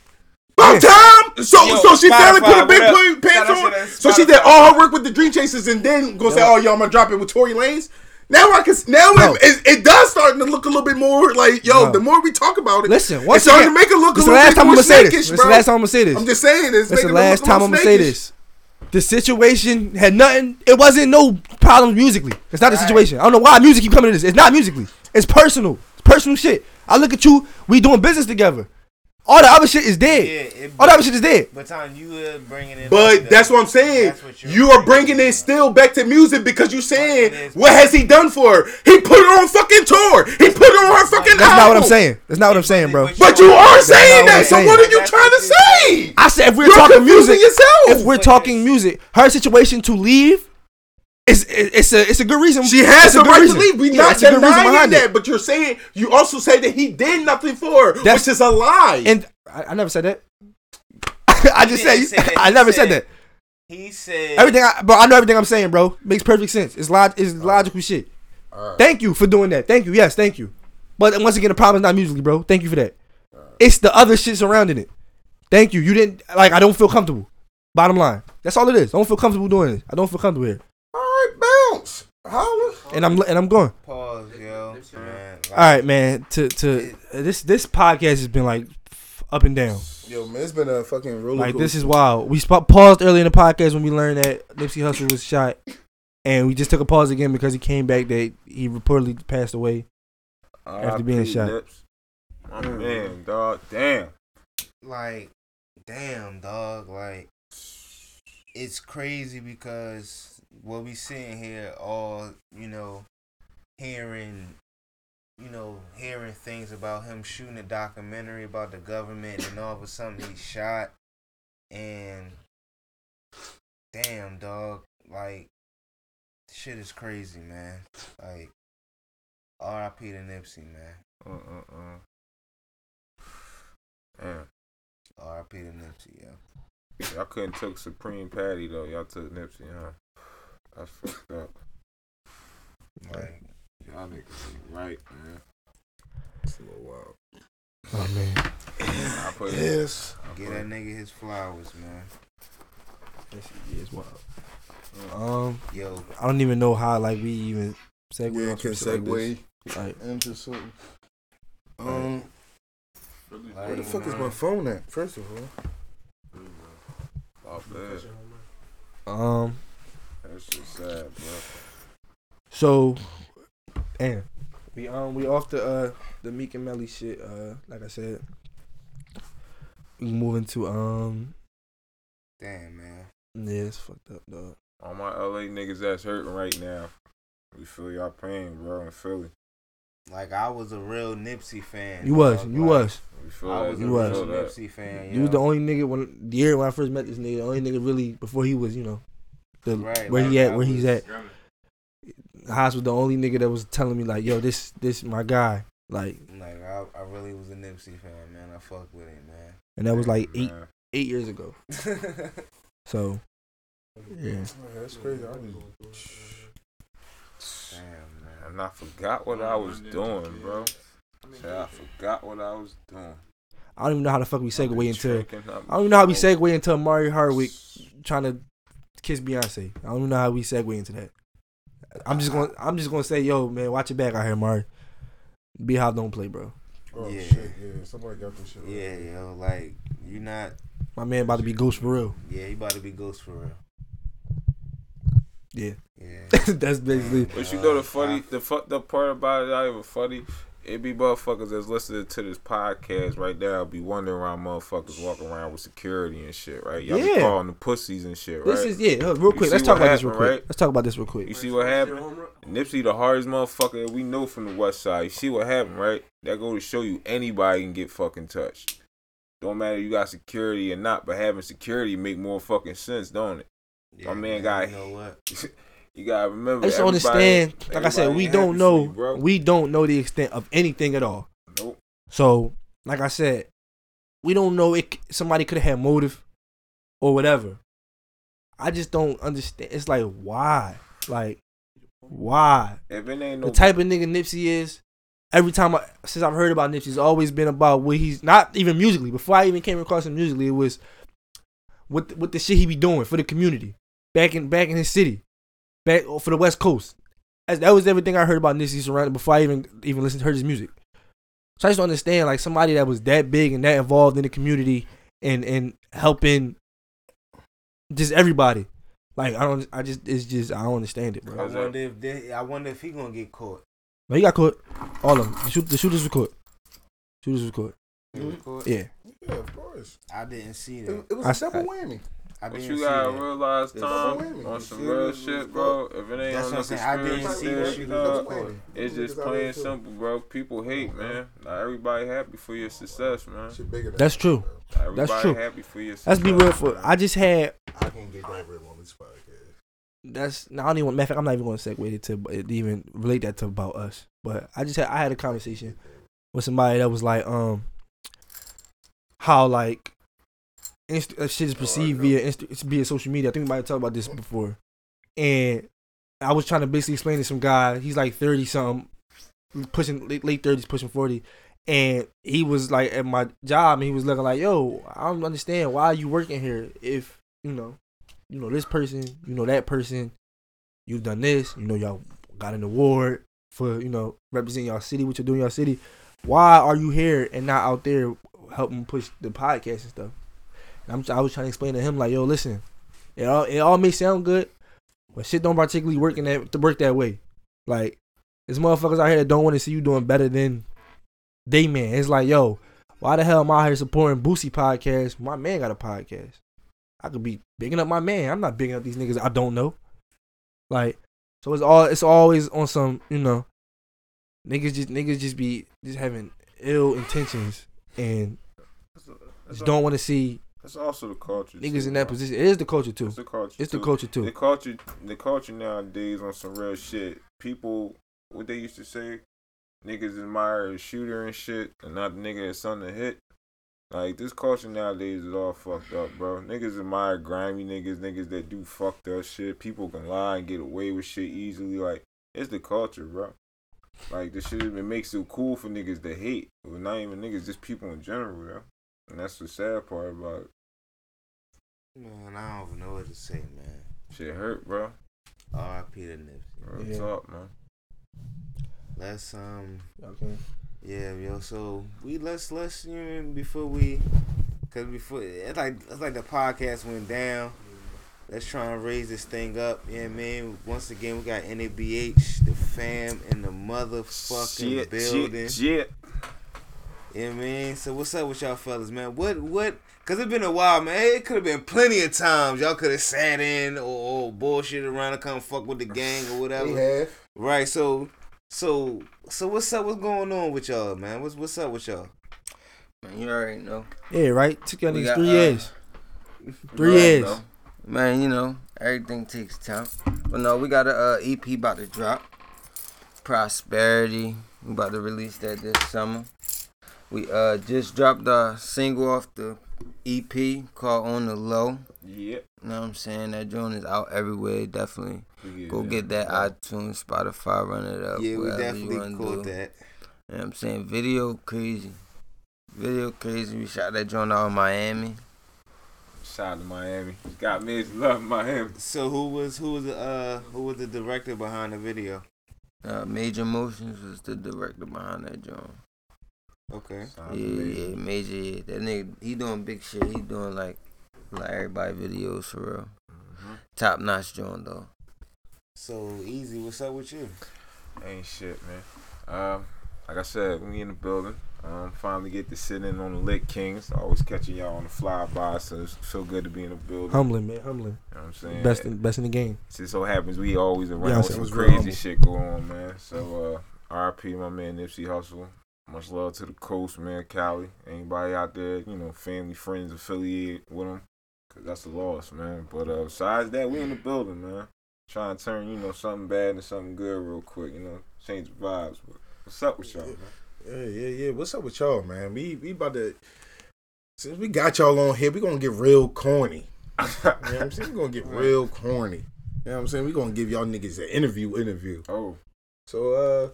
About time. So Yo, so she finally put a big what up? pants on. to that So she did all her work with the Dream Chasers, and then gonna say, Yeah. "Oh, yo, I'm gonna drop it with Tory Lanez." Now I can. Now No. it, it, it does starting to look a little bit more like yo. No. The more we talk about it, Listen, it's once starting again, to make it look a little bit I'm more gonna say this. snakish, This bro. the last time I'm gonna say this. I'm just saying this. It's the last time I'm gonna say this. The situation had nothing. It wasn't no problems musically. It's not the situation. I don't know why music keep coming to this. It's not musically. It's personal. It's personal shit. I look at you. We doing business together. All the other shit is dead. it- All the other shit is dead. But Tom, you uh, bringing it. But that's what I'm saying. What You are bringing it still back to music because you saying what has he done for her? He put her on fucking tour. He put her on her fucking. That's not what I'm saying. That's not what I'm saying, bro. But you are That's not saying that. So what are you trying to say? I said if we're You're talking music, yourself. if we're talking music, her situation to leave is it's a it's a good reason. She has it's a the good right reason. to leave. We Yeah, not it's a good reason denying that, it. but you're saying you also say that he did nothing for her, which is a lie. And I, I never said that. <laughs> I just said, didn't say that. <laughs> I never said, said- that. He said Everything, I, bro. I know everything I'm saying, bro. Makes perfect sense. It's log, it's logical shit. Thank you for doing that. Thank you. Yes, thank you. But once again, the problem is not musically, bro. Thank you for that. It's the other shit surrounding it. Thank you. You didn't like. I don't feel comfortable. Bottom line. That's all it is. I don't feel comfortable doing this. I don't feel comfortable here. All right, bounce. Holla. And I'm and I'm going. Pause, yo, man. All right, man. To to this this podcast has been like f- up and down. Yo, man, it's been a fucking roller Like this is wild. We sp- paused early in the podcast when we learned that Nipsey Hussle was shot, and we just took a pause again because he came back that he reportedly passed away after being R.I.P. shot. Nips. My mm. man, dog. Damn. like, damn, dog. Like, it's crazy because what we sitting here all, you know, hearing, you know, hearing things about him shooting a documentary about the government, and all of a sudden he's shot, and damn, dog, like, shit is crazy, man. Like, R.I.P. to Nipsey, man. Uh uh uh. R.I.P. to Nipsey, yeah Y'all couldn't took Supreme Patty though. Y'all took Nipsey, huh? That's fucked up. Like, Y'all niggas ain't right, man. It's a little wild. Oh man. I put it. Yes. I Get that nigga his flowers, man. This is wild. Um, Yo, I don't even know how like we even segue. Yeah, can segue like this. Like, into something. Um, where the like, fuck is my phone at? First of all, Oh, bad. um, That's just sad, bro. so, and we um we off the uh the Meek and Melly shit. Uh, like I said, we moving to um Damn, man. yeah, it's fucked up, dog. All my LA niggas that's hurting right now. We feel y'all pain, bro, in Philly. Like I was a real Nipsey fan. You was, dog. you Like, was. I was You a was. real Nipsey fan. You was the only nigga when the year when I first met this nigga, the only nigga really before he was, you know, the Right, where he at, where he's was- at. Haas was the only nigga that was telling me like, yo, this this my guy. Like Like I, I really was a Nipsey fan, man. I fuck with him, man. and that was like eight eight years ago. <laughs> So yeah. That's crazy. I Damn, man. And I forgot what I was doing, bro. Shit, I forgot what I was doing. I don't even know how the fuck we segue into. tricking, I don't even know how we segue into Mario Hardwick trying to kiss Beyonce. I don't even know how we segue into that. I'm just going. I'm just going to say, yo, man, watch your back out here, Amari. Beyhive don't play, bro. Oh Yeah. shit, yeah. Somebody got this shit. right. Yeah, yo, like you not. My man about to be ghost for real. Yeah, he about to be ghost for real. Yeah. Yeah. <laughs> That's basically. But you know the uh, funny, the fucked up part about it, not even funny. It be motherfuckers that's listening to this podcast right now be wondering why motherfuckers walk around with security and shit, right? Y'all be Yeah. calling the pussies and shit, right? This is yeah. uh, Real You quick, let's talk what about this real happened, quick. Let's talk about this real quick. You see what happened? Nipsey, the hardest motherfucker that we know from the West Side. You see what happened, right? That go to show you anybody can get fucking touched. Don't matter you got security or not, but having security make more fucking sense, don't it? Yeah, My man man, got. you know what? <laughs> you gotta remember. I just understand. Like I said, we don't know. you, we don't know the extent of anything at all. Nope. So, like I said, we don't know it. Somebody could have had motive, or whatever. I just don't understand. It's like why, like why? If it ain't no The type of nigga Nipsey is. Every time I, since I've heard about Nipsey, it's always been about what he's not even musically. Before I even came across him musically, it was what the, what the shit he be doing for the community back in back in his city, back for the West Coast. As, that was everything I heard about Nipsey surrounded before I even even listened heard his music. So I just don't understand like somebody that was that big and that involved in the community and and helping just everybody. Like I don't, I just it's just I don't understand it, I bro. wonder if they, I wonder if he gonna get caught. No, he got caught. All of them. The, shoot, the shooters were caught. Shooters was caught. He was caught? Yeah. Yeah, of course. I didn't see that. it was I a s- double I- whammy. I But didn't you gotta that. realize, Tom, double on some real it, shit, bro. If it ain't That's on what no I'm saying. I didn't conspiracy see what theory, was doing. it's just Niggas out plain simple, bro. People hate, man. Not everybody happy for your success, man. Shit bigger than That's true. Everybody That's true. happy for your Let's be real for. I just had. I can't get that real on this podcast. That's. No, I don't even. Matter of fact, I'm not even going to segue it to it even relate that to about us. But I just had. I had a conversation with somebody that was like, um, how like, inst- uh, shit is perceived via inst- via social media. I think we might have talked about this before, and I was trying to basically explain to some guy. He's like thirty something, pushing late thirties, pushing forty. And he was like at my job, and he was looking like, "Yo, I don't understand why are you working here if you know, you know this person, you know that person, you've done this, you know y'all got an award for you know representing y'all city, what you're doing in your city. Why are you here and not out there helping push the podcast and stuff?" I'm, I was trying to explain to him like, "Yo, listen, it all it all may sound good, but shit don't particularly work in that to work that way. Like, there's motherfuckers out here that don't want to see you doing better than they man. It's like, yo, why the hell am I here supporting Boosie podcast? My man got a podcast. I could be bigging up my man. I'm not bigging up these niggas I don't know. Like, so it's all it's always on some, you know, niggas just niggas just be just having ill intentions and just don't want to see It's also the culture. niggas too, in that bro. position. It is the culture too. It's the culture. It's the too. culture too. The culture, the culture nowadays on some real shit. People, what they used to say, niggas admire a shooter and shit, and not the nigga that's on the hit. Like this culture nowadays is all fucked up, bro. Niggas admire grimy niggas, niggas that do fucked up shit. People can lie and get away with shit easily. Like it's the culture, bro. Like the shit it makes it cool for niggas to hate, but not even niggas, just people in general, bro. And that's the sad part about it. Man, I don't even know what to say, man. Shit hurt, bro. R.I.P. to Nipsey. Real Yeah. talk, man. Let's um, Okay. yeah, yo. So we let's let's you know before we, cause before it's like it's like the podcast went down. Let's try and raise this thing up. Yeah, man. Once again, we got NABH, the fam in the motherfucking Shit, building. shit, shit. Yeah, man. So what's up with y'all fellas, man? What what? Cause it's been a while, man. It could have been plenty of times y'all could have sat in or, or bullshit around and come fuck with the gang or whatever. We have. Right. So So so what's up? What's going on with y'all, man? What's what's up with y'all? Man, you already know. Yeah, right. Took y'all We niggas three uh, years. Three Right, years. though. Man, you know, everything takes time. But no, we got a uh, EP about to drop. Prosperity. We about to release that this summer. We uh just dropped our single off the EP called On the Low. Yep. You know what I'm saying? That joint is out everywhere. Definitely Yeah, go get that iTunes, Spotify, run it up. Yeah, we definitely you caught do. that. You know what I'm saying? Video crazy. Video crazy. We shot that joint out in Miami. Shout out to Miami. Got me love Miami. So who was who was the uh who was the director behind the video? Uh, Major Motions was the director behind that joint. Okay. Yeah, yeah, Major. Yeah. That nigga, he doing big shit. He doing like, like everybody videos for real. Mm-hmm. Top notch joint though. So easy. What's up with you? Ain't shit, man. Um, like I said, we in the building. Um, finally get to sit in on the Lit Kings. Always catching y'all on the fly by, so it's so good to be in the building. Humbling, man. Humbling. You know what I'm saying? Best in, best in the game. It just so happens we always around Yeah, with some crazy shit going on, man. So uh RP my man Nipsey Hussle. Much love to the coast, man, Cali. Anybody out there, you know, family, friends affiliated with them. Cause that's a loss, man. But uh besides that, we in the building, man. Trying to turn, you know, something bad into something good real quick, you know, change the vibes. But what's up with y'all, man? Yeah, yeah, yeah. What's up with y'all, man? We we about to since we got y'all on here, we gonna get real corny. you know what I'm saying? we gonna get <laughs> real corny. You know what I'm saying? we gonna give y'all niggas an interview interview. Oh. So uh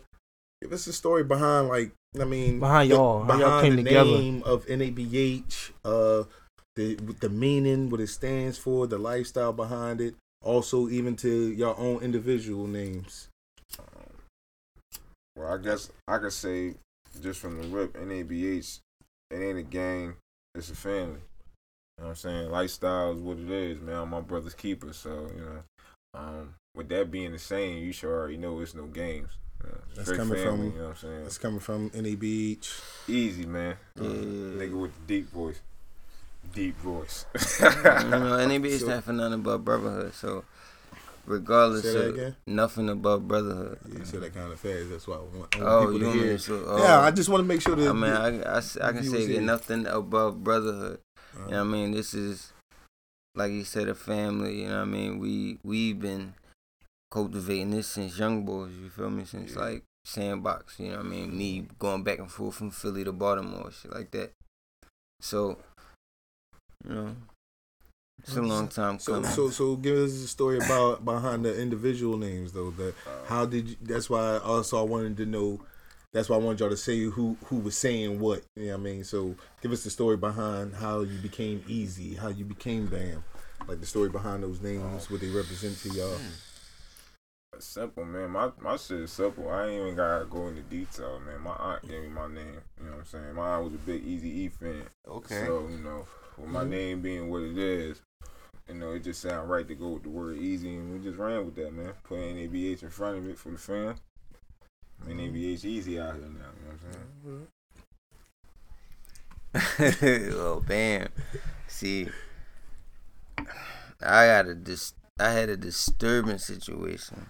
give us a story behind like I mean Behind the- y'all, how y'all behind came the together. name of NABH, uh the the meaning, what it stands for, the lifestyle behind it, also even to your own individual names. Well, I guess I could say just from the rip, NABH, it ain't a gang, it's a family. You know what I'm saying? Lifestyle is what it is, man. I'm my brother's keeper, so you know. Um, with that being the same, you should already know it's no games. You know, That's coming family, from you know what I'm saying? That's coming from NABH. Easy, man. Nigga with the deep voice. Deep voice. you know, NABH So- stand for nothing but brotherhood. So, regardless Say that of again? nothing above brotherhood. Yeah, you said that kind of fast. That's why I want, I want Oh, people you to want hear. to so, yeah, oh. I just want to make sure that. I mean, I can say hear. get nothing above brotherhood. Uh-huh. You know what I mean? This is, like you said, a family. You know what I mean? We we've been cultivating this since young boys. You feel me? Since like sandbox. You know what I mean? Me going back and forth from Philly to Baltimore, shit like that. So, you know, it's a mm-hmm. long time So, coming. so, so, give us a story about behind the individual names, though. That uh, how did you? That's why also I wanted to know. That's why I wanted y'all to say who who was saying what. You know what I mean? So, give us the story behind how you became Easy, how you became Bam, like the story behind those names, what they represent to y'all. Hmm. Simple, man. My my shit is simple. I ain't even gotta go into detail, man. My aunt gave me my name. You know what I'm saying? My aunt was a big Easy E fan. Okay. So you know, with my Mhm. name being what it is, you know, it just sounded right to go with the word easy, and we just ran with that, man. Put NABH in front of it for the fan. NABH easy out here now. You know what I'm saying? <laughs> oh, bam. See, I got a dis- I had a disturbing situation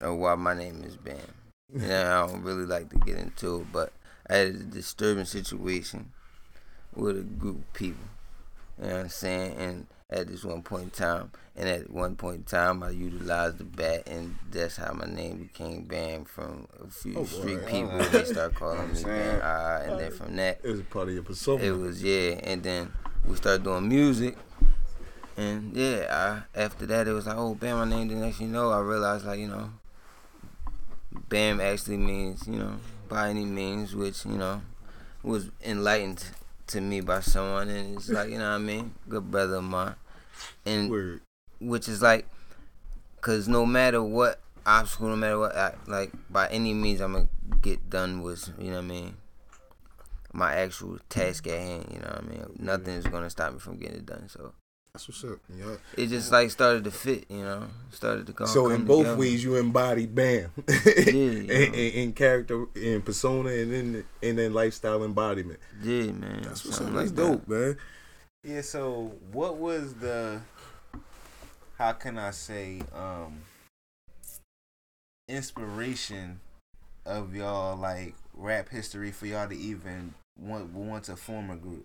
of why my name is Bam. <laughs> Yeah, I don't really like to get into it, but I had a disturbing situation with a group of people. You know what I'm saying? And at this one point in time, and at one point in time, I utilized the bat, and that's how my name became Bam. From a few Oh, boy. street people, Alright. <laughs> they start calling me Bam. Ah, and then from that, It was part of your persona. it was yeah, and then we started doing music, and yeah, I, after that it was like, oh, Bam, my name. The next you know, I realized like you know, Bam actually means you know by any means, which you know was enlightened to me by someone, and it's like you know what I mean, good brother of mine, and which is like, cause no matter what obstacle, no matter what, I, like by any means, I'm gonna get done with you know what I mean my actual task at hand. You know what I mean? Nothing is gonna stop me from getting it done. So That's what's up. Yeah. it just like started to fit. You know, started to come. So in both together. ways, you embody Bam, <laughs> Yeah, in, in, in character, in persona, and in and then lifestyle embodiment. Yeah, man. That's what's up. something That's like dope, man. Yeah, so what was the how can I say um inspiration of y'all like rap history for y'all to even want want to form a group?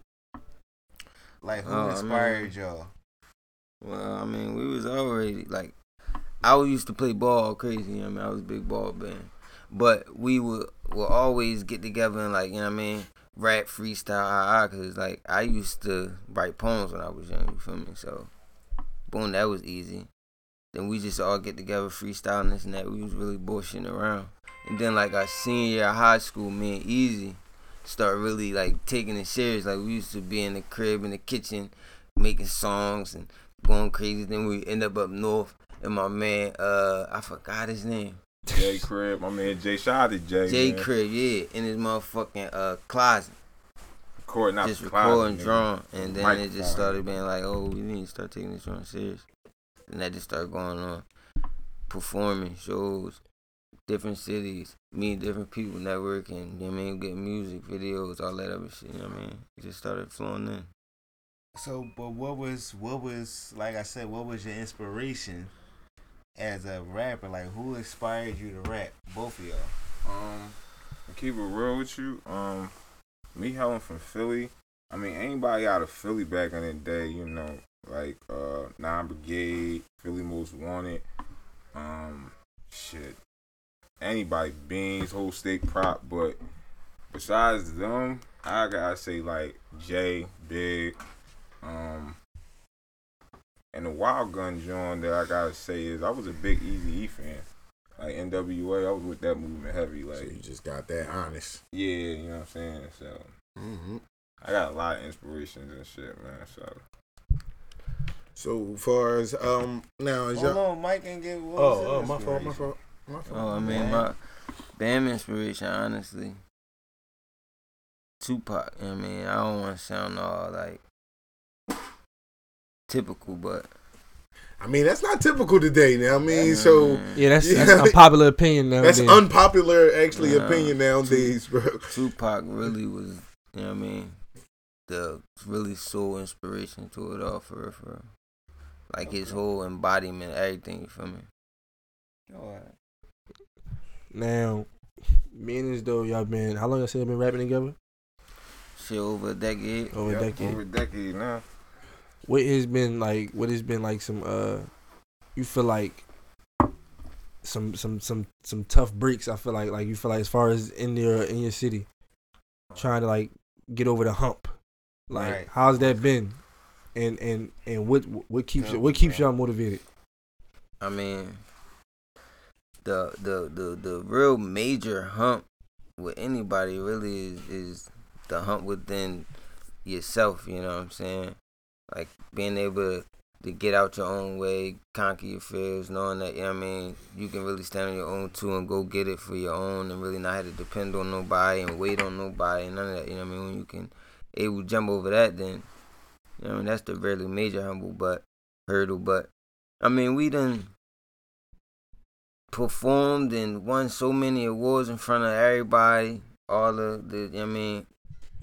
Like who Oh, I inspired mean- y'all? Well, I mean, we was already like, I used to play ball crazy. You know what I mean, I was a big ball band, but we would will always get together and like, you know what I mean, rap, freestyle, ah, ah, cause like I used to write poems when I was young. You feel me? So, boom, that was easy. Then we just all get together, freestyle and this and that. We was really bullshitting around. And then like our senior year of high school, me and Easy start really like taking it serious. Like we used to be in the crib in the kitchen making songs and going crazy. Then we end up up north and my man, uh, I forgot his name. Jay Crib, my man Jay. To Jay. J man. Crib, yeah, in his motherfucking uh closet. Recording out just the closet, recording, nigga. drawing, and then it just started being like, oh, we need to start taking this joint serious. And that just started going on, performing shows, different cities, meeting different people, networking. You know what I mean, getting music videos, all that other shit. You know what I mean? It just started flowing in. So, but what was what was like I said? What was your inspiration as a rapper? Like who inspired you to rap? Both of y'all. Um, keep it real with you, um, me hailing from Philly. I mean, anybody out of Philly back in the day, you know, like uh, Nine Brigade, Philly Most Wanted, um, shit, anybody, Beans, Whole State Prop. But besides them, I gotta say like Jay, Big, um, and the Wild Gun joint that I gotta say is I was a big Easy E fan. Like NWA, I was with that movement heavy. Like you just got that honest. Yeah, you know what I'm saying. So Mm-hmm. I got a lot of inspirations and shit, man. So So far as um now is Hold y'all. on, Mike and get. What Oh, was oh, my fault, fault, my fault. Oh, I mean, my band inspiration, honestly, Tupac. I mean, I don't want to sound all like typical, but I mean, that's not typical today. Now, I mean, so Yeah, that's- that's unpopular opinion <laughs> That's nowadays. unpopular, actually, Nah, opinion nowadays, bro. Tupac really was, you know what I mean, the really soul inspiration to it all for real, for real. Like his whole embodiment, everything. You feel me? Now, me and this though, y'all been how long y'all say been rapping together? Shit, over a decade. Over a decade. over a decade now. What has been like? What has been like? Some uh, you feel like some some some some tough breaks. I feel like like you feel like as far as in your in your city, trying to like get over the hump. Like Right. how's that been? And and and what what keeps what keeps y'all motivated? I mean, the the the the real major hump with anybody really is is the hump within yourself. You know what I'm saying? Like being able to get out your own way, conquer your fears, knowing that you know what I mean you can really stand on your own too and go get it for your own, and really not have to depend on nobody and wait on nobody and none of that. You know what I mean? When you can able to jump over that, then you know I mean that's the really major humble but hurdle. But I mean we done performed and won so many awards in front of everybody. All of the, you know what I mean,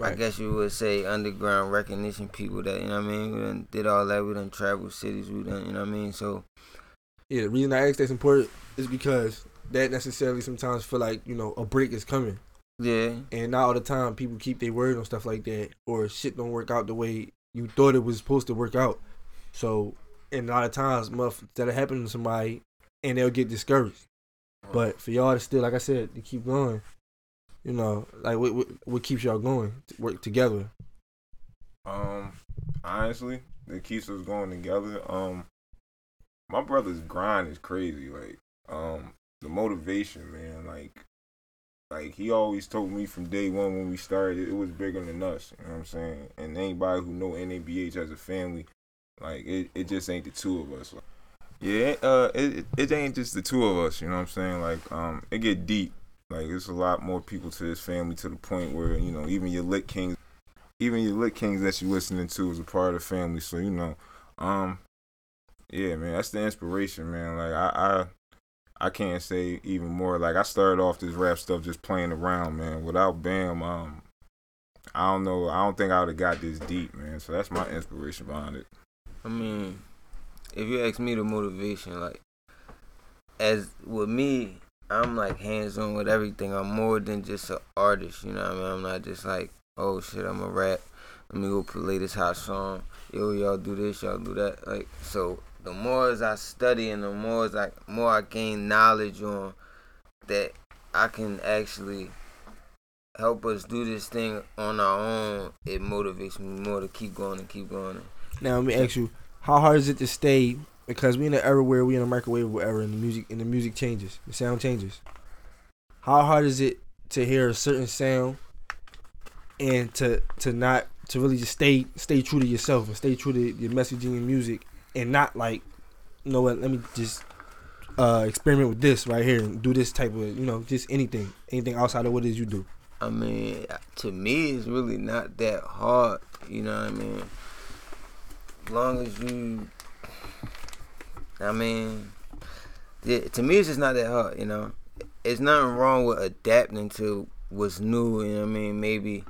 I guess you would say underground recognition people that, you know what I mean, we done did all that. We done traveled cities. We done, you know what I mean. So Yeah, the reason I ask that's important is because that necessarily sometimes feel like you know a break is coming. Yeah. And not all the time people keep their word on stuff like that, or shit don't work out the way you thought it was supposed to work out. So, and a lot of times, muff that'll happen to somebody, and they'll get discouraged. But for y'all to still, like I said, to keep going, you know, like what what, keeps y'all going? To work together. Um, honestly, that keeps us going together. Um, my brother's grind is crazy. Like, um, the motivation, man. Like, like he always told me from day one when we started, it was bigger than us. You know what I'm saying? And anybody who know NABH as a family, like it, it just ain't the two of us. Yeah, uh, it it- ain't just the two of us. You know what I'm saying? Like, um, it get deep. Like, it's a lot more people to this family to the point where you know even your lit kings even your lit kings that you listening to is a part of the family. So you know, um, yeah, man, that's the inspiration, man. Like I, I, I can't say even more. Like I started off this rap stuff just playing around, man. Without Bam, um, I don't know. I don't think I would have got this deep, man. So that's my inspiration behind it. I mean, if you ask me the motivation, like, as with me, I'm like hands on with everything. I'm more than just an artist, you know what I mean? I'm not just like, oh shit, I'm a rap. Let me go play this hot song. Yo, y'all do this, y'all do that. Like so the more as I study and the more as I more I gain knowledge on that I can actually help us do this thing on our own, it motivates me more to keep going and keep going. Now let me ask you, how hard is it to stay? Because we in an era where we in a microwave era, and the music and the music changes, the sound changes. How hard is it to hear a certain sound and to to not to really just stay stay true to yourself and stay true to your messaging and music and not like, you know what? Let me just uh experiment with this right here and do this type of you know just anything anything outside of what it is you do. I mean, to me, it's really not that hard. You know what I mean? As long as you, I mean, to me, it's just not that hard. You know, it's nothing wrong with adapting to what's new. You know what I mean? Maybe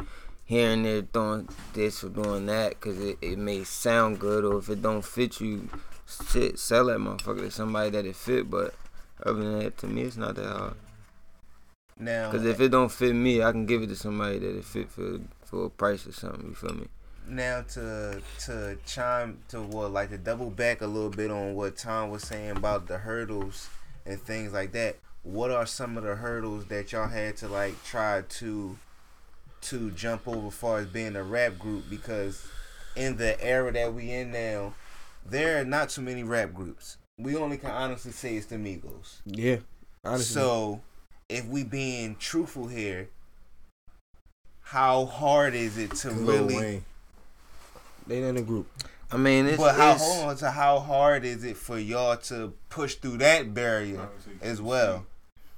here and there doing this or doing that because it, it may sound good, or if it don't fit you, shit, sell that motherfucker to somebody that it fit. But other than that, to me, it's not that hard. Now, Because if it don't fit me, I can give it to somebody that it fit for for a price or something. You feel me? Now to to chime to what like to double back a little bit on what Tom was saying about the hurdles and things like that. What are some of the hurdles that y'all had to like try to to jump over far as being a rap group? Because in the era that we in now, there are not too many rap groups. We only can honestly say it's the Migos. Yeah, honestly. So, if we being truthful here, how hard is it to really? They in a group. I mean, it's, but how it's- hold on to how hard is it for y'all to push through that barrier as well?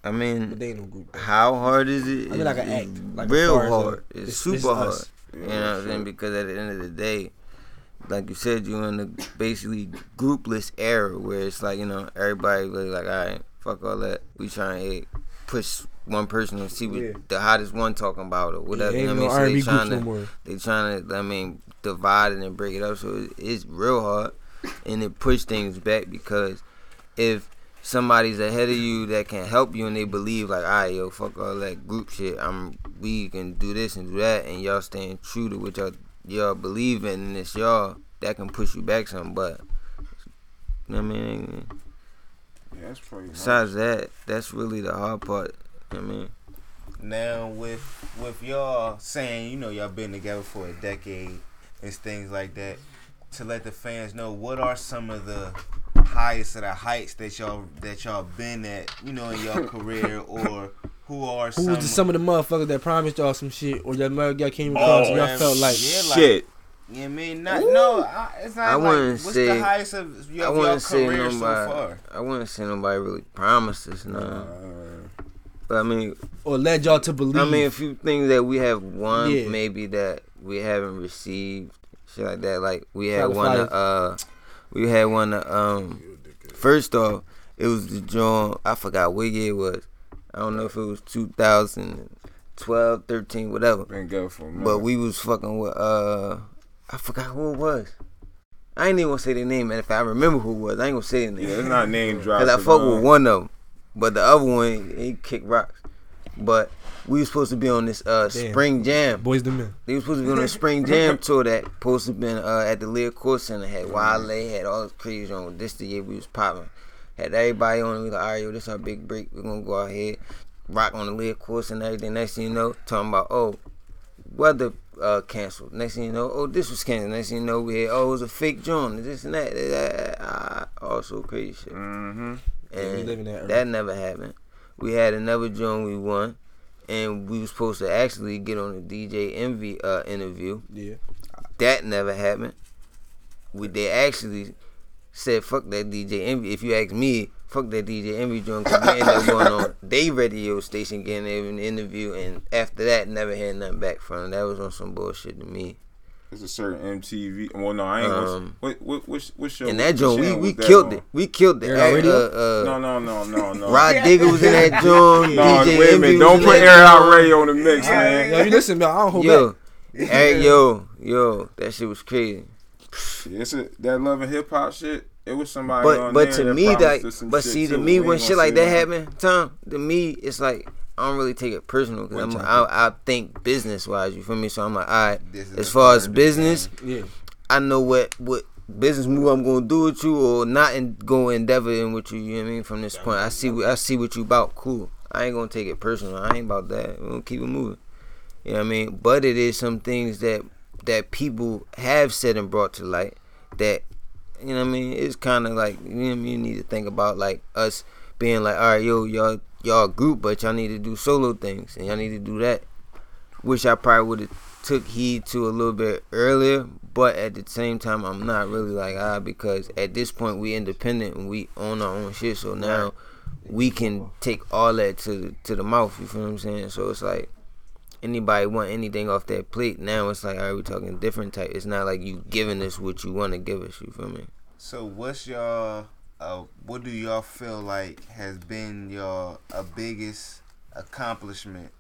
I mean, But they ain't no group. how hard is it? I mean, like an act, like real far as, hard. It's, it's- super it's hard. us. You know what I'm saying? Because at the end of the day, like you said, you're in a basically groupless era where it's like you know everybody really like, all right, fuck all that. We trying to push one person and see what Yeah. the hottest one talking about or whatever. ain't you know no what I mean? R&B So they trying to, more. they trying to, I mean, divide it and break it up. So it's real hard, and it push things back because if somebody's ahead of you that can help you and they believe like, all right, yo, fuck all that group shit. I'm we can do this and do that, and y'all staying true to what y'all y'all believe in, and it's y'all that can push you back some. But you know what I mean, Yeah, that's pretty much. besides that, that's really the hard part. You know what I mean. Now with with y'all saying you know y'all been together for a decade and things like that, to let the fans know what are some of the highest of the heights that y'all that y'all been at, you know, in your <laughs> career, or who are Who some was some of the motherfuckers that promised y'all some shit, or that mother y'all came Oh, across and y'all man, felt like yeah, like- Shit. Yeah, I mean, not no. I, it's not I like wouldn't what's say. the highest of your, I your career nobody. so far. I wouldn't say nobody really promised us none. Uh. But I mean, or led y'all to believe. I mean, a few things that we have won, Yeah. maybe that we haven't received, shit like that. Like we had Probably one. fire. Uh, we had one. Um, first off, it was the joint. I forgot what year it was. I don't know if it was 2012, 13, whatever. Been good for a. But we was fucking with. Uh, I forgot who it was. I ain't even gonna say their name, and if I remember who it was, I ain't gonna say the name. Yeah, it's not name drop, <laughs> Cause I but, fuck with one of them, but the other one he kicked rocks. But we was supposed to be on this uh Damn. spring jam. Boys the men. They was supposed to be on the spring <laughs> jam tour that supposed to been uh at the Liacouras Center. Had Wale, had all this crazy on. This the year we was popping. Had everybody on. it. We like, all right, yo, this our big break. We're gonna go out here, rock on the Liacouras and everything. Next thing you know, talking about oh, weather uh canceled. Next thing you know, oh this was canceled. Next thing you know, we had oh it was a fake joint. and This and that. that, ah, also crazy shit. Mm-hmm. And we live in that that never happened. We had another joint we won, and we was supposed to actually get on a DJ Envy uh, interview. Yeah. That never happened. We they actually said fuck that DJ Envy. If you ask me, fuck that DJ Envy joint. Cause we ended up going on <laughs> they radio station getting an interview, and after that, never had nothing back from them. That was on some bullshit to me. It's a certain MTV. Well, no, I ain't. Um, what what what what show? And that joint, we we was that killed on? it. We killed it. Air It Out Uh, Radio? uh, No, no, no, no, no. Rod <laughs> Digger was in that joint. <laughs> No, DJ wait a minute. was Don't put Air Out. Radio on the mix, man. Yo, you listen, man. I don't hold Yo, back. hey, yo, yo, that shit was crazy. Yeah, it's a, that love and hip hop shit. It was somebody But on but there to that me promised that but see to me when shit like that nothing. happen, Tom, to me it's like I don't really take it personal because I'm? I, I think business wise. You feel me? So I'm like, all right. As far as part of the business, Yeah. I know what what business move I'm gonna do with you or not and go endeavor in with you. You know what I mean? From this point, I see what I see what you about. Cool. I ain't gonna take it personal. I ain't about that. We gonna keep it moving. You know what I mean? But it is some things that that people have said and brought to light that you know what I mean. It's kind of like you know what I mean. You need to think about like us being like, all right, yo, y'all y'all group, but y'all need to do solo things and y'all need to do that. Which I probably would have took heed to a little bit earlier, but at the same time, I'm not really like ah because at this point we independent and we own our own shit. So now we can take all that to the, to the mouth. You feel what I'm saying? So it's like anybody want anything off that plate. Now it's like, all right, we talking different type. It's not like you giving us what you want to give us. You feel me? So what's your uh what do y'all feel like has been your uh, biggest accomplishment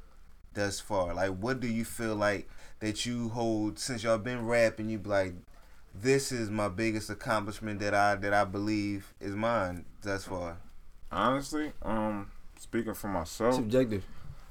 thus far? Like what do you feel like that you hold since y'all been rapping you be like this is my biggest accomplishment that I that I believe is mine thus far. Honestly, um, speaking for myself, Subjective.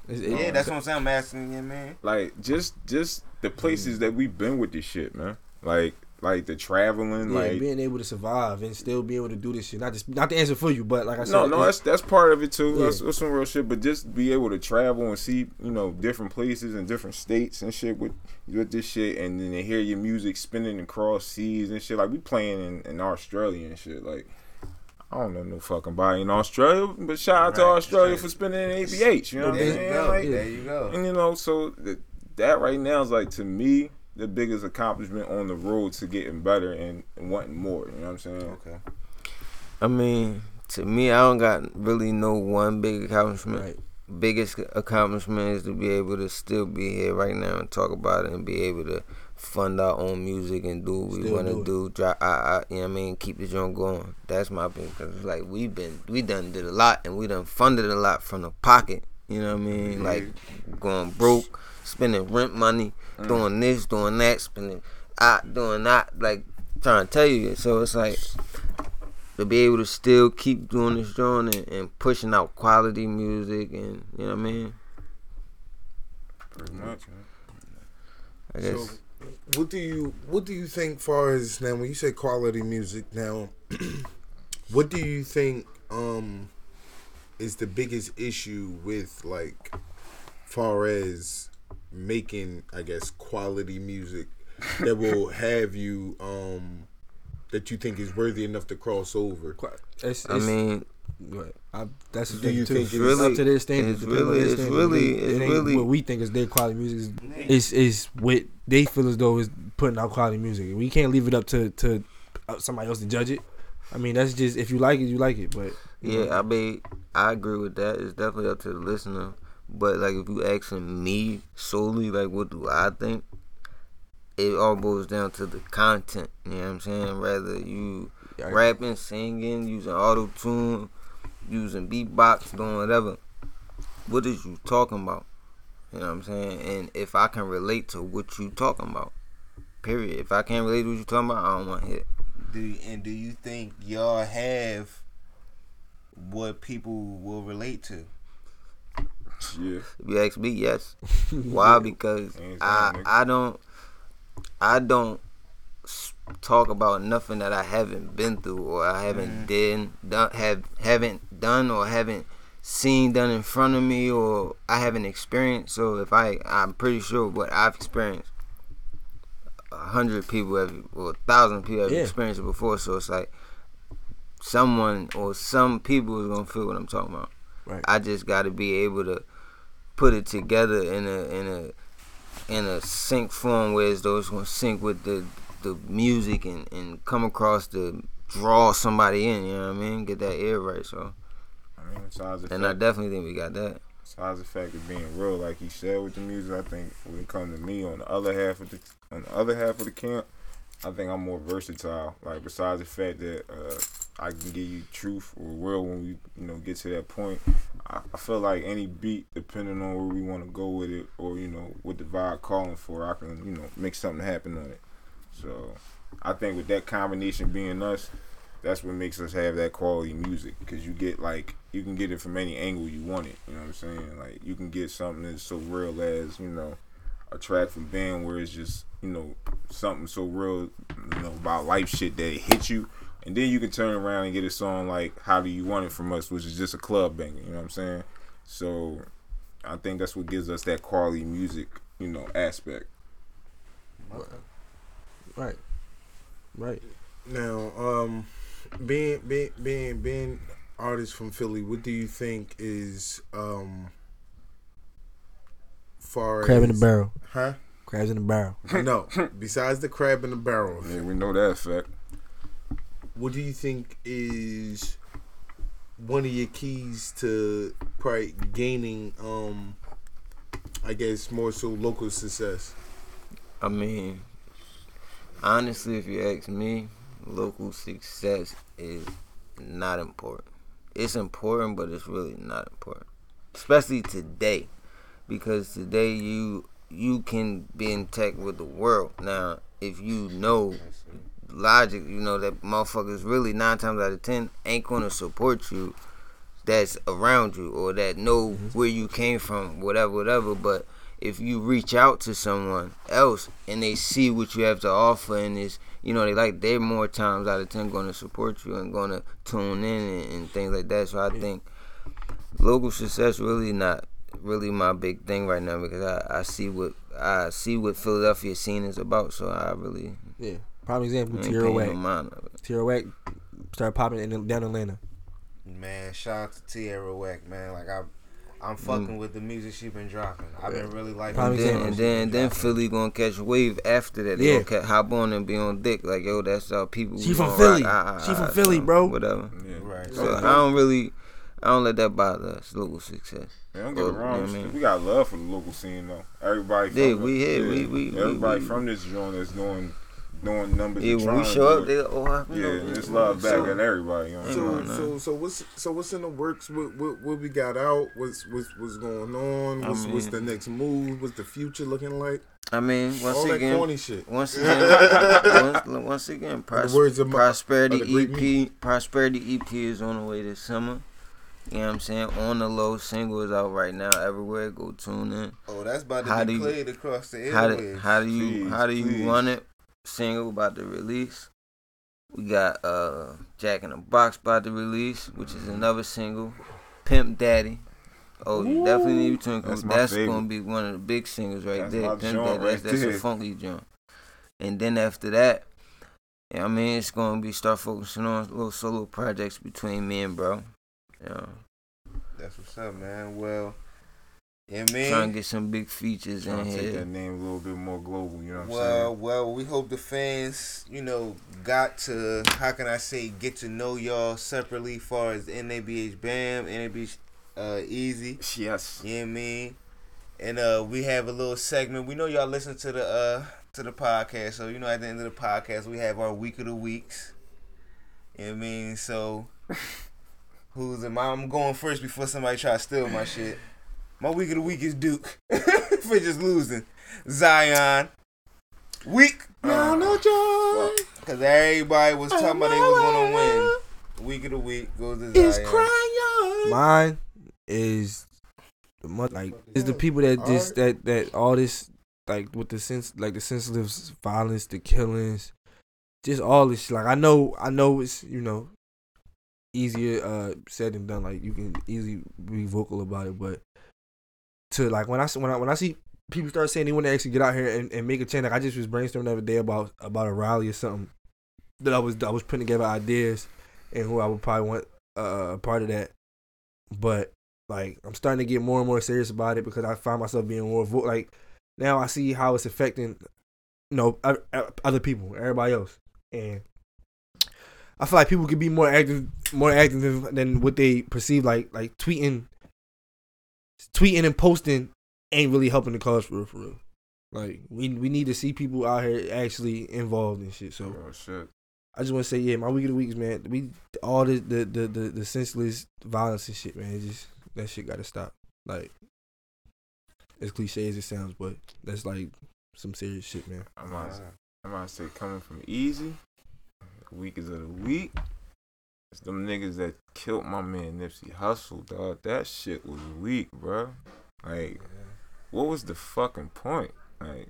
It's- it- Yeah, that's what I'm saying. I'm asking you, man. like just just the places that we've been with this shit, man. Like like the traveling, Yeah, like being able to survive and still be able to do this shit. Not just not the answer for you, but like I said, no, no, that's that's part of it too. Yeah. That's, that's some real shit. But just be able to travel and see, you know, different places and different states and shit with with this shit, and then to hear your music spinning across seas and shit. Like we playing in, in Australia and shit. Like I don't know no fucking body in Australia, but shout out to Australia straight. for spending in ABH. You know what I'm There saying? go. Like, There you go. And you know, so th- that right now is like to me the biggest accomplishment on the road to getting better and, and wanting more. You know what I'm saying? Okay. I mean, to me, I don't got really no one big accomplishment. Right. Biggest accomplishment is to be able to still be here right now and talk about it and be able to fund our own music and do what we want to do. Drop, I, I, you know what I mean? Keep the joint going. That's my thing. Cause it's like we've been, we done did a lot and we done funded a lot from the pocket. You know what I mean? Like going broke, spending rent money, mm. doing this, doing that, spending out, doing that. Like trying to tell you. So it's like to be able to still keep doing this joint and, and pushing out quality music and you know what I mean. Pretty much. I guess So, what do you what do you think far as now when you say quality music now <clears throat> what do you think um is the biggest issue with like far as making I guess quality music that will have you um that you think is worthy enough to cross over? It's, I mean, Go. I, that's the Do thing you too. think It's it's really, really- up to their standards. it's really- their it's standards. really- it's ain't really- what we think is their quality music. Is is is what they feel as though is putting out quality music. We can't leave it up to to uh, somebody else to judge it. I mean, that's just if you like it, you like it. But you know, yeah, I mean, I agree with that. It's definitely up to the listener. But like, if you asking me solely, like, what do I think? It all boils down to the content. You know what I'm saying? Rather you Yeah, rapping, singing, using auto tune, using beatbox, doing whatever. What is you talking about? You know what I'm saying? And if I can relate to what you talking about, period. If I can't relate to what you talking about, I don't want to hit. Do you, and do you think y'all have what people will relate to? Yeah. If you ask me, yes. <laughs> Why? Because I. I don't I don't talk about nothing that I haven't been through or I haven't mm. did done have haven't done or haven't seen done in front of me or I haven't experienced. So if I I'm pretty sure what I've experienced, a hundred people have or a thousand people have Yeah. experienced it before. So it's like someone or some people is gonna feel what I'm talking about. Right. I just got to be able to put it together in a in a in a sync form where it's it's gonna sync with the the music and and come across to draw somebody in. You know what I mean? Get that ear right. So, I mean, besides the and I definitely think we got that. besides the fact of being real, like he said with the music, I think when it comes to me on the other half of the on the other half of the camp, I think I'm more versatile. Like besides the fact that uh, I can give you truth or real when we you know get to that point, I, feel like any beat, depending on where we want to go with it or you know what the vibe calling for, I can you know make something happen on it. So I think with that combination being us, that's what makes us have that quality music because you get like you can get it from any angle you want it. You know what I'm saying? Like you can get something that's so real as you know a track from band where it's just you know something so real you know about life shit that it hits you. And then you can turn around and get a song like "How Do You Want It From Us," which is just a club banger. You know what I'm saying? So, I think that's what gives us that quality music, you know, aspect. Right. Right. Now, um, being being being being artists from Philly, what do you think is um far Crab in the barrel. Huh? Crabs in the barrel. no. Besides the crab in the barrel. Yeah, we know that fact. What do you think is one of your keys to probably gaining um I guess more so local success? I mean, honestly, if you ask me, local success is not important. It's important, but it's really not important, especially today, because today you you can be in tech with the world. Now, if you know logic, you know that motherfuckers really nine times out of ten ain't gonna support you. That's around you or that know mm-hmm. where you came from, whatever, whatever. But if you reach out to someone else and they see what you have to offer and is you know they like they're more times out of ten going to support you and going to tune in and, and things like that so i think local success really not really my big thing right now because i, I see what i see what philadelphia scene is about so i really Yeah. Prime example, ain't Tierra paying Whack. no mind. Tierra Whack started popping in down Atlanta. Man, shout out to Tierra Whack, man. Like I, Mm. I'm fucking with the music she been dropping. I've been really liking. and the then, and then, been then. Philly gonna catch a wave after that. They Yeah. gonna hop on and be on dick like yo. That's how people. She from Philly. rock. Ah, ah, She from ah, Philly, so, bro. Whatever. Yeah. Right. So Okay. I don't really, I don't let that bother us. Local success. Man, don't get Or, it wrong. you know I mean? We got love for the local scene though. Everybody from Yeah, the- we here. We- we- we- everybody we- from this joint is doing doing numbers. Yeah, and when we trying show to up, do they it. like, oh, what yeah, Oh, it's yeah. love back So- at everybody. You know So, saying? so, so what's so what's in the works? What what, what we got out? What's what's what's going on? I What's what's the next move? What's the future looking like? I mean, once All that again, corny shit. once <laughs> again, once, once again, pros- words of my- prosperity of the great EP, prosperity EP is on the way this summer. You know what I'm saying? On the low, single is out right now. Everywhere, go tune in. Oh, that's about to How be do you- played across the How do, airwaves. how do you Please, how do you please. run it? Single about to release. We got uh Jack in the Box about to release, which is another single. Pimp Daddy. Oh, you definitely need to include. That's That's, gonna be one of the big singles right That's there. my Pimp Daddy. That's, right that's a funky joint. And then after that, yeah, I mean, it's gonna be start focusing on little solo projects between me and bro. Yeah, That's what's up, man. Well, yeah, trying man. to get some big features in Trying to take that name a little bit more global. You know what I'm Well, saying? well, we hope the fans, you know, got to how can I say get to know y'all separately, far as NABH Bam, NABH uh, Easy. Yes. You know what I mean? And uh, we have a little segment. We know y'all listen to the uh to the podcast, so you know at the end of the podcast we have our week of the weeks. You know what I mean? So <laughs> who's am I? I'm going first before somebody try to steal my shit. My week of the week is Duke <laughs> for just losing. Zion. Week. No, no joy. Cause everybody was talking about they was gonna win. Week of the week goes to Zion. Mine is the mo- like is the people that just that that all this like with the sense like the sensitive violence, the killings, just all this. shit. Like I know, I know it's you know easier uh said than done. Like you can easily be vocal about it, but to like when I when I when I see people start saying they want to actually get out here and, and make a change. Like I just was brainstorming the other day about about a rally or something that I was I was putting together ideas and who I would probably want uh, a part of that. But like I'm starting to get more and more serious about it because I find myself being more vo- like now I see how it's affecting you know other people, everybody else, and I feel like people could be more active, more active than what they perceive. Like like tweeting, tweeting and posting ain't really helping the cause for real. For real. Like we we need to see people out here actually involved in shit. So Oh shit. I just want to say, yeah, my week of the weeks, man. We all the the the the, the senseless violence and shit, man. Just that shit got to stop. Like as cliche as it sounds, but that's like some serious shit, man. I'm gonna, I'm gonna say coming from easy. Week is of the week. It's them niggas that killed my man Nipsey Hussle, dog. That shit was weak, bro. Like, what was the fucking point? Like,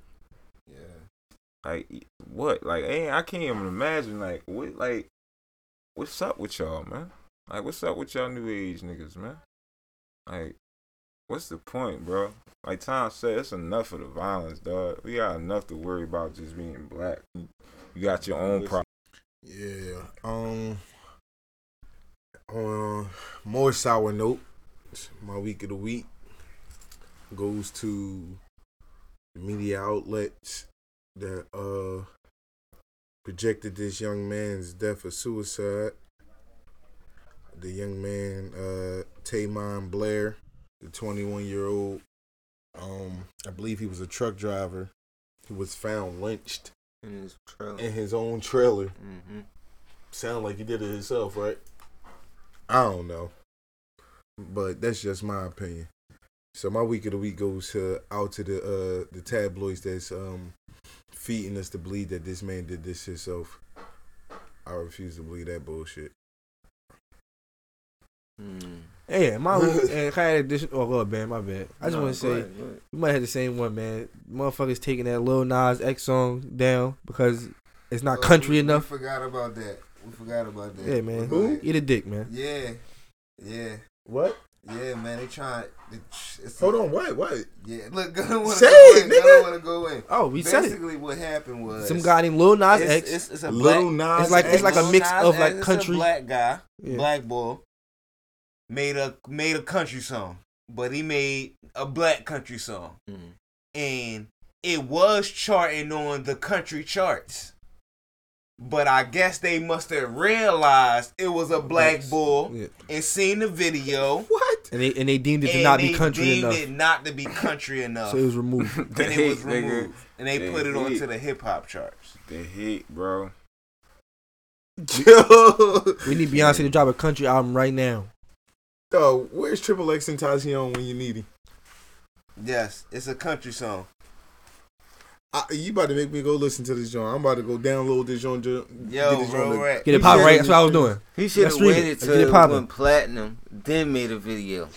Yeah. like what? Like, hey, I can't even imagine. Like, what? Like, what's up with y'all, man? Like, what's up with y'all new age niggas, man? Like, what's the point, bro? Like Tom said, it's enough of the violence, dog. We got enough to worry about just being black. You got your own problem. Yeah. Um. On a more sour note, my week of the week goes to media outlets that uh projected this young man's death or suicide. The young man, uh, Tamon Blair, the 21 year old, um, I believe he was a truck driver. He was found lynched In his trailer. in his own trailer. Mm-hmm. Sound like he did it himself, right? I don't know, but that's just my opinion. So my week of the week goes to out to the uh the tabloids that's um feeding us to believe that this man did this himself. I refuse to believe that bullshit. Yeah, my <laughs> and kind of this. Oh, God, man, my bad. I just No, want to say ahead, go ahead. we might have the same one, man. Motherfuckers taking that Lil Nas X song down because it's not Oh, country we, enough. We forgot about that. We forgot about that. Yeah, man. Go ahead. Eat a dick, man. Yeah, yeah. What? Yeah, man. They trying. It's Hold on, what? What? Yeah, look, <laughs> I don't want to Say go it, in. I nigga. don't want to go in. Oh, we said it. Basically, what happened was Some guy named Lil Nas it's, X. It's, it's a Lil black, Nas It's like it's like a mix Nas of X, like it's country. A black guy, Yeah. black boy, made a made a country song, but he made a black country song, Mm. and it was charting on the country charts. But I guess they must have realized it was a black bull Yeah. and seen the video. What? And they and they deemed it to and not they be country deemed enough. it not to be country enough. So it was removed. <laughs> and it was hate, nigga. removed. And they, They put it hate. onto the hip hop charts. The hate, bro. <laughs> we need Beyonce to drop a country album right now. Dog, where's XXXTentacion when you need him? Yes, it's a country song. I, you about to make me go listen to this joint. I'm about to go download this joint. Yo, get this bro, joint. right. Get it pop right. That's what I was doing. He should have waited till it it went platinum, then made a video.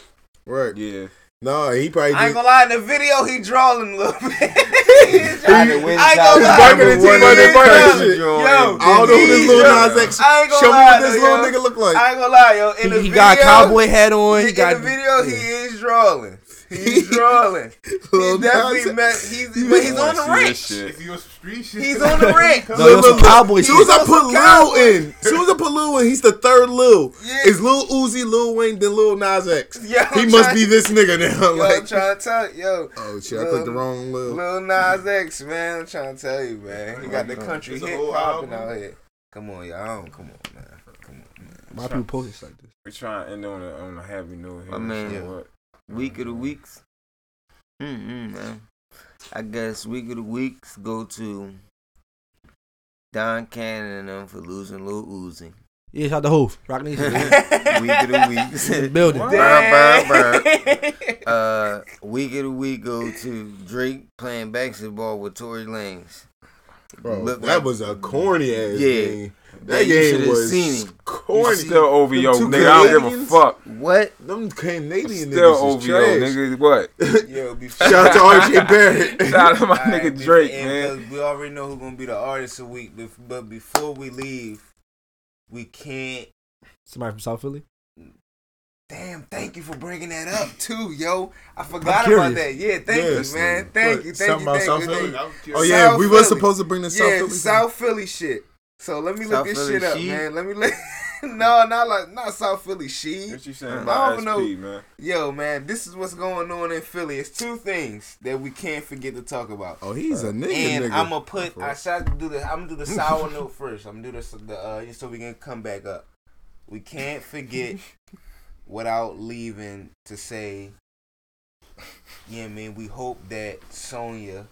Right. Yeah. No, he probably I ain't gonna lie, in the video he drawing a little bit. <laughs> Trying I to win ain't gonna lie. Marketing team on that Yo, fucking shit. Yo, I don't know who this he's Lil drawing- Nas X- I ain't gonna show me lie, what this though, little nigga look like. I ain't gonna lie, yo. In He, the he video, got cowboy hat on. He in got the video, he is drawing. He's drawing. <laughs> Lil He definitely met. He's, but he's on the See ranch. If you on street shit, He's on the <laughs> ranch. No, it was some cowboy As soon as shit. I put Some Lil cowboy. in, as soon as I put Lil in, he's the third Lil. Yeah. It's Lil Uzi, Lil Wayne, then Lil Nas X. Yo, he must trying- be this nigga now. Yo, like, I'm trying to tell yo. oh shit, I clicked the wrong Lil. Lil Nas X, man. I'm trying to tell you, man. He got the country It's a hit popping out here. Come on, y'all. Come on, man. Come on, man. My people post like this. We trying to end on a, on a happy note here. My man. So what? Week of the weeks. Mm-mm, man. I guess week of the weeks go to Don Cannon and them for losing Lil Uzi. Yeah, shout out to Hove. Roc Nation. <laughs> week of the weeks. Building. Burn, burn, burn. Uh, week of the week go to Drake playing basketball with Tory Lanez. Bro, Look that like- was a corny ass Yeah. game. That That you game should've was seen him. corny. Still over, yo, Them two nigga. I don't give a fuck. What? Them Canadian Still niggas over, is yo, nigga. What? <laughs> Yo, before <laughs> Shout out to RJ Barrett. Shout out to my Alright, nigga be- Drake, and man. We already know who's gonna be the artist of the week, but before we leave, we can't. Somebody from South Philly. Damn, thank you for bringing that up too, yo. I forgot about that. Yeah, thank Yes, you, man. Thank you, thank you, thank you, thank you. Oh yeah, South we were supposed to bring the South yeah, Philly. South Philly shit. So let me look South this Philly shit up, she? man. Let me look. <laughs> no, not like not South Philly she. What you saying I don't know. Man? Yo, man, this is what's going on in Philly. It's two things that we can't forget to talk about. Oh, he's a nigga. and nigga. I'm gonna put. I tried to do the. I'm gonna do the <laughs> sour note first. I'm gonna do the, the uh, so we can come back up. We can't forget <laughs> without leaving to say. Yeah, I mean, we hope that Sonya.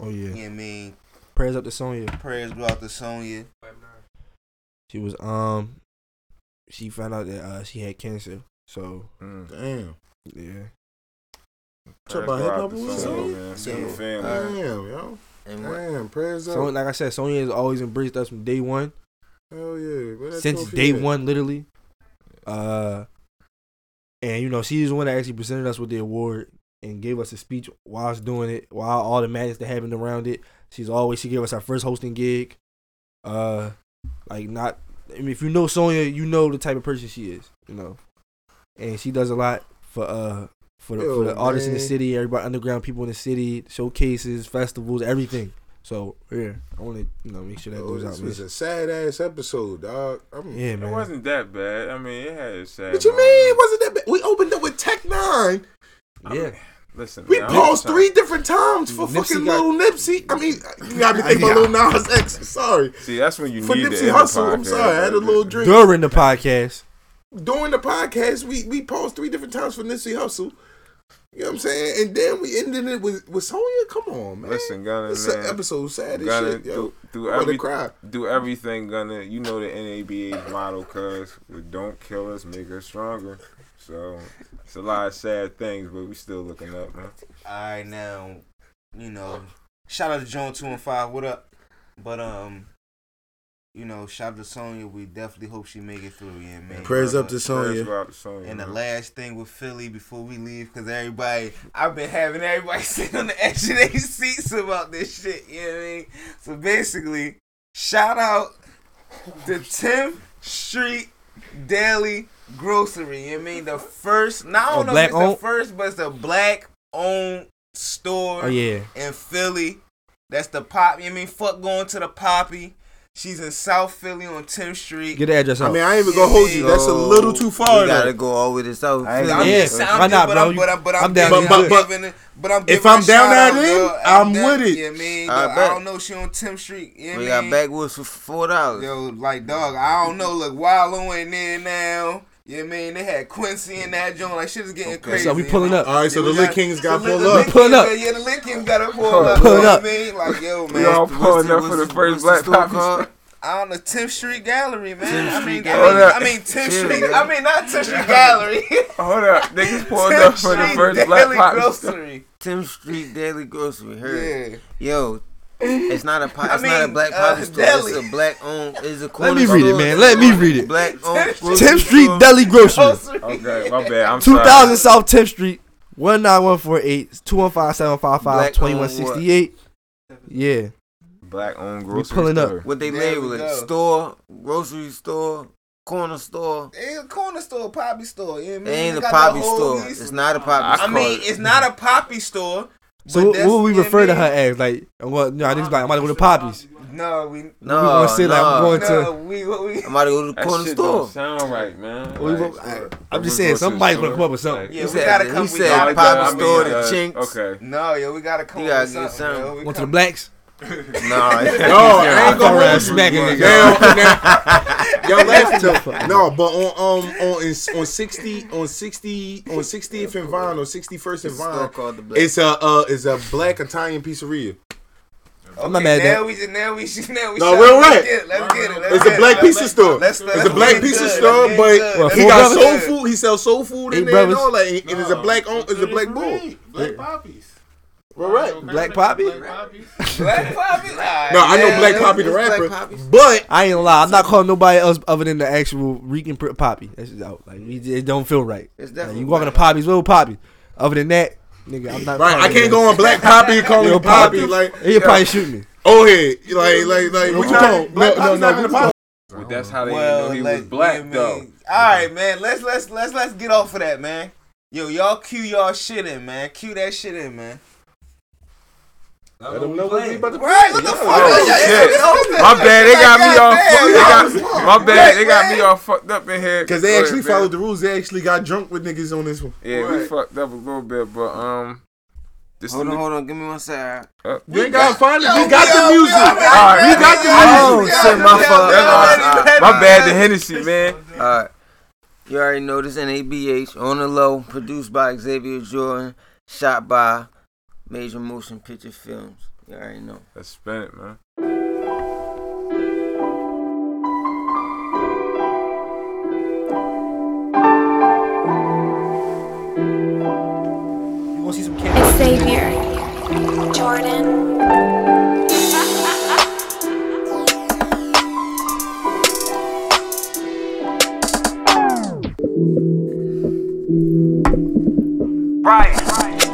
Oh yeah. Yeah, I mean, Prayers up to Sonya. prayers go out to Sonya. She was um, she found out that uh she had cancer. So Mm. Damn. yeah. Talk Prayers about go hip out hop to was Sonya, on? man. Single Yeah. family. Damn, yo. And what? Damn, prayers up. So like I said, Sonya has always embraced us from day one. Hell yeah. Since day at? one, literally. Uh, and you know she's the one that actually presented us with the award and gave us a speech while I was doing it, while all the madness that happened around it. She's always she gave us our first hosting gig. Uh, like not. I mean, if you know Sonya, you know the type of person she is. You know, and she does a lot for uh for the, for the artists in the city, everybody underground people in the city, showcases, festivals, everything. So yeah, I want to you know make sure that Oh, goes out. this man. was a sad ass episode, dog. I'm, Yeah, It wasn't that bad. I mean, it had its sad. What you mean? It wasn't that bad? We opened up with Tech Nine. Yeah. Listen, We man, paused three different times for Nipsey fucking got- little Nipsey. I mean, you got me <laughs> thinking about little Nas X. Sorry. See, that's when you For need Nipsey the Hussle, I'm sorry, I had a little drink. During the podcast, During the podcast, we, we paused three different times for Nipsey Hussle. You know what I'm saying? And then we ended it with, with Sonya. Come on, man. Listen, Gunna, This man. episode sad as Gunna, shit, yo. do, do, every, cry. do everything, Gunna. You know the NABA's motto, cuz don't kill us, make us stronger. So it's a lot of sad things, but we still looking up, man. All right, now, you know, shout out to Joan Two and Five. What up? But um, you know, shout out to Sonya. We definitely hope she make it through. Yeah, man. Prayers up to Prayers Sonya. go out to Sonya, And the last thing with Philly before we leave, because everybody, I've been having everybody <laughs> sit on the edge of their seats about this shit. You know what I mean? So basically, shout out to 10th Street Daily Grocery. You I mean? The first, now I Oh, don't know black if it's the first, but it's a black owned store Oh, yeah. in Philly. That's the pop. You I mean? Fuck going to the Poppy. She's in South Philly on 10th Street. get the address out. I mean, I ain't even gonna hold you. That's a little too far. We gotta though. go all the way to South I'm Philly. Yeah, just- I'm why not, but bro? I'm, but I'm, but I'm, I'm down giving, with but, it. giving but I'm If I'm a down shout that out, end, yo. I'm down- with it. Yeah, mean, I dog, I, bet. don't know. She on 10th Street. Yeah, We mean, got backwoods for four dollars. Yo, like dog, I don't know. Look, Wallow ain't there now. You know what I mean? They had Quincy in that joint. Like shit is getting crazy. So we pulling up. All right, so Yeah, the we Lit got- Kings got pulled up. the Lit Pulling up. Yeah, the Lit Kings got to pull up. Pulling you know up. what I mean? Like yo, We man. all pulling up for the the- first Black store Poppy. on the 10th Street Gallery, man. 10th I Street mean, Gallery. I mean, Hold up. I mean 10th Chill, Street. man. I mean, not 10th Street Gallery. <laughs> Hold up, niggas pulled up for the first Black Daily Poppy. Grocery. 10th Street Daily Grocery. Heard. Yeah. Yo, it's not a pop, I it's not a mean, black uh, poppy store. deli. It's a black owned. It's a corner store. Let me read it, man. Let me read it. Black owned. 10th Street Deli Grocery, Okay, my bad. I'm 2000 South 10th Street, 19148 215 2168. Yeah. Black owned grocery pulling up. store. What they There label it? Store, grocery store, corner store. It's a corner store, poppy store. You know what I It ain't a poppy store. It's not a poppy store. I mean, it's not a poppy store. So what, what would we refer to her as? Like, what? No, I think like I'm about to go to Poppy's. No, we. no, we gonna say like I'm no. going No, to. we, we, I'm about to go to the That corner shit store. don't sound right, man. We Like, go- I- so- I'm just saying we go to somebody's gonna come up with store, something. Yeah, He we said, gotta he come. we said gotta poppy I mean, store, uh, the chinks. Okay. No, yo, we gotta come You up gotta with get something. something. yo. We Went to the come- blacks. <laughs> No, No, I ain't gonna come around hold you. smacking niggas. Now, now, y'all laughing. No, but on um on is- on sixty on sixty on sixtieth and Vine or sixty first and It's a store Vine, called the Black. it's a uh it's a black Italian pizzeria. I'm not Okay, mad at now that. we just now we <laughs> should now we No, should- we're let's. Get it, let's get it. Let's It's get a black it. pizza store. Let's- It's let's a black pizza good. store, Let's but get. Well, he got Brothers? soul food. He sells soul food in there and Brothers? all that. And and it's a black on it's a black bull. Black poppies. We're right. Black Poppy? Black poppies. <laughs> Black Poppy? Alright, <laughs> No, I know yeah, Black let's- Poppy the it's Black rapper, but I ain't gonna lie. I'm not calling nobody else other than the actual Rican Pr- Poppy. That's just out. Like it don't feel right. Like, you walking to Black Poppy's, little Poppy. Other than that, nigga, I'm not. right, I can't go on Black Poppy and call <laughs> Yo, him Poppy like He'll probably shoot me. oh hey like like like what you Nah, call Black no no not no even a But that's how they Well, knew he was black, you though. All right, man. Let's let's let's let's get off of that, man. Yo, y'all cue y'all shit in, man. Cue that shit in, man. Let them know what we about to Right? What the fuck? Oh, Yeah, yeah, shit. yeah, yeah, yeah. My bad, they got me all Goddamn, fucked. They got, my bad, they got me all fucked up in here. Because they actually followed the rules. They actually got drunk with niggas on this one. Yeah, we fucked up a little bit, but um, this Hold is on, hold on. Give me one second. Uh, You ain't gotta find. Yo, We got yo, the music. yo, All right, we got the music. Oh, music. shit, my fault. yo, yo, alright. my bad, the Hennessy, man. Alright. You already know this NABH on the low, produced by Xavier Jordan, shot by major motion picture films. You already know. Let's spin it, man. You want to see some candy? It's Xavier, Jordan.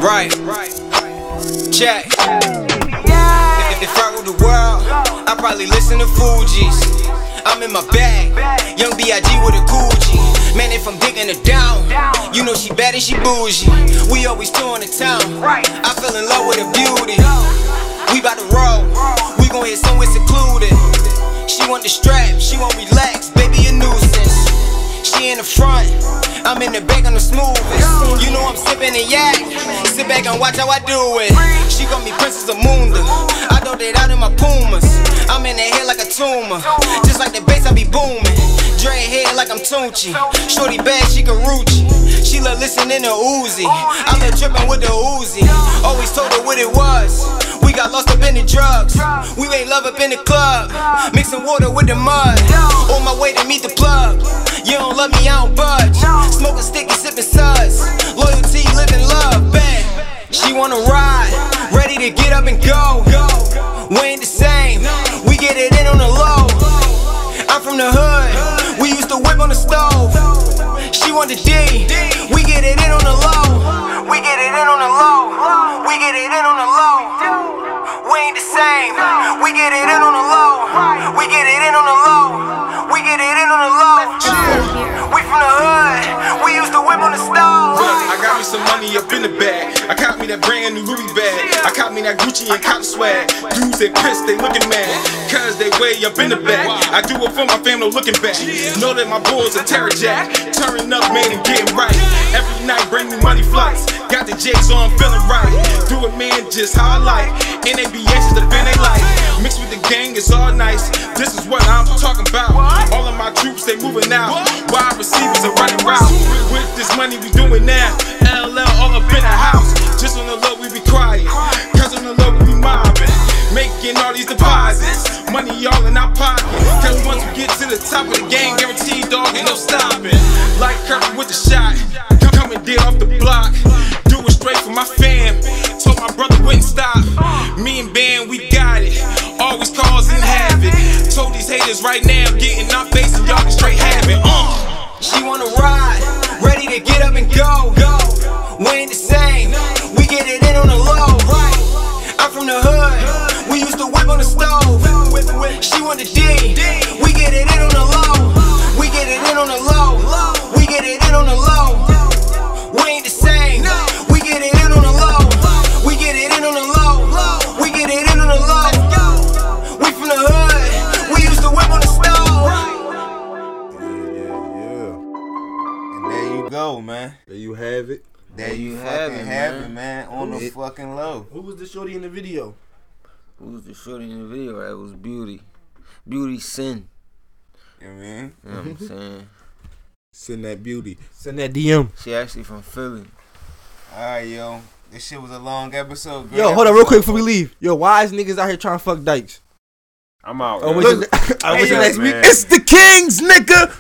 Right. right. Check. If, I ruled the world, I'd probably listen to Fugees. I'm in my bag, young B.I.G. with a Gucci. Man, if I'm digging her down, you know she bad and she bougie. We always touring the town. I fell in love with her beauty. We bout to roll, we gon' hit somewhere secluded. She want the strap, she want relax, baby a nuisance. She in the front, I'm in the back on the smoothest. You know I'm sipping a yak, sit back and watch how I do it. She call me Princess Amunda, I throw that out in my Pumas. I'm in the head like a tumor, just like the bass I be booming. Dread head like I'm Tunechi, shorty bad she can Rucci. She love listening to Uzi, I love tripping with the Uzi. Always told her what it was. We got lost up in the drugs. We made love up in the club. Mixing water with the mud. On my way to meet the plug. You don't love me, I don't budge. Smoking sticky, sipping suds. Loyalty, living love, bang. She wanna ride, ready to get up and go. We ain't the same, we get it in on the low. I'm from the hood, we used to whip on the stove. She want the D, we get it in on the low. We get it in on the low, we get it in on the low. We ain't the same, we get it in on the low. We get it in on the low, we get it in on the low. Used to whip on the stove. I got me some money up in the bag. I caught me that brand new Louis bag. I caught me that Gucci and cop swag. Dudes they pissed, they looking mad. Cause they way up in the bag. I do it for my family looking back. Know that my boys are terror jack. Turning up, man, and getting right. Every night bring me money flights. Got the J's on, feeling right. Do it, man, just how I like. And they be anxious to spend their life. Mixed with the gang, it's all nice. This is what I'm talking about. All of my troops, they moving out. Wide receivers are running route. With this money, we doing now. LL all up in the house. Just on the low, we be quiet. Cause on the low, we be mobbing. Making all these deposits. Money all in our pocket. Cause once we get to the top of the game, guaranteed dog, ain't no stopping. Like Kirby with the shot. Come, and dead off the block. Straight for my fam. Told my brother wouldn't stop. Me and Ben, we got it. Always causing havoc. Told these haters right now, getting our face and y'all can straight have it. Uh. She wanna ride, ready to get up and go. We ain't the same, we get it in on the low. Right. I'm from the hood, we used to whip on the stove. She want the D, we get it in on the low. We get it in on the low, we get it in on the low. We ain't the go, man. There you have it. There you have fucking it, have man. it, man. On the It- fucking low. Who was the shorty in the video? Who was the shorty in the video? That was Beauty. Beauty Sin. You know what I mean? You know what I'm saying? Send that beauty. Send that DM. She actually from Philly. Alright, yo. This shit was a long episode. Great Yo, hold on real quick before we leave. Yo, why is niggas out here trying to fuck dykes? I'm out. Oh, man. what's your, oh, what's your Hey, <laughs> next week? It's the Kings, nigga.